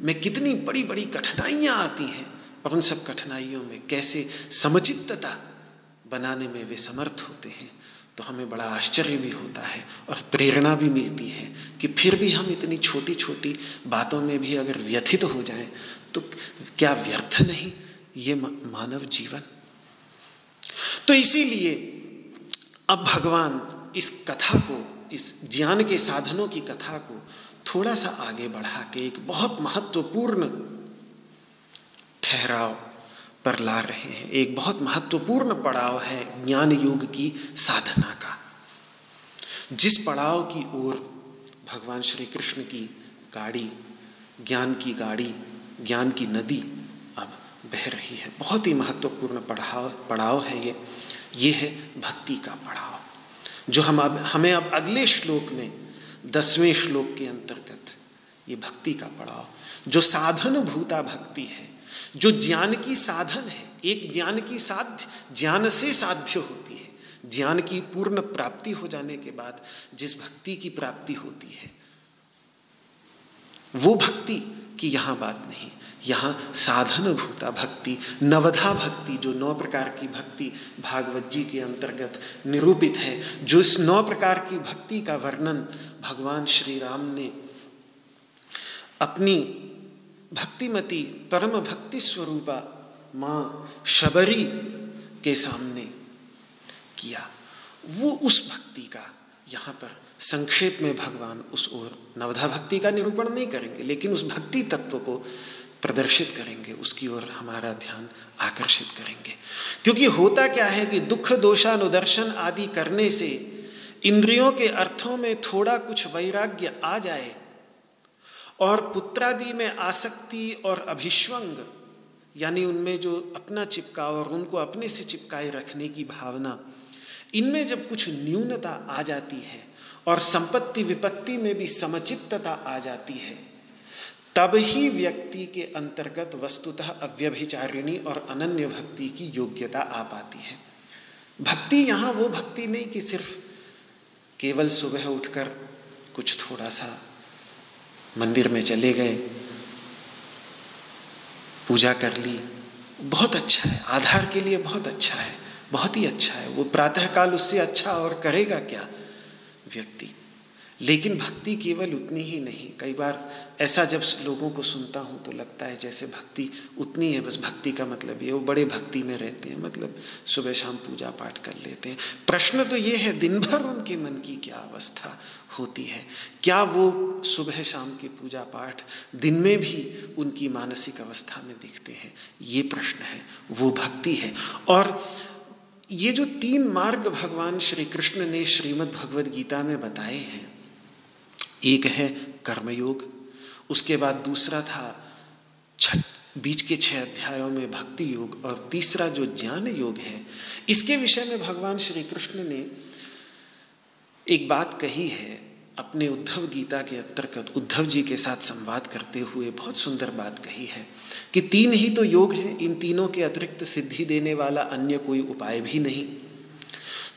में कितनी बड़ी बड़ी कठिनाइयाँ आती हैं, और उन सब कठिनाइयों में कैसे समचित्तता बनाने में वे समर्थ होते हैं तो हमें बड़ा आश्चर्य भी होता है और प्रेरणा भी मिलती है कि फिर भी हम इतनी छोटी छोटी बातों में भी अगर व्यथित हो जाएँ तो क्या व्यर्थ नहीं ये मानव जीवन? तो इसीलिए अब भगवान इस कथा को इस ज्ञान के साधनों की कथा को थोड़ा सा आगे बढ़ा के एक बहुत महत्वपूर्ण ठहराव पर ला रहे हैं। एक बहुत महत्वपूर्ण पड़ाव है ज्ञान योग की साधना का। जिस पड़ाव की ओर भगवान श्री कृष्ण की गाड़ी, ज्ञान की गाड़ी, ज्ञान की नदी अब बह रही है। बहुत ही महत्वपूर्ण पढ़ाव पड़ाव है ये। ये है भक्ति का पड़ाव। जो हम अब, हमें अब अगले श्लोक में दसवें श्लोक के अंतर्गत ये भक्ति का पड़ाव, जो साधन भूता भक्ति है, जो ज्ञान की साधन है, एक ज्ञान की साध्य, ज्ञान से साध्य होती है, ज्ञान की पूर्ण प्राप्ति हो जाने के बाद जिस भक्ति की प्राप्ति होती है, वो भक्ति की यहाँ बात नहीं। यहाँ साधन भूता भक्ति, नवधा भक्ति, जो नौ प्रकार की भक्ति भागवत जी के अंतर्गत निरूपित है, जो इस नौ प्रकार की भक्ति का वर्णन भगवान श्री राम ने अपनी भक्तिमती परम भक्ति स्वरूपा माँ शबरी के सामने किया। वो उस भक्ति का यहाँ पर संक्षेप में भगवान उस ओर नवधा भक्ति का निरूपण नहीं करेंगे, लेकिन उस भक्ति तत्व को प्रदर्शित करेंगे, उसकी ओर हमारा ध्यान आकर्षित करेंगे। क्योंकि होता क्या है कि दुख, दोषानुदर्शन आदि करने से इंद्रियों के अर्थों में थोड़ा कुछ वैराग्य आ जाए और पुत्रादि में आसक्ति और अभिश्वंग यानी उनमें जो अपना चिपका और उनको अपने से चिपकाए रखने की भावना, इनमें जब कुछ न्यूनता आ जाती है और संपत्ति विपत्ति में भी समचित्तता आ जाती है तब ही व्यक्ति के अंतर्गत वस्तुतः अव्यभिचारिणी और अनन्य भक्ति की योग्यता आ पाती है। भक्ति यहाँ, वो भक्ति नहीं कि सिर्फ़ केवल सुबह उठकर कुछ थोड़ा सा मंदिर में चले गए, पूजा कर ली। बहुत अच्छा है, आधार के लिए बहुत अच्छा है, बहुत ही अच्छा है। वो प्रातःकाल उससे अच्छा और करेगा क्या? व्यक्ति। लेकिन भक्ति केवल उतनी ही नहीं। कई बार ऐसा जब लोगों को सुनता हूँ तो लगता है जैसे भक्ति उतनी है, बस भक्ति का मतलब ये, वो बड़े भक्ति में रहते हैं मतलब सुबह शाम पूजा पाठ कर लेते हैं। प्रश्न तो ये है, दिन भर उनके मन की क्या अवस्था होती है? क्या वो सुबह शाम की पूजा पाठ दिन में भी उनकी मानसिक अवस्था में दिखते हैं? ये प्रश्न है, वो भक्ति है। और ये जो तीन मार्ग भगवान श्री कृष्ण ने श्रीमद् भगवद गीता में बताए हैं एक है कर्मयोग, उसके बाद दूसरा था छठ, बीच के छह अध्यायों में भक्ति योग और तीसरा जो ज्ञान योग है। इसके विषय में भगवान श्री कृष्ण ने एक बात कही है, अपने उद्धव गीता के अंतर्गत, उद्धव जी के साथ संवाद करते हुए बहुत सुंदर बात कही है कि तीन ही तो योग हैं, इन तीनों के अतिरिक्त सिद्धि देने वाला अन्य कोई उपाय भी नहीं।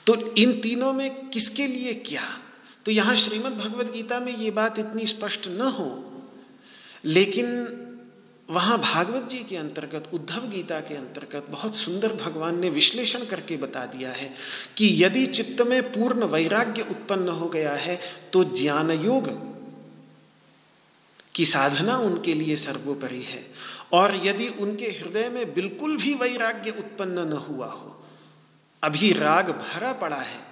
तो इन तीनों में किसके लिए क्या? तो यहाँ श्रीमद् भगवद गीता में ये बात इतनी स्पष्ट न हो, लेकिन वहाँ भागवत जी के अंतर्गत, उद्धव गीता के अंतर्गत बहुत सुंदर भगवान ने विश्लेषण करके बता दिया है कि यदि चित्त में पूर्ण वैराग्य उत्पन्न हो गया है तो ज्ञान योग की साधना उनके लिए सर्वोपरि है। और यदि उनके हृदय में बिल्कुल भी वैराग्य उत्पन्न न हुआ हो, अभी राग भरा पड़ा है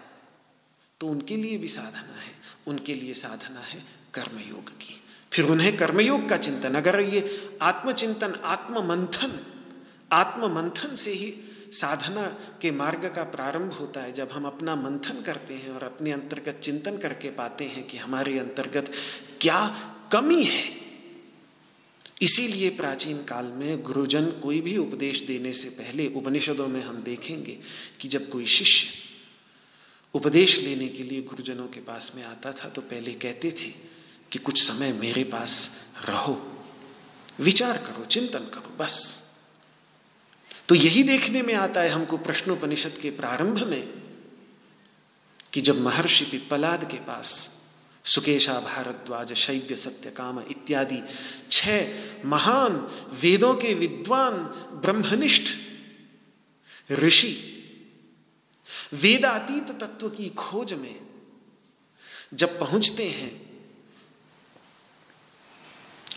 तो उनके लिए भी साधना है, उनके लिए साधना है कर्मयोग की। फिर उन्हें कर्मयोग का चिंतन, अगर ये आत्मचिंतन आत्म मंथन आत्म मंथन से ही साधना के मार्ग का प्रारंभ होता है, जब हम अपना मंथन करते हैं और अपने अंतर्गत चिंतन करके पाते हैं कि हमारे अंतर्गत क्या कमी है। इसीलिए प्राचीन काल में गुरुजन कोई भी उपदेश देने से पहले उपनिषदों में हम देखेंगे कि जब कोई शिष्य उपदेश लेने के लिए गुरुजनों के पास में आता था तो पहले कहते थे कि कुछ समय मेरे पास रहो, विचार करो, चिंतन करो, बस। तो यही देखने में आता है हमको प्रश्नोपनिषद के प्रारंभ में कि जब महर्षि पिप्पलाद के पास सुकेशा, भारद्वाज, शैव्य सत्य काम इत्यादि छह महान वेदों के विद्वान ब्रह्मनिष्ठ ऋषि वेदातीत तत्व की खोज में जब पहुँचते हैं,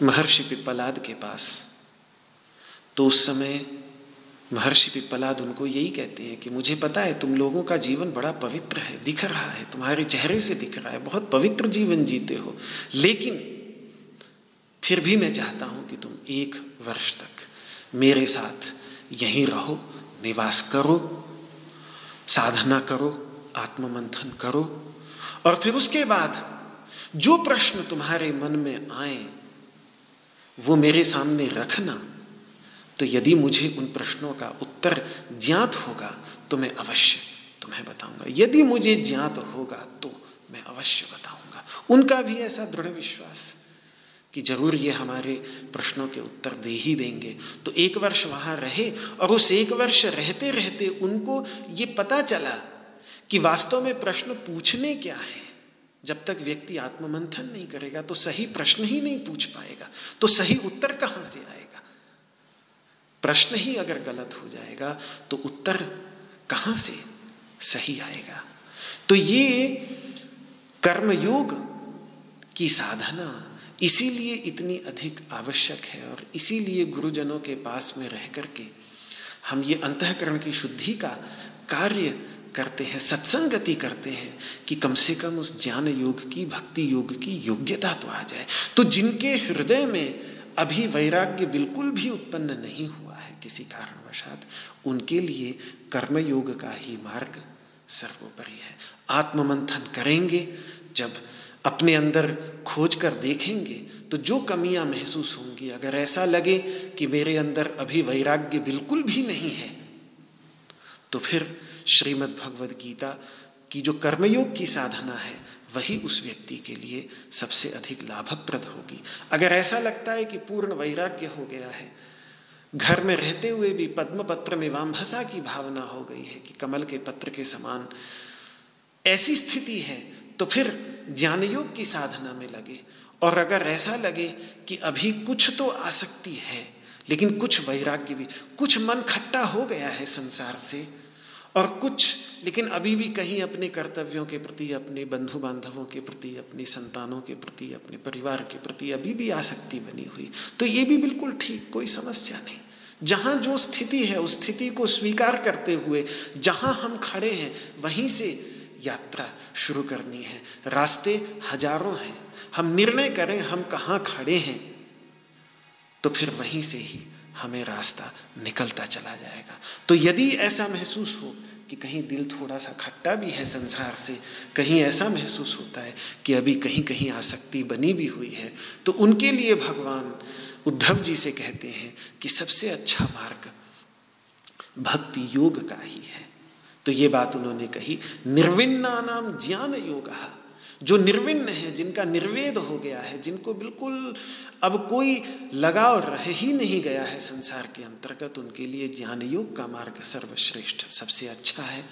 महर्षि पिप्पलाद के पास तो उस समय महर्षि पिप्पलाद उनको यही कहते हैं कि मुझे पता है तुम लोगों का जीवन बड़ा पवित्र है, दिख रहा है, तुम्हारे चेहरे से दिख रहा है, बहुत पवित्र जीवन जीते हो। लेकिन फिर भी मैं चाहता हूँ कि तुम एक वर्ष तक मेरे साथ यहीं रहो, निवास करो साधना करो, आत्ममंथन करो, और फिर उसके बाद जो प्रश्न तुम्हारे मन में आए, वो मेरे सामने रखना। तो यदि मुझे उन प्रश्नों का उत्तर ज्ञात होगा तो मैं अवश्य तुम्हें बताऊँगा। यदि मुझे ज्ञात होगा तो मैं अवश्य बताऊँगा। उनका भी ऐसा दृढ़ विश्वास कि ज़रूर ये हमारे प्रश्नों के उत्तर दे ही देंगे। तो एक वर्ष वहाँ रहे और उस एक वर्ष रहते रहते उनको ये पता चला कि वास्तव में प्रश्न पूछने क्या है। जब तक व्यक्ति आत्ममंथन नहीं करेगा तो सही प्रश्न ही नहीं पूछ पाएगा तो सही उत्तर कहाँ से आएगा? प्रश्न ही अगर गलत हो जाएगा तो उत्तर कहाँ से सही आएगा? तो ये कर्मयोग की साधना इसीलिए इतनी अधिक आवश्यक है और इसीलिए गुरुजनों के पास में रह करके हम ये अंतकरण की शुद्धि का कार्य करते हैं, सत्संगति करते हैं कि कम से कम उस ज्ञान योग की, भक्ति योग की योग्यता तो आ जाए। तो जिनके हृदय में अभी वैराग्य बिल्कुल भी उत्पन्न नहीं हुआ है किसी कारणवशात, उनके लिए कर्मयोग का ही मार्ग सर्वोपरि है। आत्ममंथन करेंगे जब अपने अंदर खोज कर देखेंगे तो जो कमियाँ महसूस होंगी। अगर ऐसा लगे कि मेरे अंदर अभी वैराग्य बिल्कुल भी नहीं है तो फिर श्रीमद् भगवद गीता की जो कर्मयोग की साधना है, वही उस व्यक्ति के लिए सबसे अधिक लाभप्रद होगी। अगर ऐसा लगता है कि पूर्ण वैराग्य हो गया है, घर में रहते हुए भी पद्म पत्र में वामभसा की भावना हो गई है कि कमल के पत्र के समान ऐसी स्थिति है तो फिर ज्ञान योग की साधना में लगे। और अगर ऐसा लगे कि अभी कुछ तो आसक्ति है, लेकिन कुछ वैराग्य भी, कुछ मन खट्टा हो गया है संसार से, और कुछ, लेकिन अभी भी कहीं अपने कर्तव्यों के प्रति, अपने बंधु बांधवों के प्रति, अपनी संतानों के प्रति, अपने परिवार के प्रति अभी भी आसक्ति बनी हुई तो ये भी बिल्कुल ठीक, कोई समस्या नहीं। जहाँ जो स्थिति है, उस स्थिति को स्वीकार करते हुए, जहाँ हम खड़े हैं, वहीं से यात्रा शुरू करनी है। रास्ते हज़ारों हैं। हम निर्णय करें हम कहाँ खड़े हैं। तो फिर वहीं से ही हमें रास्ता निकलता चला जाएगा। तो यदि ऐसा महसूस हो कि कहीं दिल थोड़ा सा खट्टा भी है संसार से, कहीं ऐसा महसूस होता है कि अभी कहीं कहीं आसक्ति बनी भी हुई है तो उनके लिए भगवान उद्धव जी से कहते हैं कि सबसे अच्छा मार्ग भक्ति योग का ही है। तो ये बात उन्होंने कही, निर्विन्ना नाम ज्ञान योग। जो निर्विन्न है, जिनका निर्वेद हो गया है, जिनको बिल्कुल अब कोई लगाव रह ही नहीं गया है संसार के अंतर्गत, उनके लिए ज्ञान योग का मार्ग सर्वश्रेष्ठ, सबसे अच्छा है।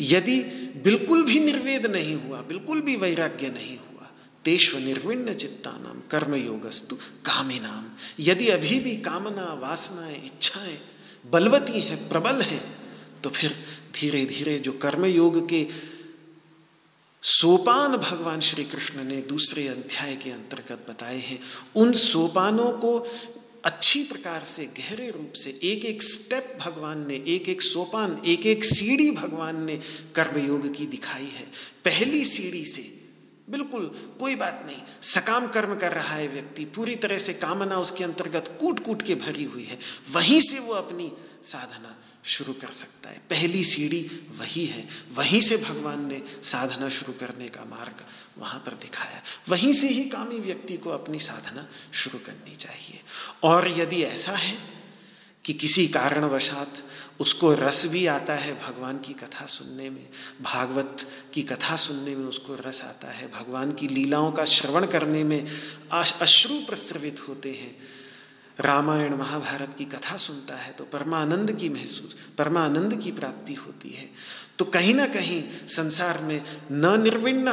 यदि बिल्कुल भी निर्वेद नहीं हुआ, बिल्कुल भी वैराग्य नहीं हुआ, तेष्व निर्विण्ण चित्ता नाम कर्म योगस्तु कामी नाम यदि अभी भी कामना, वासनाएँ, इच्छाएँ बलवती हैं, प्रबल हैं तो फिर धीरे धीरे जो कर्म योग के सोपान भगवान श्री कृष्ण ने दूसरे अध्याय के अंतर्गत बताए हैं, उन सोपानों को अच्छी प्रकार से, गहरे रूप से एक एक स्टेप भगवान ने एक एक सोपान एक एक सीढ़ी भगवान ने कर्मयोग की दिखाई है। पहली सीढ़ी से, बिल्कुल कोई बात नहीं, सकाम कर्म कर रहा है व्यक्ति, पूरी तरह से कामना उसके अंतर्गत कूट कूट के भरी हुई है। वहीं से वो अपनी साधना शुरू कर सकता है। पहली सीढ़ी वही है। वहीं से भगवान ने साधना शुरू करने का मार्ग वहाँ पर दिखाया। वहीं से ही कामी व्यक्ति को अपनी साधना शुरू करनी चाहिए। और यदि ऐसा है कि किसी कारणवशात उसको रस भी आता है भगवान की कथा सुनने में, भागवत की कथा सुनने में उसको रस आता है, भगवान की लीलाओं का श्रवण करने में अश्रु प्रस्रवित होते हैं रामायण महाभारत की कथा सुनता है तो परमानंद की महसूस, परमानंद की प्राप्ति होती है। तो कहीं ना कहीं संसार में न निर्विण्ण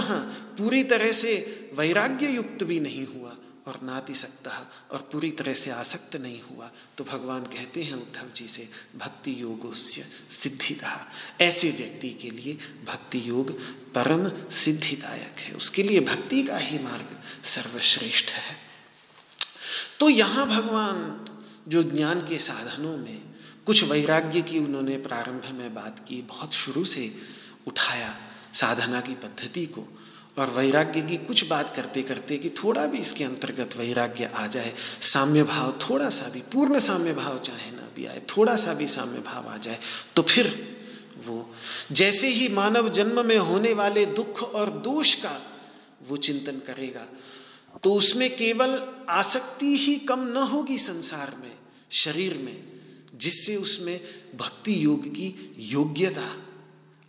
पूरी तरह से वैराग्य युक्त भी नहीं हुआ और नाति सकता और पूरी तरह से आसक्त नहीं हुआ। तो भगवान कहते हैं, उद्धव जी से, भक्ति योगोस्य सिद्धिदा ऐसे व्यक्ति के लिए भक्ति योग परम सिद्धिदायक है। उसके लिए भक्ति का ही मार्ग सर्वश्रेष्ठ है। तो यहाँ भगवान जो ज्ञान के साधनों में कुछ वैराग्य की उन्होंने प्रारंभ में बात की, बहुत शुरू से उठाया साधना की पद्धति को और वैराग्य की कुछ बात करते करते कि थोड़ा भी इसके अंतर्गत वैराग्य आ जाए, साम्य भाव थोड़ा सा भी, पूर्ण साम्य भाव चाहे ना भी आए, थोड़ा सा भी साम्य भाव आ जाए तो फिर वो जैसे ही मानव जन्म में होने वाले दुख और दोष का वो चिंतन करेगा। तो उसमें केवल आसक्ति ही कम न होगी संसार में, शरीर में, जिससे उसमें भक्ति योग की योग्यता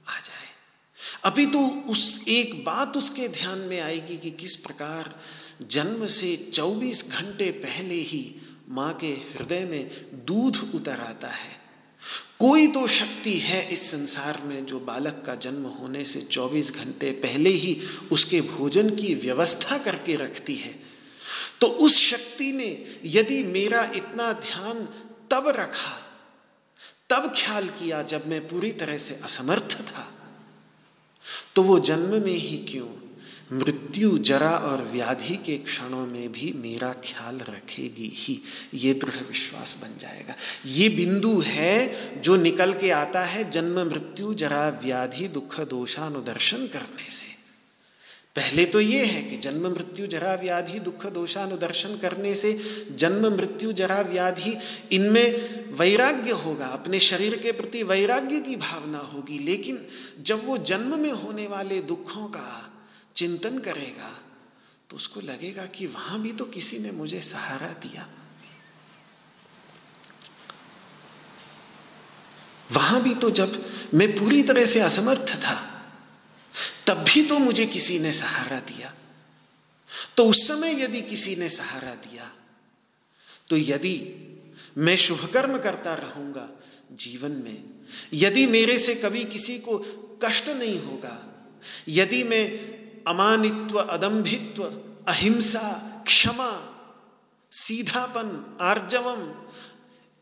आ जाए। अभी तो उस एक बात उसके ध्यान में आएगी कि किस प्रकार जन्म से 24 घंटे पहले ही माँ के हृदय में दूध उतर आता है। कोई तो शक्ति है इस संसार में जो बालक का जन्म होने से 24 घंटे पहले ही उसके भोजन की व्यवस्था करके रखती है। तो उस शक्ति ने यदि मेरा इतना ध्यान तब रखा, तब ख्याल किया जब मैं पूरी तरह से असमर्थ था। तो वो जन्म में ही क्यों मृत्यु जरा और व्याधि के क्षणों में भी मेरा ख्याल रखेगी ही। ये दृढ़ विश्वास बन जाएगा। ये बिंदु है जो निकल के आता है जन्म, मृत्यु, जरा, व्याधि, दुख, दोषानुदर्शन करने से। पहले तो ये है कि जन्म, मृत्यु, जरा, व्याधि, दुख, दोषानुदर्शन करने से जन्म, मृत्यु, जरा, व्याधि, इनमें वैराग्य होगा। अपने शरीर के प्रति वैराग्य की भावना होगी। लेकिन जब वो जन्म में होने वाले दुखों का चिंतन करेगा तो उसको लगेगा कि वहाँ भी तो किसी ने मुझे सहारा दिया। वहाँ भी तो जब मैं पूरी तरह से असमर्थ था, तब भी तो मुझे किसी ने सहारा दिया। तो उस समय यदि किसी ने सहारा दिया तो यदि मैं शुभ कर्म करता रहूँगा जीवन में, यदि मेरे से कभी किसी को कष्ट नहीं होगा, यदि मैं अमानित्व, अदम्भित्व, अहिंसा, क्षमा, सीधापन, आर्जवम,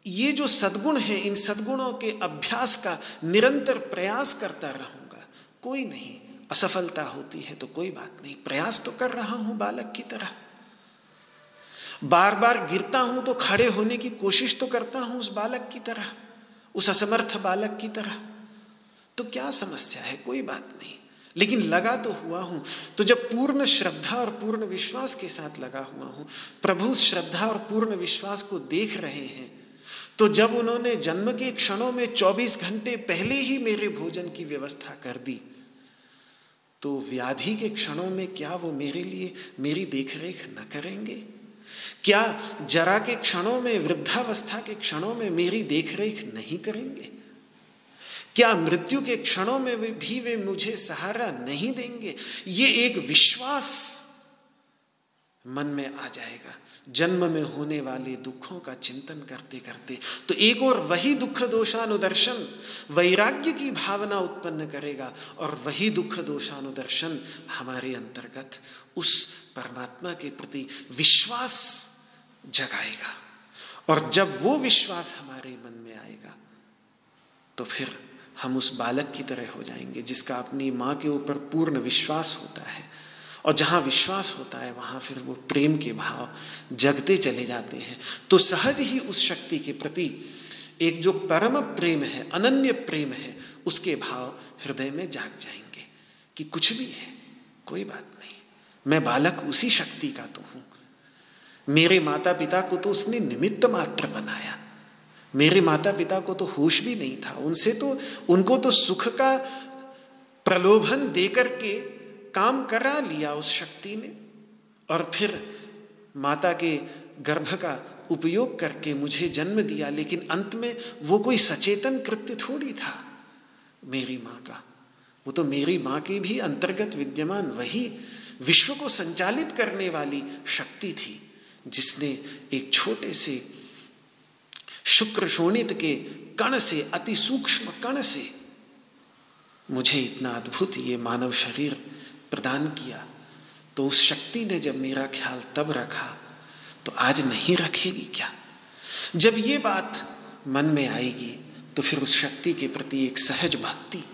ये जो सद्गुण है, इन सद्गुणों के अभ्यास का निरंतर प्रयास करता रहूँगा। कोई नहीं, असफलता होती है तो कोई बात नहीं। प्रयास तो कर रहा हूँ बालक की तरह। बार बार गिरता हूँ तो खड़े होने की कोशिश तो करता हूँ उस बालक की तरह, उस असमर्थ बालक की तरह। तो क्या समस्या है? कोई बात नहीं। लेकिन लगा तो हुआ हूँ। तो जब पूर्ण श्रद्धा और पूर्ण विश्वास के साथ लगा हुआ हूँ, प्रभु श्रद्धा और पूर्ण विश्वास को देख रहे हैं तो जब उन्होंने जन्म के क्षणों में 24 घंटे पहले ही मेरे भोजन की व्यवस्था कर दी तो व्याधि के क्षणों में क्या वो मेरे लिए मेरी देखरेख न करेंगे? क्या जरा के क्षणों में, वृद्धावस्था के क्षणों में मेरी देखरेख नहीं करेंगे? क्या मृत्यु के क्षणों में भी वे मुझे सहारा नहीं देंगे? ये एक विश्वास मन में आ जाएगा। जन्म में होने वाले दुखों का चिंतन करते करते। तो एक और वही दुख दोषानुदर्शन वैराग्य की भावना उत्पन्न करेगा और वही दुख दोषानुदर्शन हमारे अंतर्गत उस परमात्मा के प्रति विश्वास जगाएगा। और जब वो विश्वास हमारे मन में आएगा तो फिर हम उस बालक की तरह हो जाएँगे, जिसका अपनी माँ के ऊपर पूर्ण विश्वास होता है। और जहाँ विश्वास होता है, वहाँ फिर वो प्रेम के भाव जगते चले जाते हैं। तो सहज ही उस शक्ति के प्रति एक जो परम प्रेम है, अनन्य प्रेम है, उसके भाव हृदय में जाग जाएँगे कि कुछ भी है, कोई बात नहीं। मैं बालक उसी शक्ति का तो हूँ। मेरे माता पिता को तो उसने निमित्त मात्र बनाया। मेरे माता पिता को तो होश भी नहीं था। उनसे तो उनको तो सुख का प्रलोभन देकर के काम करा लिया उस शक्ति ने। और फिर माता के गर्भ का उपयोग करके मुझे जन्म दिया, लेकिन अंत में वो कोई सचेतन कृत्य थोड़ी था मेरी माँ का। वो तो मेरी माँ के भी अंतर्गत विद्यमान, वही विश्व को संचालित करने वाली शक्ति थी, जिसने एक छोटे से शुक्र शोणित के कण से, अति सूक्ष्म कण से मुझे इतना अद्भुत ये मानव शरीर प्रदान किया तो उस शक्ति ने जब मेरा ख्याल तब रखा तो आज नहीं रखेगी क्या? जब ये बात मन में आएगी तो फिर उस शक्ति के प्रति एक सहज भक्ति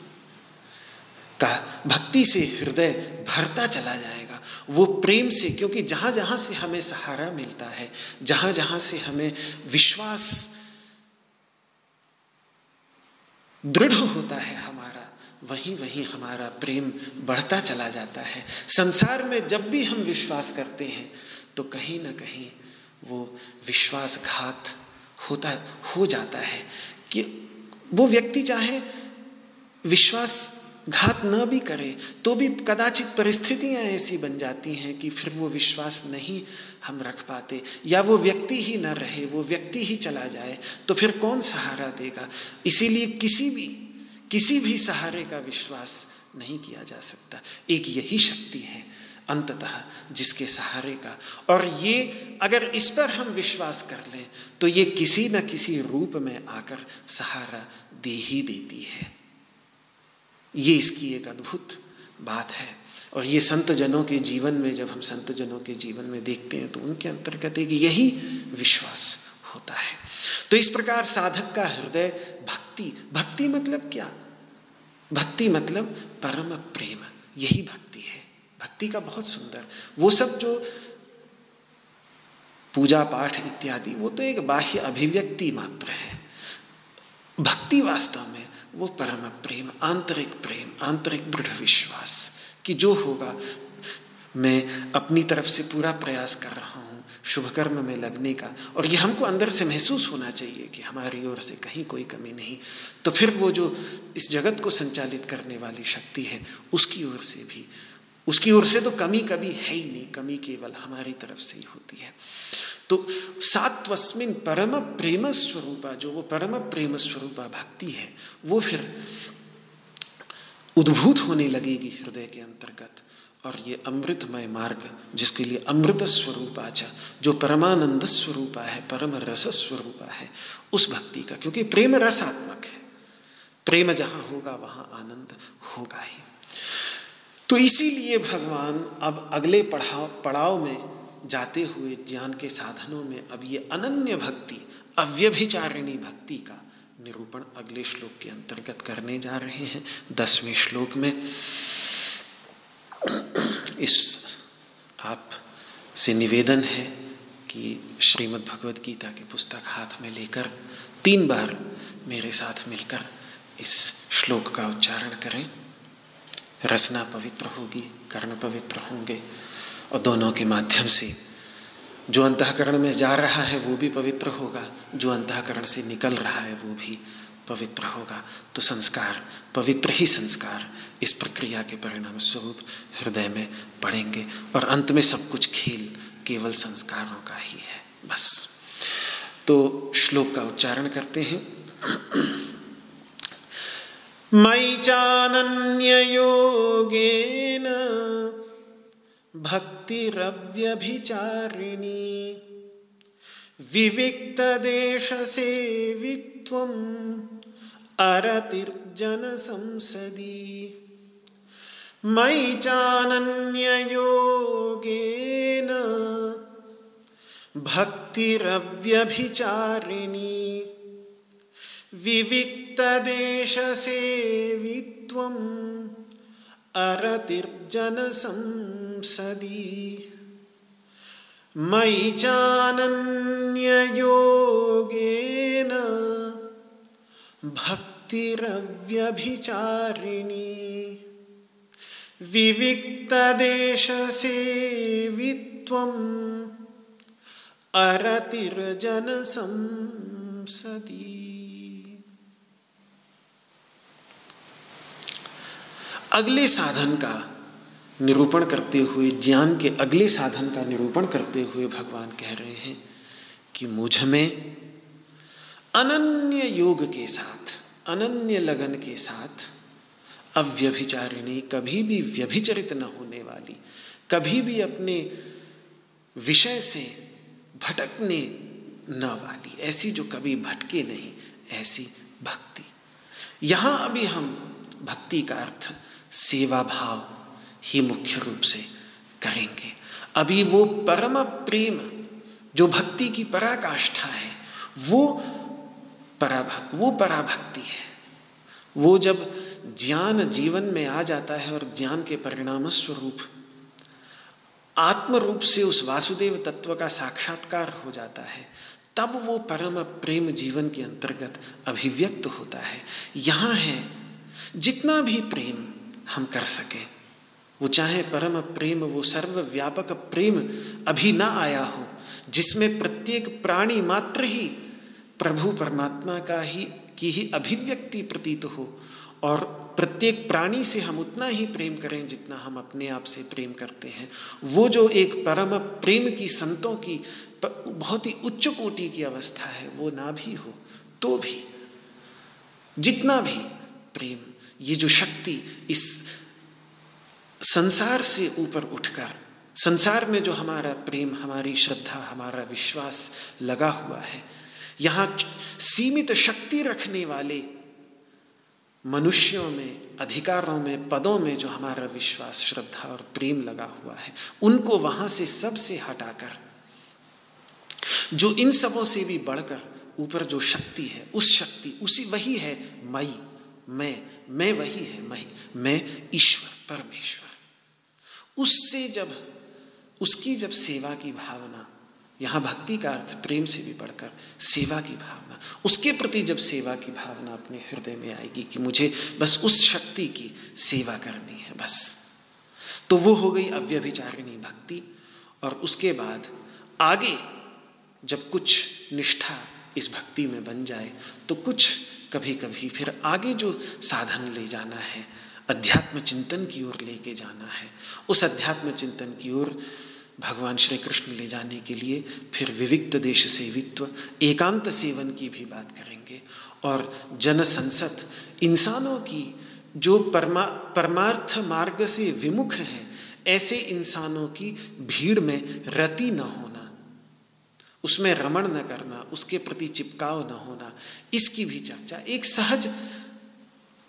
का, भक्ति से हृदय भरता चला जाएगा। वो प्रेम से, क्योंकि जहाँ जहाँ से हमें सहारा मिलता है जहाँ जहाँ से हमें विश्वास दृढ़ होता है हमारा, वहीं वहीं हमारा प्रेम बढ़ता चला जाता है। संसार में जब भी हम विश्वास करते हैं तो कहीं ना कहीं वो विश्वासघात होता, हो जाता है कि वो व्यक्ति चाहे विश्वास घात न भी करे तो भी कदाचित परिस्थितियाँ ऐसी बन जाती हैं कि फिर वो विश्वास नहीं हम रख पाते। या वो व्यक्ति ही न रहे, वो व्यक्ति ही चला जाए तो फिर कौन सहारा देगा? इसीलिए किसी भी किसी भी सहारे का विश्वास नहीं किया जा सकता। एक यही शक्ति है अंततः जिसके सहारे का। और ये अगर इस पर हम विश्वास कर लें तो ये किसी न किसी रूप में आकर सहारा दे ही देती है। ये इसकी एक अद्भुत बात है। और ये संत जनों के जीवन में, जब हम संत जनों के जीवन में देखते हैं तो उनके अंतर्गत एक यही विश्वास होता है। तो इस प्रकार साधक का हृदय भक्ति भक्ति मतलब क्या? भक्ति मतलब परम प्रेम। यही भक्ति है। भक्ति का बहुत सुंदर। वो सब जो पूजा पाठ इत्यादि, वो तो एक बाह्य अभिव्यक्ति मात्र है। भक्ति वास्तव में वो परम प्रेम, आंतरिक प्रेम, आंतरिक दृढ़ विश्वास कि जो होगा, मैं अपनी तरफ़ से पूरा प्रयास कर रहा हूँ शुभ कर्म में लगने का। और ये हमको अंदर से महसूस होना चाहिए कि हमारी ओर से कहीं कोई कमी नहीं। तो फिर वो जो इस जगत को संचालित करने वाली शक्ति है, उसकी ओर से भी, उसकी ओर से तो कमी कभी है ही नहीं, कमी केवल हमारी तरफ़ से ही होती है। तो सात्वस्मिन परम प्रेम स्वरूपा, जो वो परम प्रेम स्वरूपा भक्ति है, वो फिर उद्भूत होने लगेगी हृदय के अंतर्गत। और ये अमृतमय मार्ग, जिसके लिए अमृत स्वरूप आचा, जो परमानंद स्वरूप है, परम रस स्वरूप है, उस भक्ति का, क्योंकि प्रेम रसात्मक है। प्रेम जहाँ होगा, वहाँ आनंद होगा ही। तो इसीलिए भगवान अब अगले पढ़ाव, पड़ाव में जाते हुए ज्ञान के साधनों में अब ये अनन्य भक्ति, अव्यभिचारिणी भक्ति का निरूपण अगले श्लोक के अंतर्गत करने जा रहे हैं। दसवें श्लोक में इस आप से निवेदन है कि श्रीमद् भगवद गीता की पुस्तक हाथ में लेकर तीन बार मेरे साथ मिलकर इस श्लोक का उच्चारण करें। रसना पवित्र होगी, कर्ण पवित्र होंगे और दोनों के माध्यम से। जो अंतकरण में जा रहा है, वो भी पवित्र होगा। जो अंतकरण से निकल रहा है, वो भी पवित्र होगा। तो संस्कार, पवित्र ही संस्कार, इस प्रक्रिया के परिणाम स्वरूप हृदय में पड़ेंगे। और अंत में सब कुछ खेल केवल संस्कारों का ही है, बस। तो श्लोक का उच्चारण करते हैं। मई (clears throat) मयि योगेन भक्तिरव्यभिचारिणी। विविक्तदेशसेवित्वम् अरतिर्जनसंसदि। मयि चानन्ययोगेन भक्तिरव्यभिचारिणी। विविक्तदेशसेवित्वम् अरतिर्जनसंसदि। मयि चानन्ययोगेन भक्तिरव्यभिचारिणी। विविक्तदेशसेवित्वम् अरतिर्जनसंसदि। अगले साधन का निरूपण करते हुए, ज्ञान के अगले साधन का निरूपण करते हुए भगवान कह रहे हैं कि मुझमें अनन्य योग के साथ, अनन्य लगन के साथ अव्यभिचारिणी कभी भी व्यभिचरित न होने वाली, कभी भी अपने विषय से भटकने न वाली, ऐसी जो कभी भटके नहीं, ऐसी भक्ति। यहाँ अभी हम भक्ति का अर्थ सेवा भाव ही मुख्य रूप से करेंगे। अभी वो परम प्रेम, जो भक्ति की पराकाष्ठा है, वो पराभक्, वो पराभक्ति है। वो जब ज्ञान जीवन में आ जाता है और ज्ञान के परिणाम स्वरूप आत्म रूप से उस वासुदेव तत्व का साक्षात्कार हो जाता है, तब वो परम प्रेम जीवन के अंतर्गत अभिव्यक्त होता है। यहाँ है जितना भी प्रेम हम कर सके। वो चाहे परम प्रेम, वो सर्वव्यापक प्रेम अभी ना आया हो, जिसमें प्रत्येक प्राणी मात्र ही प्रभु परमात्मा का ही, की ही अभिव्यक्ति प्रतीत हो, और प्रत्येक प्राणी से हम उतना ही प्रेम करें जितना हम अपने आप से प्रेम करते हैं। वो जो एक परम प्रेम की संतों की बहुत ही उच्च कोटि की अवस्था है, वो ना भी हो तो भी, जितना भी प्रेम ये जो शक्ति इस संसार से ऊपर उठकर, संसार में जो हमारा प्रेम, हमारी श्रद्धा, हमारा विश्वास लगा हुआ है, यहाँ सीमित शक्ति रखने वाले मनुष्यों में, अधिकारों में, पदों में जो हमारा विश्वास, श्रद्धा और प्रेम लगा हुआ है, उनको वहाँ से सबसे हटाकर, जो इन सबों से भी बढ़कर ऊपर जो शक्ति है, उस शक्ति, उसी वही है मई, मैं मैं वही है, मैं मैं ईश्वर, परमेश्वर। उससे जब, उसकी जब सेवा की भावना, यहाँ भक्ति का अर्थ प्रेम से भी बढ़कर सेवा की भावना, उसके प्रति जब सेवा की भावना अपने हृदय में आएगी कि मुझे बस उस शक्ति की सेवा करनी है, बस। तो वो हो गई अव्यभिचारिणी भक्ति, और उसके बाद आगे जब कुछ निष्ठा इस भक्ति में बन जाए तो कुछ कभी कभी फिर आगे जो साधन ले जाना है, अध्यात्म चिंतन की ओर लेके जाना है, उस अध्यात्म चिंतन की ओर भगवान श्री कृष्ण ले जाने के लिए फिर विविक्त देश सेवित्व, एकांत सेवन की भी बात करेंगे। और जन संसद इंसानों की जो परमा, परमार्थ मार्ग से विमुख हैं, ऐसे इंसानों की भीड़ में रति न होना उसमें रमण न करना, उसके प्रति चिपकाव न होना, इसकी भी चर्चा। एक सहज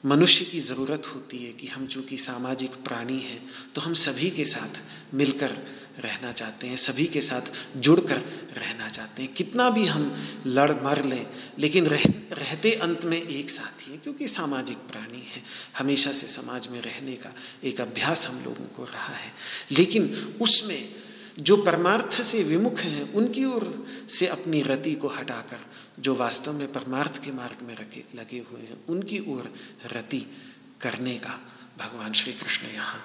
मनुष्य की ज़रूरत होती है कि हम चूँकि सामाजिक प्राणी हैं तो हम सभी के साथ मिलकर रहना चाहते हैं, सभी के साथ जुड़कर रहना चाहते हैं। कितना भी हम लड़ मर लें, लेकिन रह, रहते अंत में एक साथ ही है, क्योंकि सामाजिक प्राणी है। हमेशा से समाज में रहने का एक अभ्यास हम लोगों को रहा है। लेकिन उसमें जो परमार्थ से विमुख हैं, उनकी ओर से अपनी रति को हटाकर, जो वास्तव में परमार्थ के मार्ग में रखे, लगे हुए हैं, उनकी ओर रति करने का भगवान श्री कृष्ण यहाँ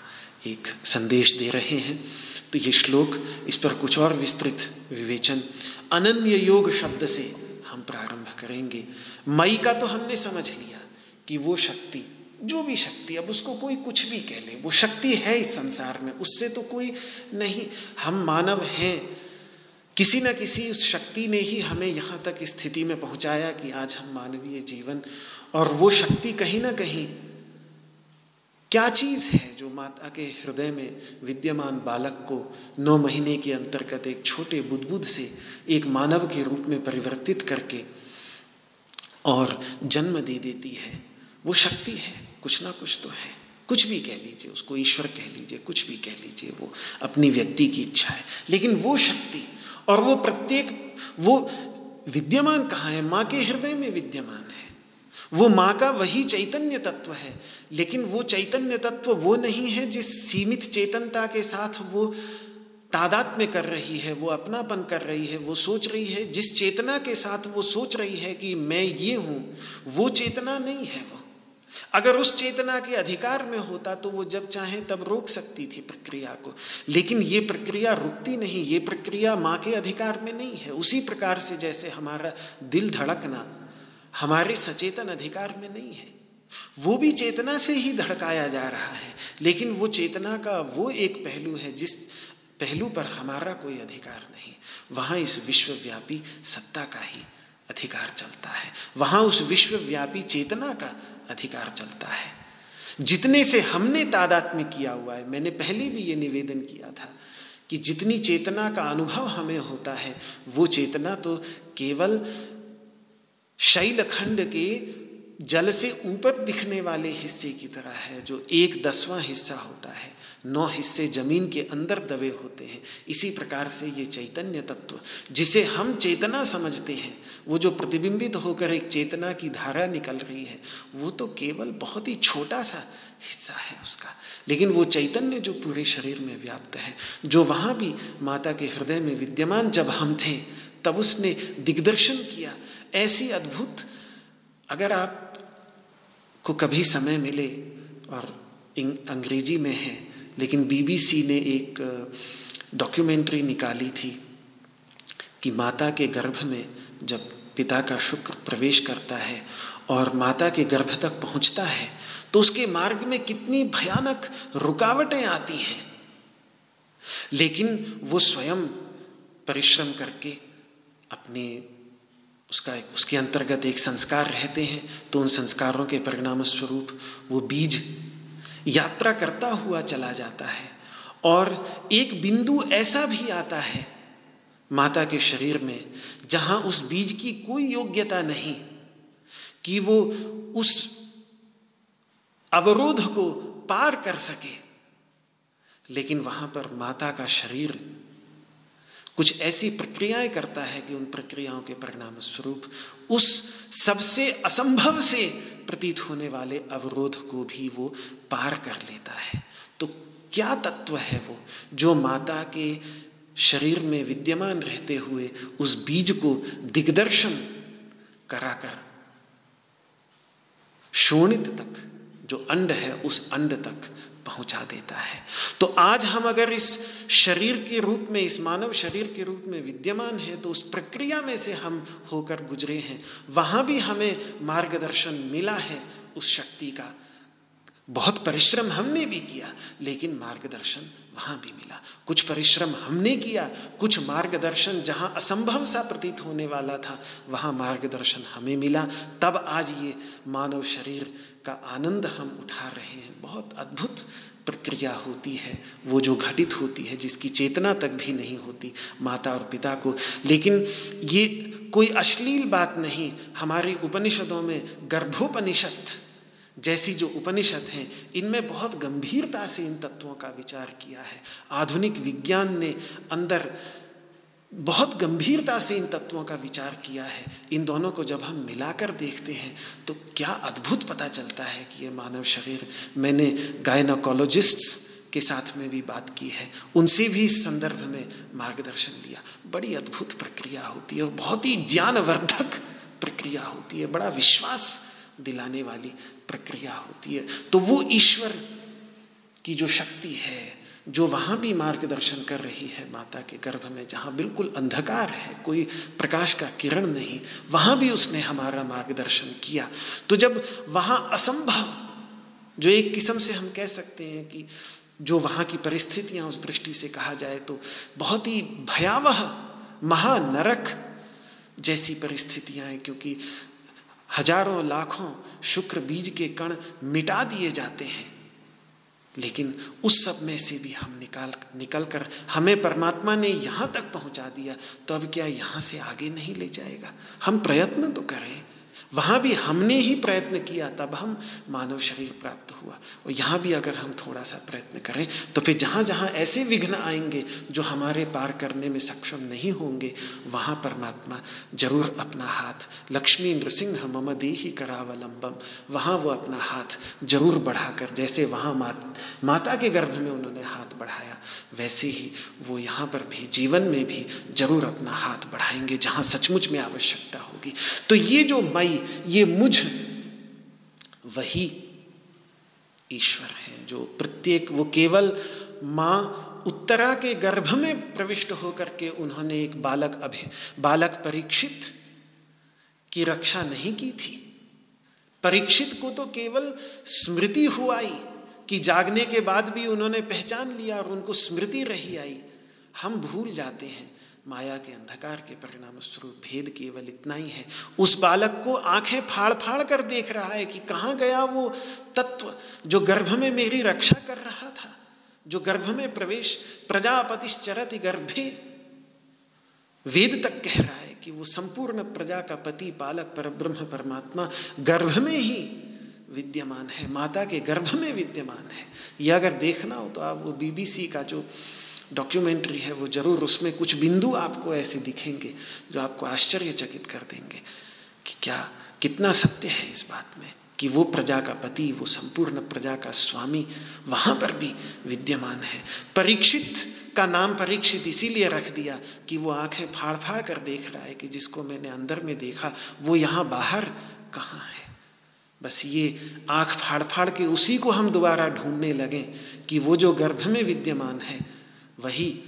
एक संदेश दे रहे हैं। तो ये श्लोक, इस पर कुछ और विस्तृत विवेचन, अनन्य योग शब्द से हम प्रारंभ करेंगे। मई का तो हमने समझ लिया कि वो शक्ति जो भी शक्ति, अब उसको कोई कुछ भी कह ले, वो शक्ति है इस संसार में, उससे तो कोई नहीं। हम मानव हैं, किसी न किसी उस शक्ति ने ही हमें यहाँ तक स्थिति में पहुँचाया कि आज हम मानवीय जीवन, और वो शक्ति कहीं ना कहीं क्या चीज़ है जो माता के हृदय में विद्यमान बालक को नौ महीने के अंतर्गत एक छोटे बुदबुद से एक मानव के रूप में परिवर्तित करके और जन्म दे देती है? वो शक्ति है। कुछ ना कुछ तो है। कुछ भी कह लीजिए, उसको ईश्वर कह लीजिए, कुछ भी कह लीजिए, वो अपनी व्यक्ति की इच्छा है। लेकिन वो शक्ति और वो प्रत्येक, वो विद्यमान कहाँ है? माँ के हृदय में विद्यमान है। वो माँ का वही चैतन्य तत्व है। लेकिन वो चैतन्य तत्व वो नहीं है जिस सीमित चेतनता के साथ वो तादात में कर रही है, वो अपनापन कर रही है, वो सोच रही है। जिस चेतना के साथ वो सोच रही है कि मैं ये हूँ, वो चेतना नहीं है वो। अगर उस चेतना के अधिकार में होता तो वो जब चाहे तब रोक सकती थी प्रक्रिया को। लेकिन ये प्रक्रिया रुकती नहीं, ये प्रक्रिया माँ के अधिकार में नहीं है। उसी प्रकार से जैसे हमारा दिल धड़कना हमारे सचेतन अधिकार में नहीं है। वो भी चेतना से ही धड़काया जा रहा है, लेकिन वो चेतना का वो एक पहलू है जिस पहलू पर हमारा कोई अधिकार नहीं। वहाँ इस विश्वव्यापी सत्ता का ही अधिकार चलता है। वहाँ उस विश्वव्यापी चेतना का अधिकार चलता है। जितने से हमने तादात्म्य किया हुआ है, मैंने पहले भी ये निवेदन किया था कि जितनी चेतना का अनुभव हमें होता है, वो चेतना तो केवल शैलखंड के जल से ऊपर दिखने वाले हिस्से की तरह है, जो एक दसवां हिस्सा होता है। नौ हिस्से ज़मीन के अंदर दबे होते हैं। इसी प्रकार से ये चैतन्य तत्व, जिसे हम चेतना समझते हैं, वो जो प्रतिबिंबित होकर एक चेतना की धारा निकल रही है, वो तो केवल बहुत ही छोटा सा हिस्सा है उसका। लेकिन वो चैतन्य जो पूरे शरीर में व्याप्त है, जो वहाँ भी माता के हृदय में विद्यमान जब हम थे, तब उसने दिग्दर्शन किया। ऐसी अद्भुत, अगर आप को कभी समय मिले और अंग्रेज़ी में है, लेकिन बीबीसी ने एक डॉक्यूमेंट्री निकाली थी कि माता के गर्भ में जब पिता का शुक्र प्रवेश करता है और माता के गर्भ तक पहुँचता है तो उसके मार्ग में कितनी भयानक रुकावटें आती हैं। लेकिन वो स्वयं परिश्रम करके अपने उसका एक उसके अंतर्गत एक संस्कार रहते हैं तो उन संस्कारों के परिणाम स्वरूप वो बीज यात्रा करता हुआ चला जाता है। और एक बिंदु ऐसा भी आता है माता के शरीर में, जहाँ उस बीज की कोई योग्यता नहीं, कि वो उस अवरोध को पार कर सके। लेकिन वहाँ पर माता का शरीर कुछ ऐसी प्रक्रियाएँ करता है कि उन प्रक्रियाओं के परिणाम स्वरूप उस सबसे असंभव से प्रतीत होने वाले अवरोध को भी वो पार कर लेता है। तो क्या तत्व है वो जो माता के शरीर में विद्यमान रहते हुए उस बीज को दिग्दर्शन कराकर शोणित तक, जो अंड है उस अंड तक पहुँचा देता है। तो आज हम अगर इस शरीर के रूप में, इस मानव शरीर के रूप में विद्यमान है तो उस प्रक्रिया में से हम होकर गुजरे हैं। वहाँ भी हमें मार्गदर्शन मिला है उस शक्ति का। बहुत परिश्रम हमने भी किया, लेकिन मार्गदर्शन वहाँ भी मिला। कुछ परिश्रम हमने किया, कुछ मार्गदर्शन जहाँ असंभव सा प्रतीत होने वाला था, वहाँ मार्गदर्शन हमें मिला। तब आज ये मानव शरीर का आनंद हम उठा रहे हैं। बहुत अद्भुत प्रक्रिया होती है, वो जो घटित होती है, जिसकी चेतना तक भी नहीं होती माता और पिता को। लेकिन ये कोई अश्लील बात नहीं, हमारे उपनिषदों में गर्भोपनिषद जैसी जो उपनिषद हैं, इनमें बहुत गंभीरता से इन तत्वों का विचार किया है। आधुनिक विज्ञान ने अंदर बहुत गंभीरता से इन तत्वों का विचार किया है। इन दोनों को जब हम मिलाकर देखते हैं तो क्या अद्भुत पता चलता है कि ये मानव शरीर, मैंने गायनोकोलॉजिस्ट्स के साथ में भी बात की है, उनसे भी इस संदर्भ में मार्गदर्शन लिया। बड़ी अद्भुत प्रक्रिया होती है और बहुत ही ज्ञानवर्धक प्रक्रिया होती है। बड़ा विश्वास दिलाने वाली प्रक्रिया होती है। तो वो ईश्वर की जो शक्ति है, जो वहाँ भी मार्गदर्शन कर रही है माता के गर्भ में, जहाँ बिल्कुल अंधकार है, कोई प्रकाश का किरण नहीं, वहाँ भी उसने हमारा मार्गदर्शन किया। तो जब वहाँ असंभव, जो एक किस्म से हम कह सकते हैं कि जो वहाँ की परिस्थितियाँ उस दृष्टि से कहा जाए तो बहुत ही भयावह, महानरक जैसी परिस्थितियाँ हैं, क्योंकि हज़ारों लाखों शुक्र बीज के कण मिटा दिए जाते हैं। लेकिन उस सब में से भी हम निकाल निकल कर हमें परमात्मा ने यहाँ तक पहुँचा दिया तो अब क्या यहाँ से आगे नहीं ले जाएगा? हम प्रयत्न तो करें। वहाँ भी हमने ही प्रयत्न किया तब हम मानव शरीर प्राप्त हुआ। और यहाँ भी अगर हम थोड़ा सा प्रयत्न करें तो फिर जहाँ जहाँ ऐसे विघ्न आएँगे जो हमारे पार करने में सक्षम नहीं होंगे वहाँ परमात्मा ज़रूर अपना हाथ लक्ष्मी नृसिंह मम दे ही करावलंबम वहाँ वो अपना हाथ ज़रूर बढ़ाकर जैसे वहाँ मात, माता के गर्भ में उन्होंने हाथ बढ़ाया वैसे ही वो यहाँ पर भी जीवन में भी ज़रूर अपना हाथ बढ़ाएँगे जहाँ सचमुच में आवश्यकता होगी। तो ये जो मई ये मुझ वही ईश्वर है, जो प्रत्येक, वो केवल माँ उत्तरा के गर्भ में प्रविष्ट होकर के उन्होंने एक बालक अभि, बालक परीक्षित की रक्षा नहीं की थी। परीक्षित को तो केवल स्मृति हुआई कि जागने के बाद भी उन्होंने पहचान लिया और उनको स्मृति रही आई। हम भूल जाते हैं। माया के अंधकार के परिणाम स्वरूप भेद केवल इतना ही है। उस बालक को आँखें फाड़ फाड़ कर देख रहा है कि कहाँ गया वो तत्व जो गर्भ में मेरी रक्षा कर रहा था, जो गर्भ में प्रवेश प्रजापतिश्चरत गर्भे। वेद तक कह रहा है कि वो संपूर्ण प्रजा का पति, पालक पर ब्रह्म परमात्मा गर्भ में ही विद्यमान है, माता के गर्भ में विद्यमान है। यह अगर देखना हो तो आप वो बीबीसी का जो डॉक्यूमेंट्री है, वो ज़रूर उसमें कुछ बिंदु आपको ऐसे दिखेंगे जो आपको आश्चर्यचकित कर देंगे कि क्या, कितना सत्य है इस बात में कि वो प्रजा का पति, वो संपूर्ण प्रजा का स्वामी वहाँ पर भी विद्यमान है। परीक्षित का नाम परीक्षित इसीलिए रख दिया कि वो आँखें फाड़ फाड़ कर देख रहा है कि जिसको मैंने अंदर में देखा, वो यहाँ बाहर कहाँ है? बस ये आँख फाड़ फाड़ के उसी को हम दोबारा ढूँढने लगे कि वो जो गर्भ में विद्यमान है वही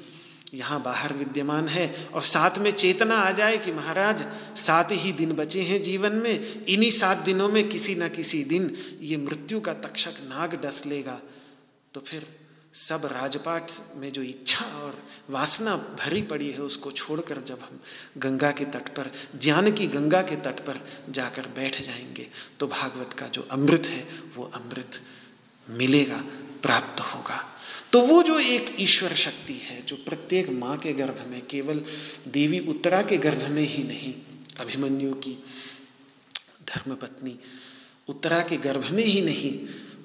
यहाँ बाहर विद्यमान है। और साथ में चेतना आ जाए कि महाराज, सात ही दिन बचे हैं जीवन में। इन्हीं सात दिनों में किसी न किसी दिन ये मृत्यु का तक्षक नाग डस लेगा। तो फिर सब राजपाट में जो इच्छा और वासना भरी पड़ी है, उसको छोड़कर जब हम गंगा के तट पर ज्ञान की गंगा के तट पर जाकर बैठ जाएँगे तो भागवत का जो अमृत है, वो अमृत मिलेगा, प्राप्त होगा। तो वो जो एक ईश्वर शक्ति है, जो प्रत्येक माँ के गर्भ में, केवल देवी उत्तरा के गर्भ में ही नहीं, अभिमन्यु की धर्मपत्नी उत्तरा के गर्भ में ही नहीं,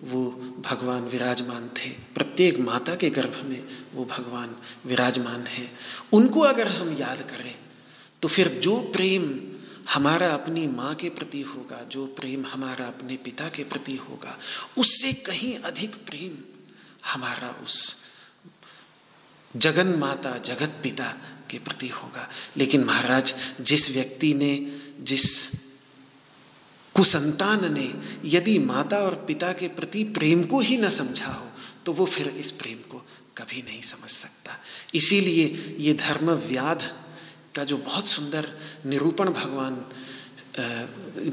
वो भगवान विराजमान थे। प्रत्येक माता के गर्भ में वो भगवान विराजमान है। उनको अगर हम याद करें तो फिर जो प्रेम हमारा अपनी माँ के प्रति होगा, जो प्रेम हमारा अपने पिता के प्रति होगा, उससे कहीं अधिक प्रेम हमारा उस जगन माता, जगत पिता के प्रति होगा। लेकिन महाराज, जिस व्यक्ति ने, जिस कुसंतान ने यदि माता और पिता के प्रति प्रेम को ही न समझा हो तो वो फिर इस प्रेम को कभी नहीं समझ सकता। इसीलिए ये धर्म व्याध का जो बहुत सुंदर निरूपण भगवान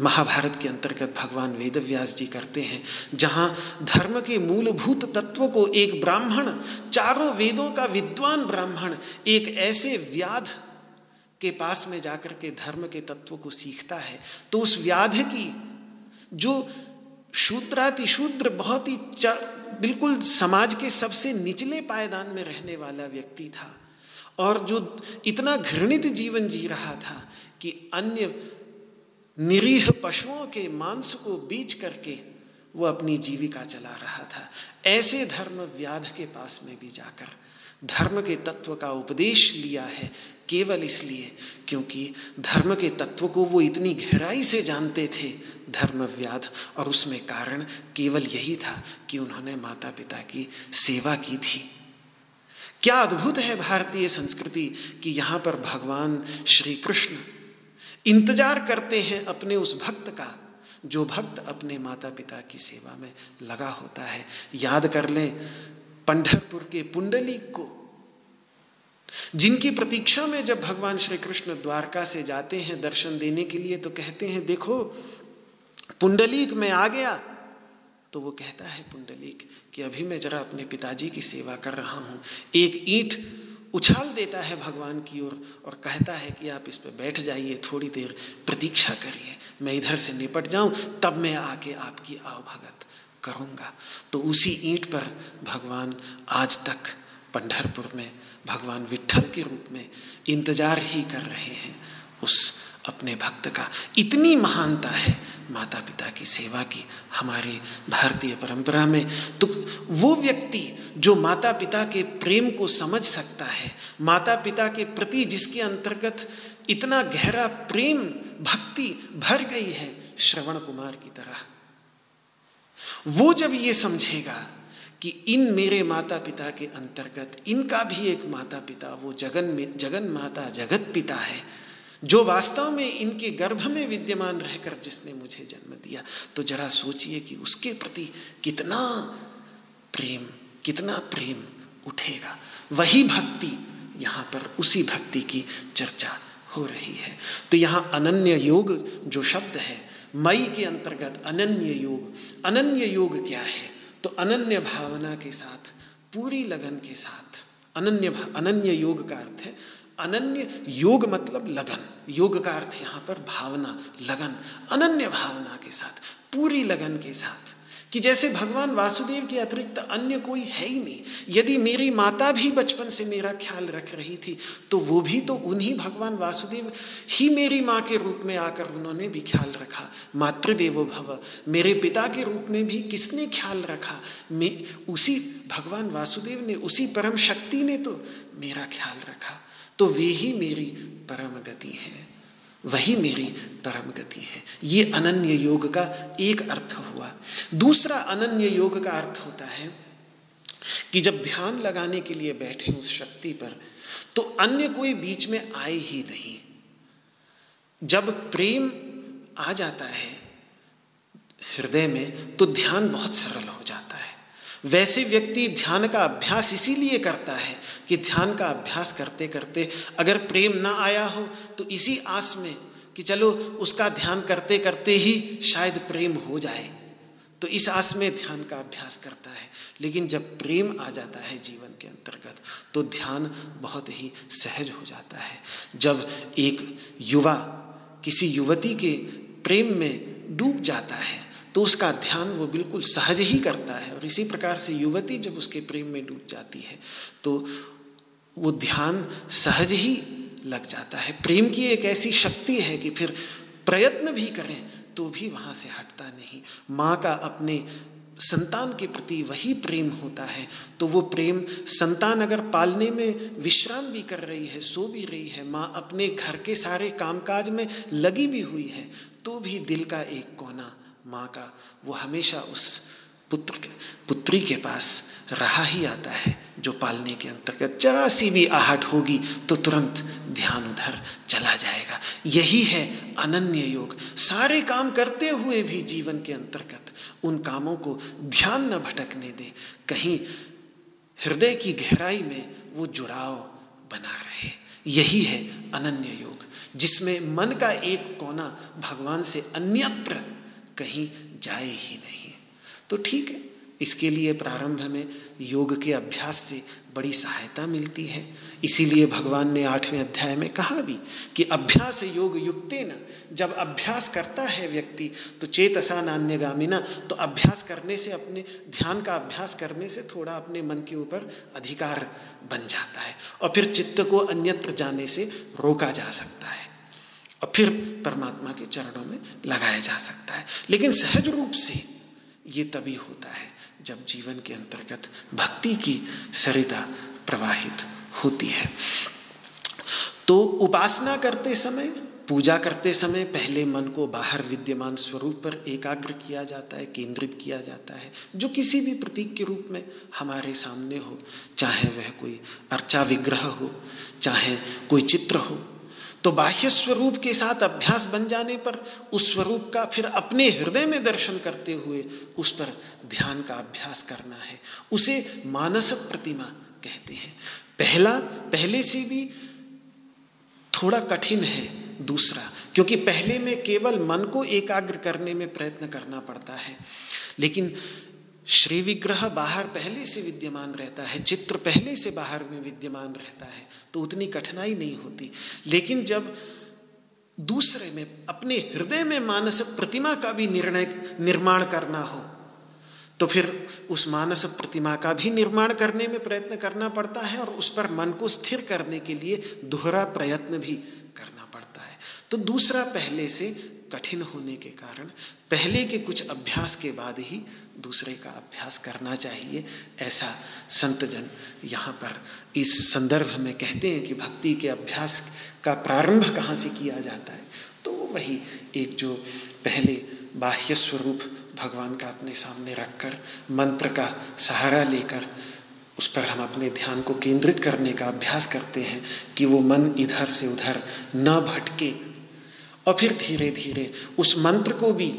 महाभारत के अंतर्गत भगवान वेद व्यास जी करते हैं, जहाँ धर्म के मूलभूत तत्व को एक ब्राह्मण, चारों वेदों का विद्वान ब्राह्मण, एक ऐसे व्याध के पास में जाकर के धर्म के तत्व को सीखता है। तो उस व्याध की, जो शूद्राति शूद्र बहुत ही बिल्कुल समाज के सबसे निचले पायदान में रहने वाला व्यक्ति था, और जो इतना घृणित जीवन जी रहा था कि अन्य निरीह पशुओं के मांस को बीच करके वो अपनी जीविका चला रहा था। ऐसे धर्म व्याध के पास में भी जाकर धर्म के तत्व का उपदेश लिया है, केवल इसलिए क्योंकि धर्म के तत्व को वो इतनी गहराई से जानते थे, धर्म व्याध, और उसमें कारण केवल यही था कि उन्होंने माता पिता की सेवा की थी। क्या अद्भुत है भारतीय संस्कृति कि यहाँ पर भगवान श्री कृष्ण इंतज़ार करते हैं अपने उस भक्त का, जो भक्त अपने माता पिता की सेवा में लगा होता है। याद कर लें, पंढरपुर के पुंडलिक को, जिनकी प्रतीक्षा में जब भगवान श्री कृष्ण द्वारका से जाते हैं दर्शन देने के लिए तो कहते हैं, देखो, पुंडलीक में आ गया। तो वो कहता है पुंडलीक कि, अभी मैं जरा अपने पिताजी की सेवा कर रहा हूँ। एक ईंट उछाल देता है भगवान की ओर और, और कहता है कि आप इस पर बैठ जाइए थोड़ी देर प्रतीक्षा करिए। मैं इधर से निपट जाऊँ तब मैं आके आपकी आवभगत करूँगा। तो उसी ईंट पर भगवान आज तक पंढरपुर में भगवान विठल के रूप में इंतज़ार ही कर रहे हैं उस अपने भक्त का इतनी महानता है माता पिता की सेवा की, हमारे भारतीय परंपरा में। तो वो व्यक्ति जो माता पिता के प्रेम को समझ सकता है माता पिता के प्रति जिसके अंतर्गत इतना गहरा प्रेम, भक्ति भर गई है, श्रवण कुमार की तरह। वो जब ये समझेगा कि इन मेरे माता पिता के अंतर्गत इनका भी एक माता पिता वो जगन जगन माता, जगत पिता है जो वास्तव में इनके गर्भ में विद्यमान रहकर जिसने मुझे जन्म दिया तो जरा सोचिए कि उसके प्रति कितना प्रेम कितना प्रेम उठेगा। वही भक्ति यहाँ पर उसी भक्ति की चर्चा हो रही है। तो यहाँ अनन्य योग जो शब्द है, मई के अंतर्गत अनन्य योग। अनन्य योग क्या है? तो अनन्य भावना के साथ, पूरी लगन के साथ, अनन्य अनन्य योग का अर्थ है अनन्य योग मतलब लगन। योग का अर्थ यहाँ पर भावना, लगन। अनन्य भावना के साथ, पूरी लगन के साथ। कि जैसे भगवान वासुदेव के अतिरिक्त अन्य कोई है ही नहीं। यदि मेरी माता भी बचपन से मेरा ख्याल रख रही थी तो वो भी तो उन्हीं भगवान वासुदेव ही मेरी माँ के रूप में आकर उन्होंने भी ख्याल रखा। मातृदेवो भव, मेरे पिता के रूप में भी किसने ख्याल रखा? मैं, उसी, भगवान वासुदेव ने, उसी परम शक्ति ने तो मेरा ख्याल रखा। तो वे ही मेरी परम गति है। वही मेरी परम गति है। ये अनन्य योग का एक अर्थ हुआ। दूसरा अनन्य योग का अर्थ होता है कि जब ध्यान लगाने के लिए बैठे उस शक्ति पर तो अन्य कोई बीच में आए ही नहीं। जब प्रेम आ जाता है हृदय में तो ध्यान बहुत सरल हो जाता है। वैसे व्यक्ति ध्यान का अभ्यास इसीलिए करता है कि ध्यान का अभ्यास करते करते अगर प्रेम ना आया हो तो इसी आस में कि चलो उसका ध्यान करते करते ही शायद प्रेम हो जाए। तो इस आस में ध्यान का अभ्यास करता है। लेकिन जब प्रेम आ जाता है जीवन के अंतर्गत तो ध्यान बहुत ही सहज हो जाता है। जब एक युवा किसी युवती के प्रेम में डूब जाता है तो उसका ध्यान वो बिल्कुल सहज ही करता है। और इसी प्रकार से युवती जब उसके प्रेम में डूब जाती है तो वो ध्यान सहज ही लग जाता है। प्रेम की एक ऐसी शक्ति है कि फिर प्रयत्न भी करें तो भी वहाँ से हटता नहीं। माँ का अपने संतान के प्रति वही प्रेम होता है तो वो प्रेम संतान अगर पालने में विश्राम भी कर रही है, सो भी रही है, माँ अपने घर के सारे कामकाज में लगी भी हुई है तो भी दिल का एक कोना माँ का, वो हमेशा उस पुत्र के, पुत्री के पास रहा ही आता है, जो पालने के अंतर्गत जरा सी भी आहट होगी तो तुरंत ध्यान उधर चला जाएगा। यही है अनन्य योग। सारे काम करते हुए भी जीवन के अंतर्गत उन कामों को ध्यान न भटकने दे। कहीं हृदय की गहराई में वो जुड़ाव बना रहे। यही है अनन्य योग, जिसमें मन का एक कोना भगवान से अन्यत्र कहीं जाए ही नहीं। तो ठीक है, इसके लिए प्रारंभ में योग के अभ्यास से बड़ी सहायता मिलती है। इसीलिए भगवान ने आठवें अध्याय में कहा भी कि अभ्यास योग युक्ते न, जब अभ्यास करता है व्यक्ति तो चेतसा नान्यगामिना तो अभ्यास करने से अपने, ध्यान का अभ्यास करने से थोड़ा अपने मन के ऊपर अधिकार बन जाता है और फिर चित्त को अन्यत्र जाने से रोका जा सकता है। और फिर परमात्मा के चरणों में लगाया जा सकता है। लेकिन सहज रूप से ये तभी होता है जब जीवन के अंतर्गत भक्ति की सरिता प्रवाहित होती है। तो उपासना करते समय, पूजा करते समय पहले मन को बाहर विद्यमान स्वरूप पर एकाग्र किया जाता है, केंद्रित किया जाता है, जो किसी भी प्रतीक के रूप में हमारे सामने हो, चाहे वह कोई अर्चा विग्रह हो, चाहे कोई चित्र हो। तो बाह्य स्वरूप के साथ अभ्यास बन जाने पर उस स्वरूप का फिर अपने हृदय में दर्शन करते हुए उस पर ध्यान का अभ्यास करना है। उसे मानस प्रतिमा कहते हैं। पहला, पहले से भी थोड़ा कठिन है दूसरा, क्योंकि पहले में केवल मन को एकाग्र करने में प्रयत्न करना पड़ता है। लेकिन श्री विग्रह बाहर पहले से विद्यमान रहता है, चित्र पहले से बाहर में विद्यमान रहता है तो उतनी कठिनाई नहीं होती। लेकिन जब दूसरे में, अपने हृदय में मानस प्रतिमा का भी निर्णय, निर्माण करना हो तो फिर उस मानस प्रतिमा का भी निर्माण करने में प्रयत्न करना पड़ता है और उस पर मन को स्थिर करने के लिए दोहरा प्रयत्न भी करना पड़ता है। तो दूसरा पहले से कठिन होने के कारण पहले के कुछ अभ्यास के बाद ही दूसरे का अभ्यास करना चाहिए। ऐसा संतजन यहाँ पर इस संदर्भ में कहते हैं कि भक्ति के अभ्यास का प्रारंभ कहाँ से किया जाता है? तो वही एक जो पहले बाह्य स्वरूप भगवान का अपने सामने रखकर मंत्र का सहारा लेकर उस पर हम अपने ध्यान को केंद्रित करने का अभ्यास करते हैं कि वो मन इधर से उधर न भटके। और फिर धीरे धीरे उस मंत्र को भी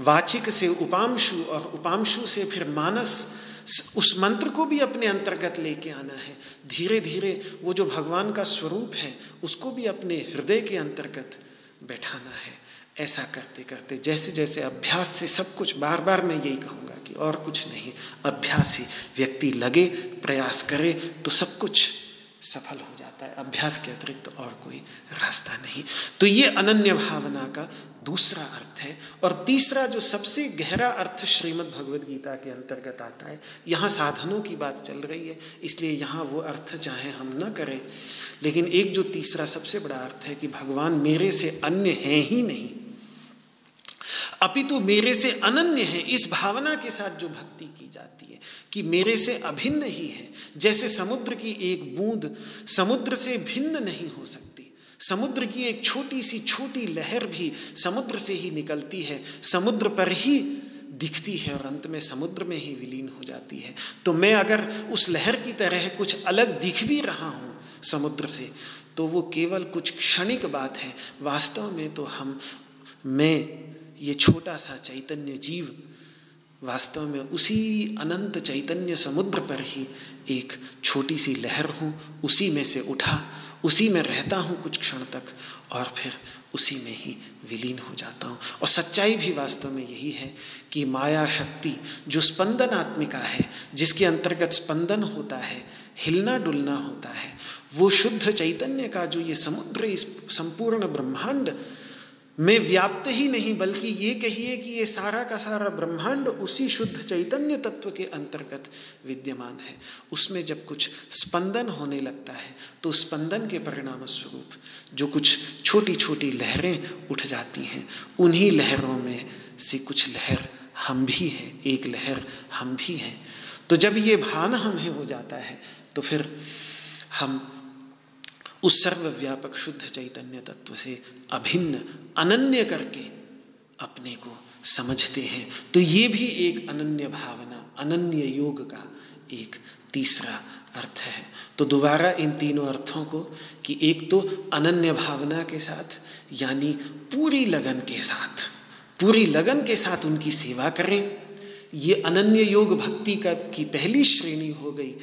वाचिक से, उपांशु और उपांशु से फिर मानस उस मंत्र को भी अपने अंतर्गत लेके आना है। धीरे धीरे वो जो भगवान का स्वरूप है, उसको भी अपने हृदय के अंतर्गत बैठाना है। ऐसा करते करते, जैसे जैसे अभ्यास से सब कुछ, बार बार मैं यही कहूँगा कि और कुछ नहीं, अभ्यास ही व्यक्ति लगे, प्रयास करे तो सब कुछ सफल हो है अभ्यास के अतिरिक्त तो और कोई रास्ता नहीं। तो ये अनन्य भावना का दूसरा अर्थ है और तीसरा जो सबसे गहरा अर्थ श्रीमद् भगवद गीता के अंतर्गत आता है, यहाँ साधनों की बात चल रही है, इसलिए यहाँ वो अर्थ चाहे हम न करें। लेकिन एक जो तीसरा सबसे बड़ा अर्थ है कि भगवान मेरे से अन्य है ही नहीं। अपितु मेरे से अनन्य है, इस भावना के साथ जो भक्ति की जाती है, कि मेरे से अभिन्न ही है। जैसे समुद्र की एक बूंद समुद्र से भिन्न नहीं हो सकती। समुद्र की एक छोटी सी छोटी लहर भी समुद्र से ही निकलती है। समुद्र पर ही दिखती है और अंत में समुद्र में ही विलीन हो जाती है। तो मैं अगर उस लहर की तरह कुछ अलग दिख भी रहा हूँ समुद्र से तो वो केवल कुछ क्षणिक बात है। वास्तव में तो हम, मैं ये छोटा सा चैतन्य जीव वास्तव में उसी अनंत चैतन्य समुद्र पर ही एक छोटी सी लहर हूँ, उसी में से उठा, उसी में रहता हूँ कुछ क्षण तक और फिर उसी में ही विलीन हो जाता हूँ। और सच्चाई भी वास्तव में यही है कि माया शक्ति जो स्पंदनात्मिका है, जिसके अंतर्गत स्पंदन होता है, हिलना डुलना होता है, वो शुद्ध चैतन्य का जो ये समुद्र इस संपूर्ण ब्रह्मांड में व्याप्त ही नहीं, बल्कि ये कहिए कि ये सारा का सारा ब्रह्मांड उसी शुद्ध चैतन्य तत्व के अंतर्गत विद्यमान है। उसमें जब कुछ स्पंदन होने लगता है तो स्पंदन के परिणाम स्वरूप जो कुछ छोटी छोटी लहरें उठ जाती हैं, उन्हीं लहरों में से कुछ लहर हम भी हैं, एक लहर हम भी हैं। तो जब ये भान हमें हो जाता है तो फिर हम उस सर्वव्यापक शुद्ध चैतन्य तत्व से अभिन्न, अनन्य करके अपने को समझते हैं। तो ये भी एक अनन्य भावना, अनन्य योग का एक तीसरा अर्थ है। तो दोबारा इन तीनों अर्थों को कि एक तो अनन्य भावना के साथ, यानी पूरी लगन के साथ, पूरी लगन के साथ उनकी सेवा करें। ये अनन्य योग भक्ति का की पहली श्रेणी हो गई।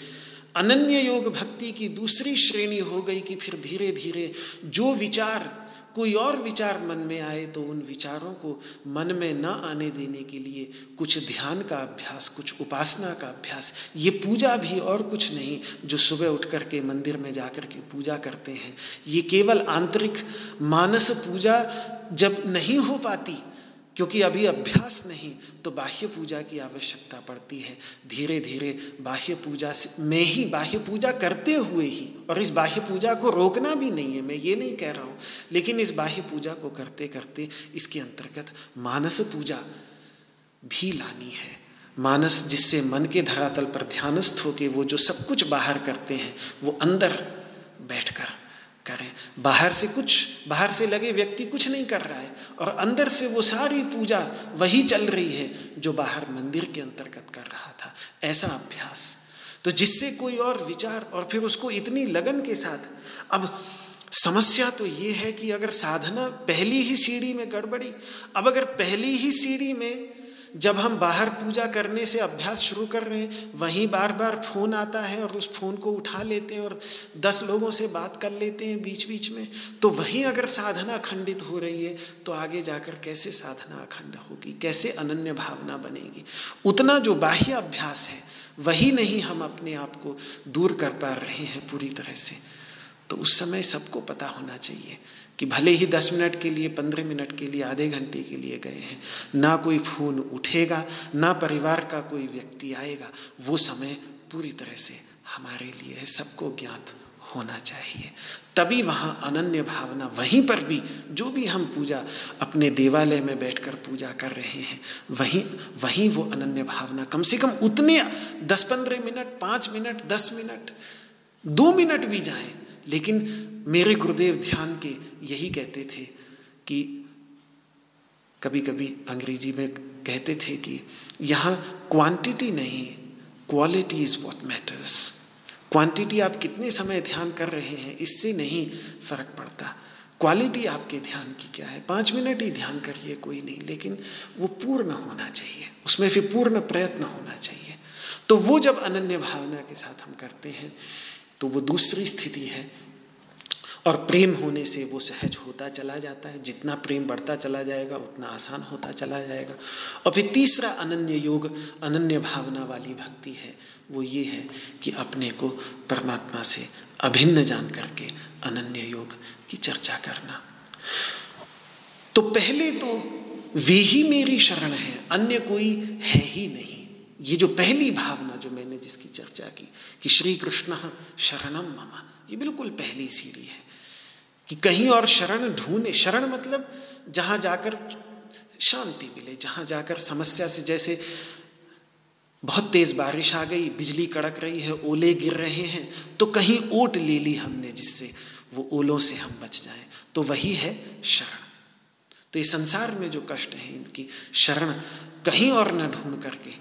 अनन्य योग भक्ति की दूसरी श्रेणी हो गई कि फिर धीरे धीरे जो विचार, कोई और विचार मन में आए तो उन विचारों को मन में न आने देने के लिए कुछ ध्यान का अभ्यास, कुछ उपासना का अभ्यास, ये पूजा भी और कुछ नहीं जो सुबह उठ कर के मंदिर में जाकर के पूजा करते हैं। ये केवल आंतरिक मानस पूजा जब नहीं हो पाती क्योंकि अभी अभ्यास नहीं तो बाह्य पूजा की आवश्यकता पड़ती है। धीरे धीरे बाह्य पूजा में ही बाह्य पूजा करते हुए ही, और इस बाह्य पूजा को रोकना भी नहीं है, मैं ये नहीं कह रहा हूँ, लेकिन इस बाह्य पूजा को करते करते इसके अंतर्गत मानस पूजा भी लानी है। मानस जिससे मन के धरातल पर ध्यानस्थ होके वो जो सब कुछ बाहर करते हैं, वो अंदर बैठकर करें। बाहर से कुछ, बाहर से लगे व्यक्ति कुछ नहीं कर रहा है। और अंदर से वो सारी पूजा वही चल रही है जो बाहर मंदिर के अंतर्गत कर रहा था। ऐसा अभ्यास। तो जिससे कोई और विचार और फिर उसको इतनी लगन के साथ। अब समस्या तो ये है कि अगर साधना पहली ही सीढ़ी में गड़बड़ी, अब अगर पहली ही सीढ़ी में जब हम बाहर पूजा करने से अभ्यास शुरू कर रहे हैं, वहीं बार बार फ़ोन आता है और उस फ़ोन को उठा लेते हैं और दस लोगों से बात कर लेते हैं बीच बीच में तो वहीं अगर साधना खंडित हो रही है तो आगे जाकर कैसे साधना अखंड होगी? कैसे अनन्य भावना बनेगी? उतना जो बाह्य अभ्यास है, वही नहीं हम अपने आप को दूर कर पा रहे हैं पूरी तरह से। तो उस समय सबको पता होना चाहिए कि भले ही दस मिनट के लिए, पंद्रह मिनट के लिए, आधे घंटे के लिए गए हैं, ना कोई फ़ोन उठेगा, ना परिवार का कोई व्यक्ति आएगा, वो समय पूरी तरह से हमारे लिए है, सबको ज्ञात होना चाहिए। तभी वहाँ अनन्य भावना वहीं पर भी, जो भी हम पूजा अपने देवालय में बैठकर पूजा कर रहे हैं, वहीं वहीं वो अनन्य भावना, कम से कम उतने दस पंद्रह मिनट, पाँच मिनट, दस मिनट, दो मिनट भी जाएँ, लेकिन मेरे गुरुदेव ध्यान के यही कहते थे कि कभी कभी अंग्रेज़ी में कहते थे कि यहाँ क्वांटिटी नहीं quality is what matters quantity आप कितने समय ध्यान कर रहे हैं, इससे नहीं फ़र्क पड़ता। क्वालिटी आपके ध्यान की क्या है? पाँच मिनट ही ध्यान करिए, कोई नहीं, लेकिन वो पूर्ण होना चाहिए। उसमें फिर पूर्ण प्रयत्न होना चाहिए। तो वो जब अनन्य भावना के साथ हम करते हैं तो वो दूसरी स्थिति है और प्रेम होने से वो सहज होता चला जाता है। जितना प्रेम बढ़ता चला जाएगा, उतना आसान होता चला जाएगा। और फिर तीसरा अनन्य योग, अनन्य भावना वाली भक्ति है, वो ये है कि अपने को परमात्मा से अभिन्न जान करके अनन्य योग की चर्चा करना। तो पहले तो वे ही मेरी शरण है, अन्य कोई है ही नहीं। ये जो पहली भावना जो मैंने जिसकी चर्चा की, कि श्री कृष्ण शरणम ममा, ये बिल्कुल पहली सीढ़ी है। कि कहीं और शरण ढूंढे। शरण मतलब जहाँ जाकर शांति मिले, जहाँ जाकर समस्या से जैसे बहुत तेज बारिश आ गई, बिजली कड़क रही है, ओले गिर रहे हैं तो कहीं ओट ले ली हमने जिससे वो ओलों से हम बच जाएँ। तो वही है शरण। तो ये संसार में जो कष्ट है, इनकी शरण कहीं और न ढूंढ करके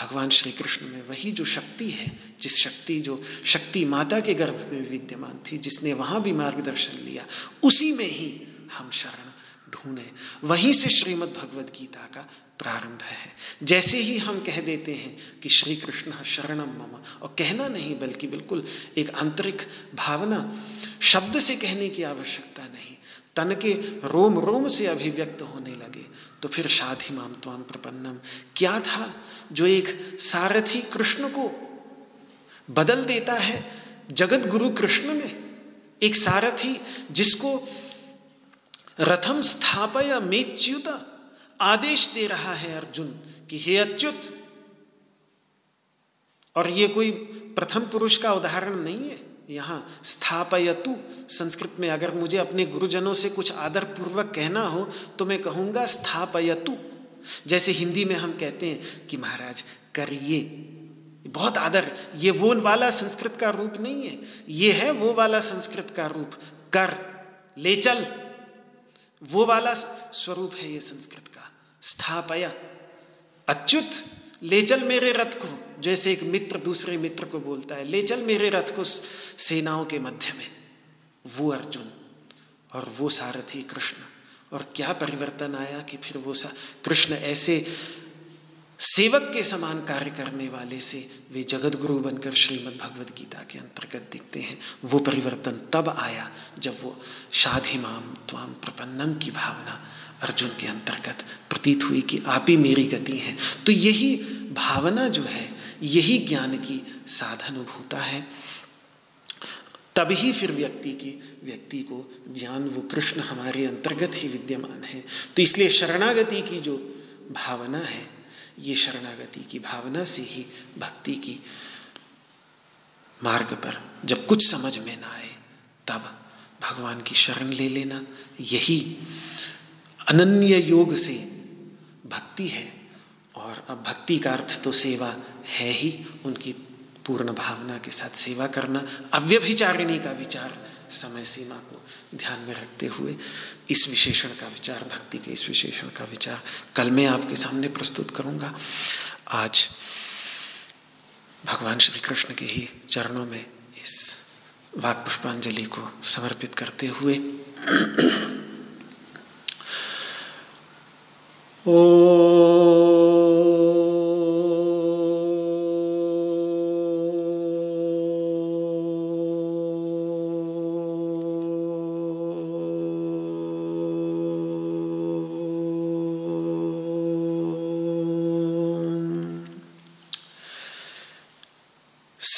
भगवान श्री कृष्ण में वही जो शक्ति है, जिस शक्ति जो शक्ति माता के गर्भ में विद्यमान थी, जिसने वहाँ भी मार्गदर्शन लिया, उसी में ही हम शरण ढूंढे। वहीं से श्रीमद् भगवद गीता का प्रारंभ है। जैसे ही हम कह देते हैं कि श्री कृष्ण शरणम मम, और कहना नहीं, बल्कि बिल्कुल एक आंतरिक भावना, शब्द से कहने की आवश्यकता नहीं, तन के रोम रोम से अभिव्यक्त होने लगे तो फिर शाधि माम त्वाम प्रपन्नम। क्या था? जो एक सारथी कृष्ण को बदल देता है जगत गुरु कृष्ण में। एक सारथी जिसको रथम स्थापय मेच्युत आदेश दे रहा है अर्जुन कि हे अच्युत, और ये कोई प्रथम पुरुष का उदाहरण नहीं है। यहाँ स्थापयतु। संस्कृत में अगर मुझे अपने गुरुजनों से कुछ आदर पूर्वक कहना हो तो मैं कहूँगा स्थापयतु। जैसे हिंदी में हम कहते हैं कि महाराज, करिए। बहुत आदर। ये वो वाला संस्कृत का रूप नहीं है। ये है वो वाला संस्कृत का रूप। कर, ले चल। वो वाला स्वरूप है ये संस्कृत का। स्थापया। अच्युत, ले चल मेरे रथ को। जैसे एक मित्र दूसरे मित्र को बोलता है, ले चल मेरे रथ को सेनाओं के मध्य में। वो अर्जुन और वो सारथी कृष्ण, और क्या परिवर्तन आया कि फिर वो सा, कृष्ण ऐसे सेवक के समान कार्य करने वाले से वे जगत गुरु बनकर श्रीमद् भगवद गीता के अंतर्गत दिखते हैं। वो परिवर्तन तब आया जब वो शाधिमाम त्वाम प्रपन्नम की भावना अर्जुन के अंतर्गत प्रतीत हुई कि आप ही मेरी गति हैं। तो यही भावना जो है यही ज्ञान की साधन भूता है। तभी फिर व्यक्ति की, व्यक्ति को ज्ञान, वो कृष्ण हमारे अंतर्गत ही विद्यमान है। तो इसलिए शरणागति की जो भावना है, ये शरणागति की भावना से ही भक्ति की मार्ग पर जब कुछ समझ में ना आए, तब भगवान की शरण ले लेना। यही अनन्य योग से भक्ति है, और अब भक्ति का अर्थ तो सेवा है ही उनकी पूर्ण भावना के साथ सेवा करना, अव्यभिचारिणी का विचार समय सीमा को ध्यान में रखते हुए इस विशेषण का विचार, भक्ति के इस विशेषण का विचार कल मैं आपके सामने प्रस्तुत करूँगा। आज भगवान श्री कृष्ण के ही चरणों में इस वाक पुष्पांजलि को समर्पित करते हुए (clears throat) ओ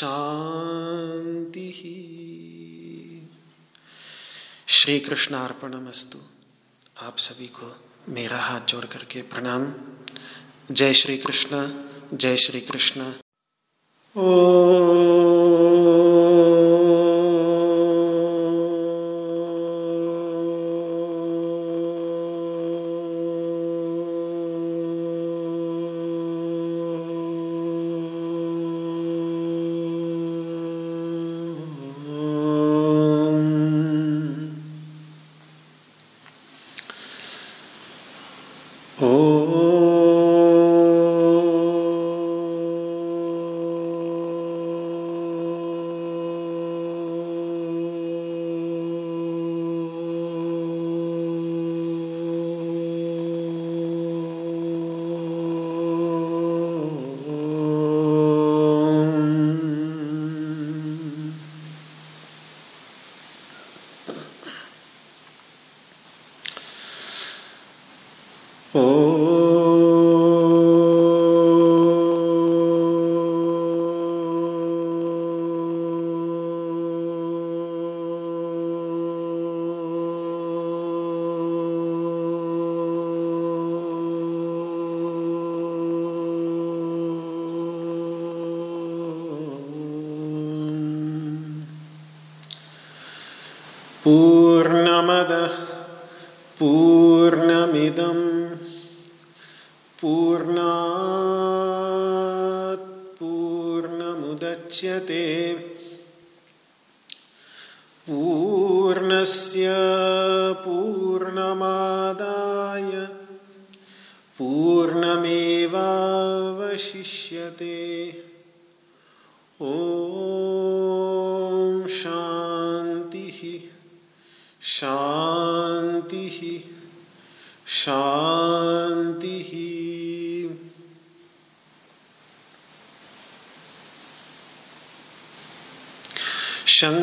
शांति श्री कृष्ण कृष्णार्पणमस्तु आप सभी को मेरा हाथ जोड़ करके प्रणाम। जय श्री कृष्ण जय श्री कृष्ण ओ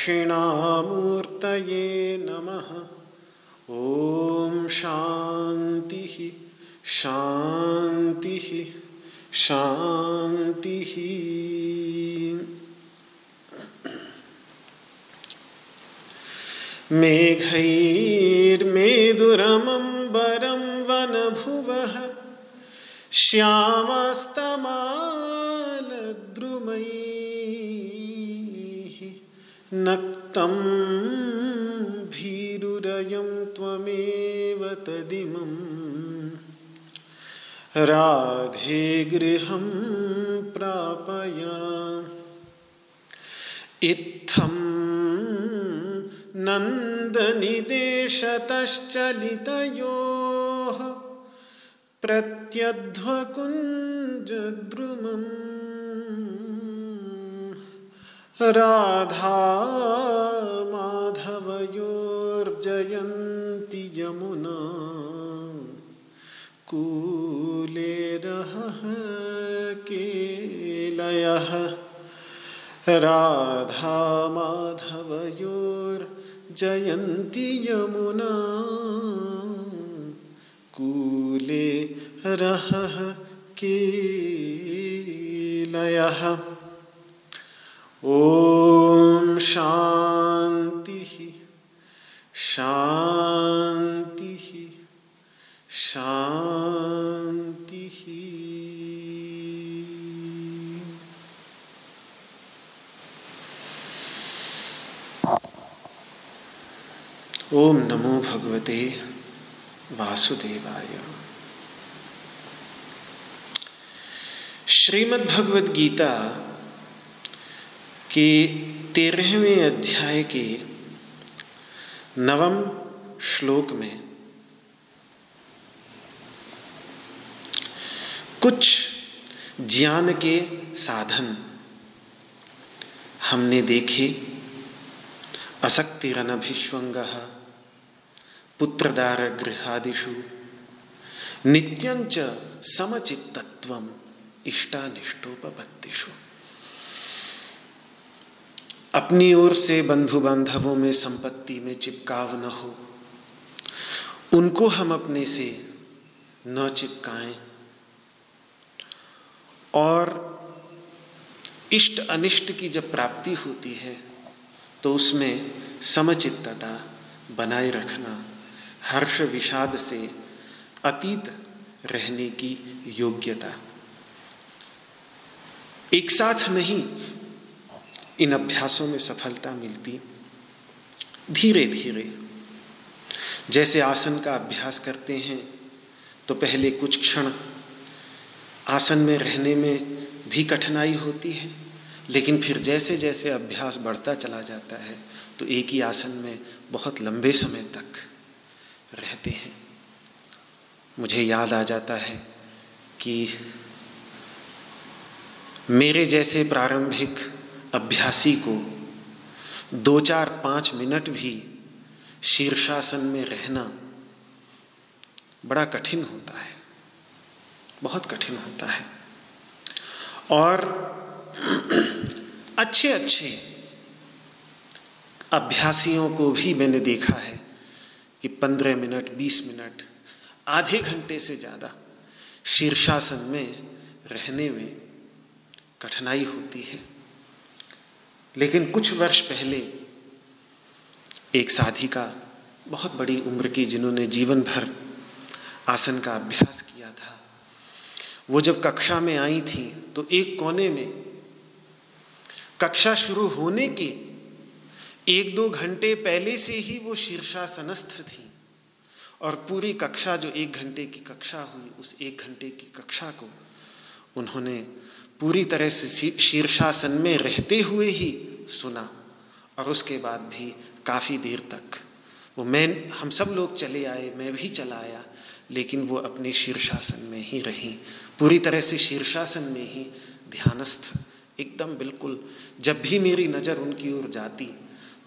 दक्षिणामूर्तये नमः। ॐ शान्तिः शान्तिः शान्तिः। गृहं प्रापया इत्थम् नन्दनिदेशतश्चलितयोः प्रत्यध्वकुञ्जद्रुमम्। राधा माधवयोर्जयन्ति यमुना। कूले रहः राधा माधवयोर् जयन्ति यमुना। कूले रहः केलयः। ॐ शान्तिः शान्तिः शान्तिः। ओम नमो भगवते वासुदेवाय। श्रीमद् भगवद गीता के तेरहवें अध्याय के नवम श्लोक में कुछ ज्ञान के साधन हमने देखे। असक्तिरनभिष्वंग पुत्रदार गृहादिषु नित्यंच समचित्तत्व इष्टानिष्टोपत्तिषु अपनी ओर से बंधु बांधवों में संपत्ति में चिपकाव न हो। उनको हम अपने से न चिपकाएँ। और इष्ट अनिष्ट की जब प्राप्ति होती है तो उसमें समचित्तता बनाए रखना हर्ष विषाद से अतीत रहने की योग्यता। एक साथ नहीं, इन अभ्यासों में सफलता मिलती। धीरे धीरे जैसे आसन का अभ्यास करते हैं तो पहले कुछ क्षण आसन में रहने में भी कठिनाई होती है, लेकिन फिर जैसे जैसे अभ्यास बढ़ता चला जाता है तो एक ही आसन में बहुत लंबे समय तक रहते हैं। मुझे याद आ जाता है कि मेरे जैसे प्रारंभिक अभ्यासी को दो चार पाँच मिनट भी शीर्षासन में रहना बड़ा कठिन होता है। बहुत कठिन होता है। और (clears throat) अच्छे अच्छे अभ्यासियों को भी मैंने देखा है। कि पंद्रह मिनट, बीस मिनट, आधे घंटे से ज़्यादा शीर्षासन में रहने में कठिनाई होती है। लेकिन कुछ वर्ष पहले एक साधी का बहुत बड़ी उम्र की जिन्होंने जीवन भर आसन का अभ्यास किया था, वो जब कक्षा में आई थी तो एक कोने में कक्षा शुरू होने के एक दो घंटे पहले से ही वो शीर्षासनस्थ थी। और पूरी कक्षा जो एक घंटे की कक्षा हुई, उस एक घंटे की कक्षा को उन्होंने पूरी तरह से शीर्षासन में रहते हुए ही सुना। और उसके बाद भी काफ़ी देर तक वो मैं, हम सब लोग चले आए, मैं भी चला आया, लेकिन वो अपने शीर्षासन में ही रही। पूरी तरह से शीर्षासन में ही ध्यानस्थ, एकदम बिल्कुल, जब भी मेरी नज़र उनकी ओर जाती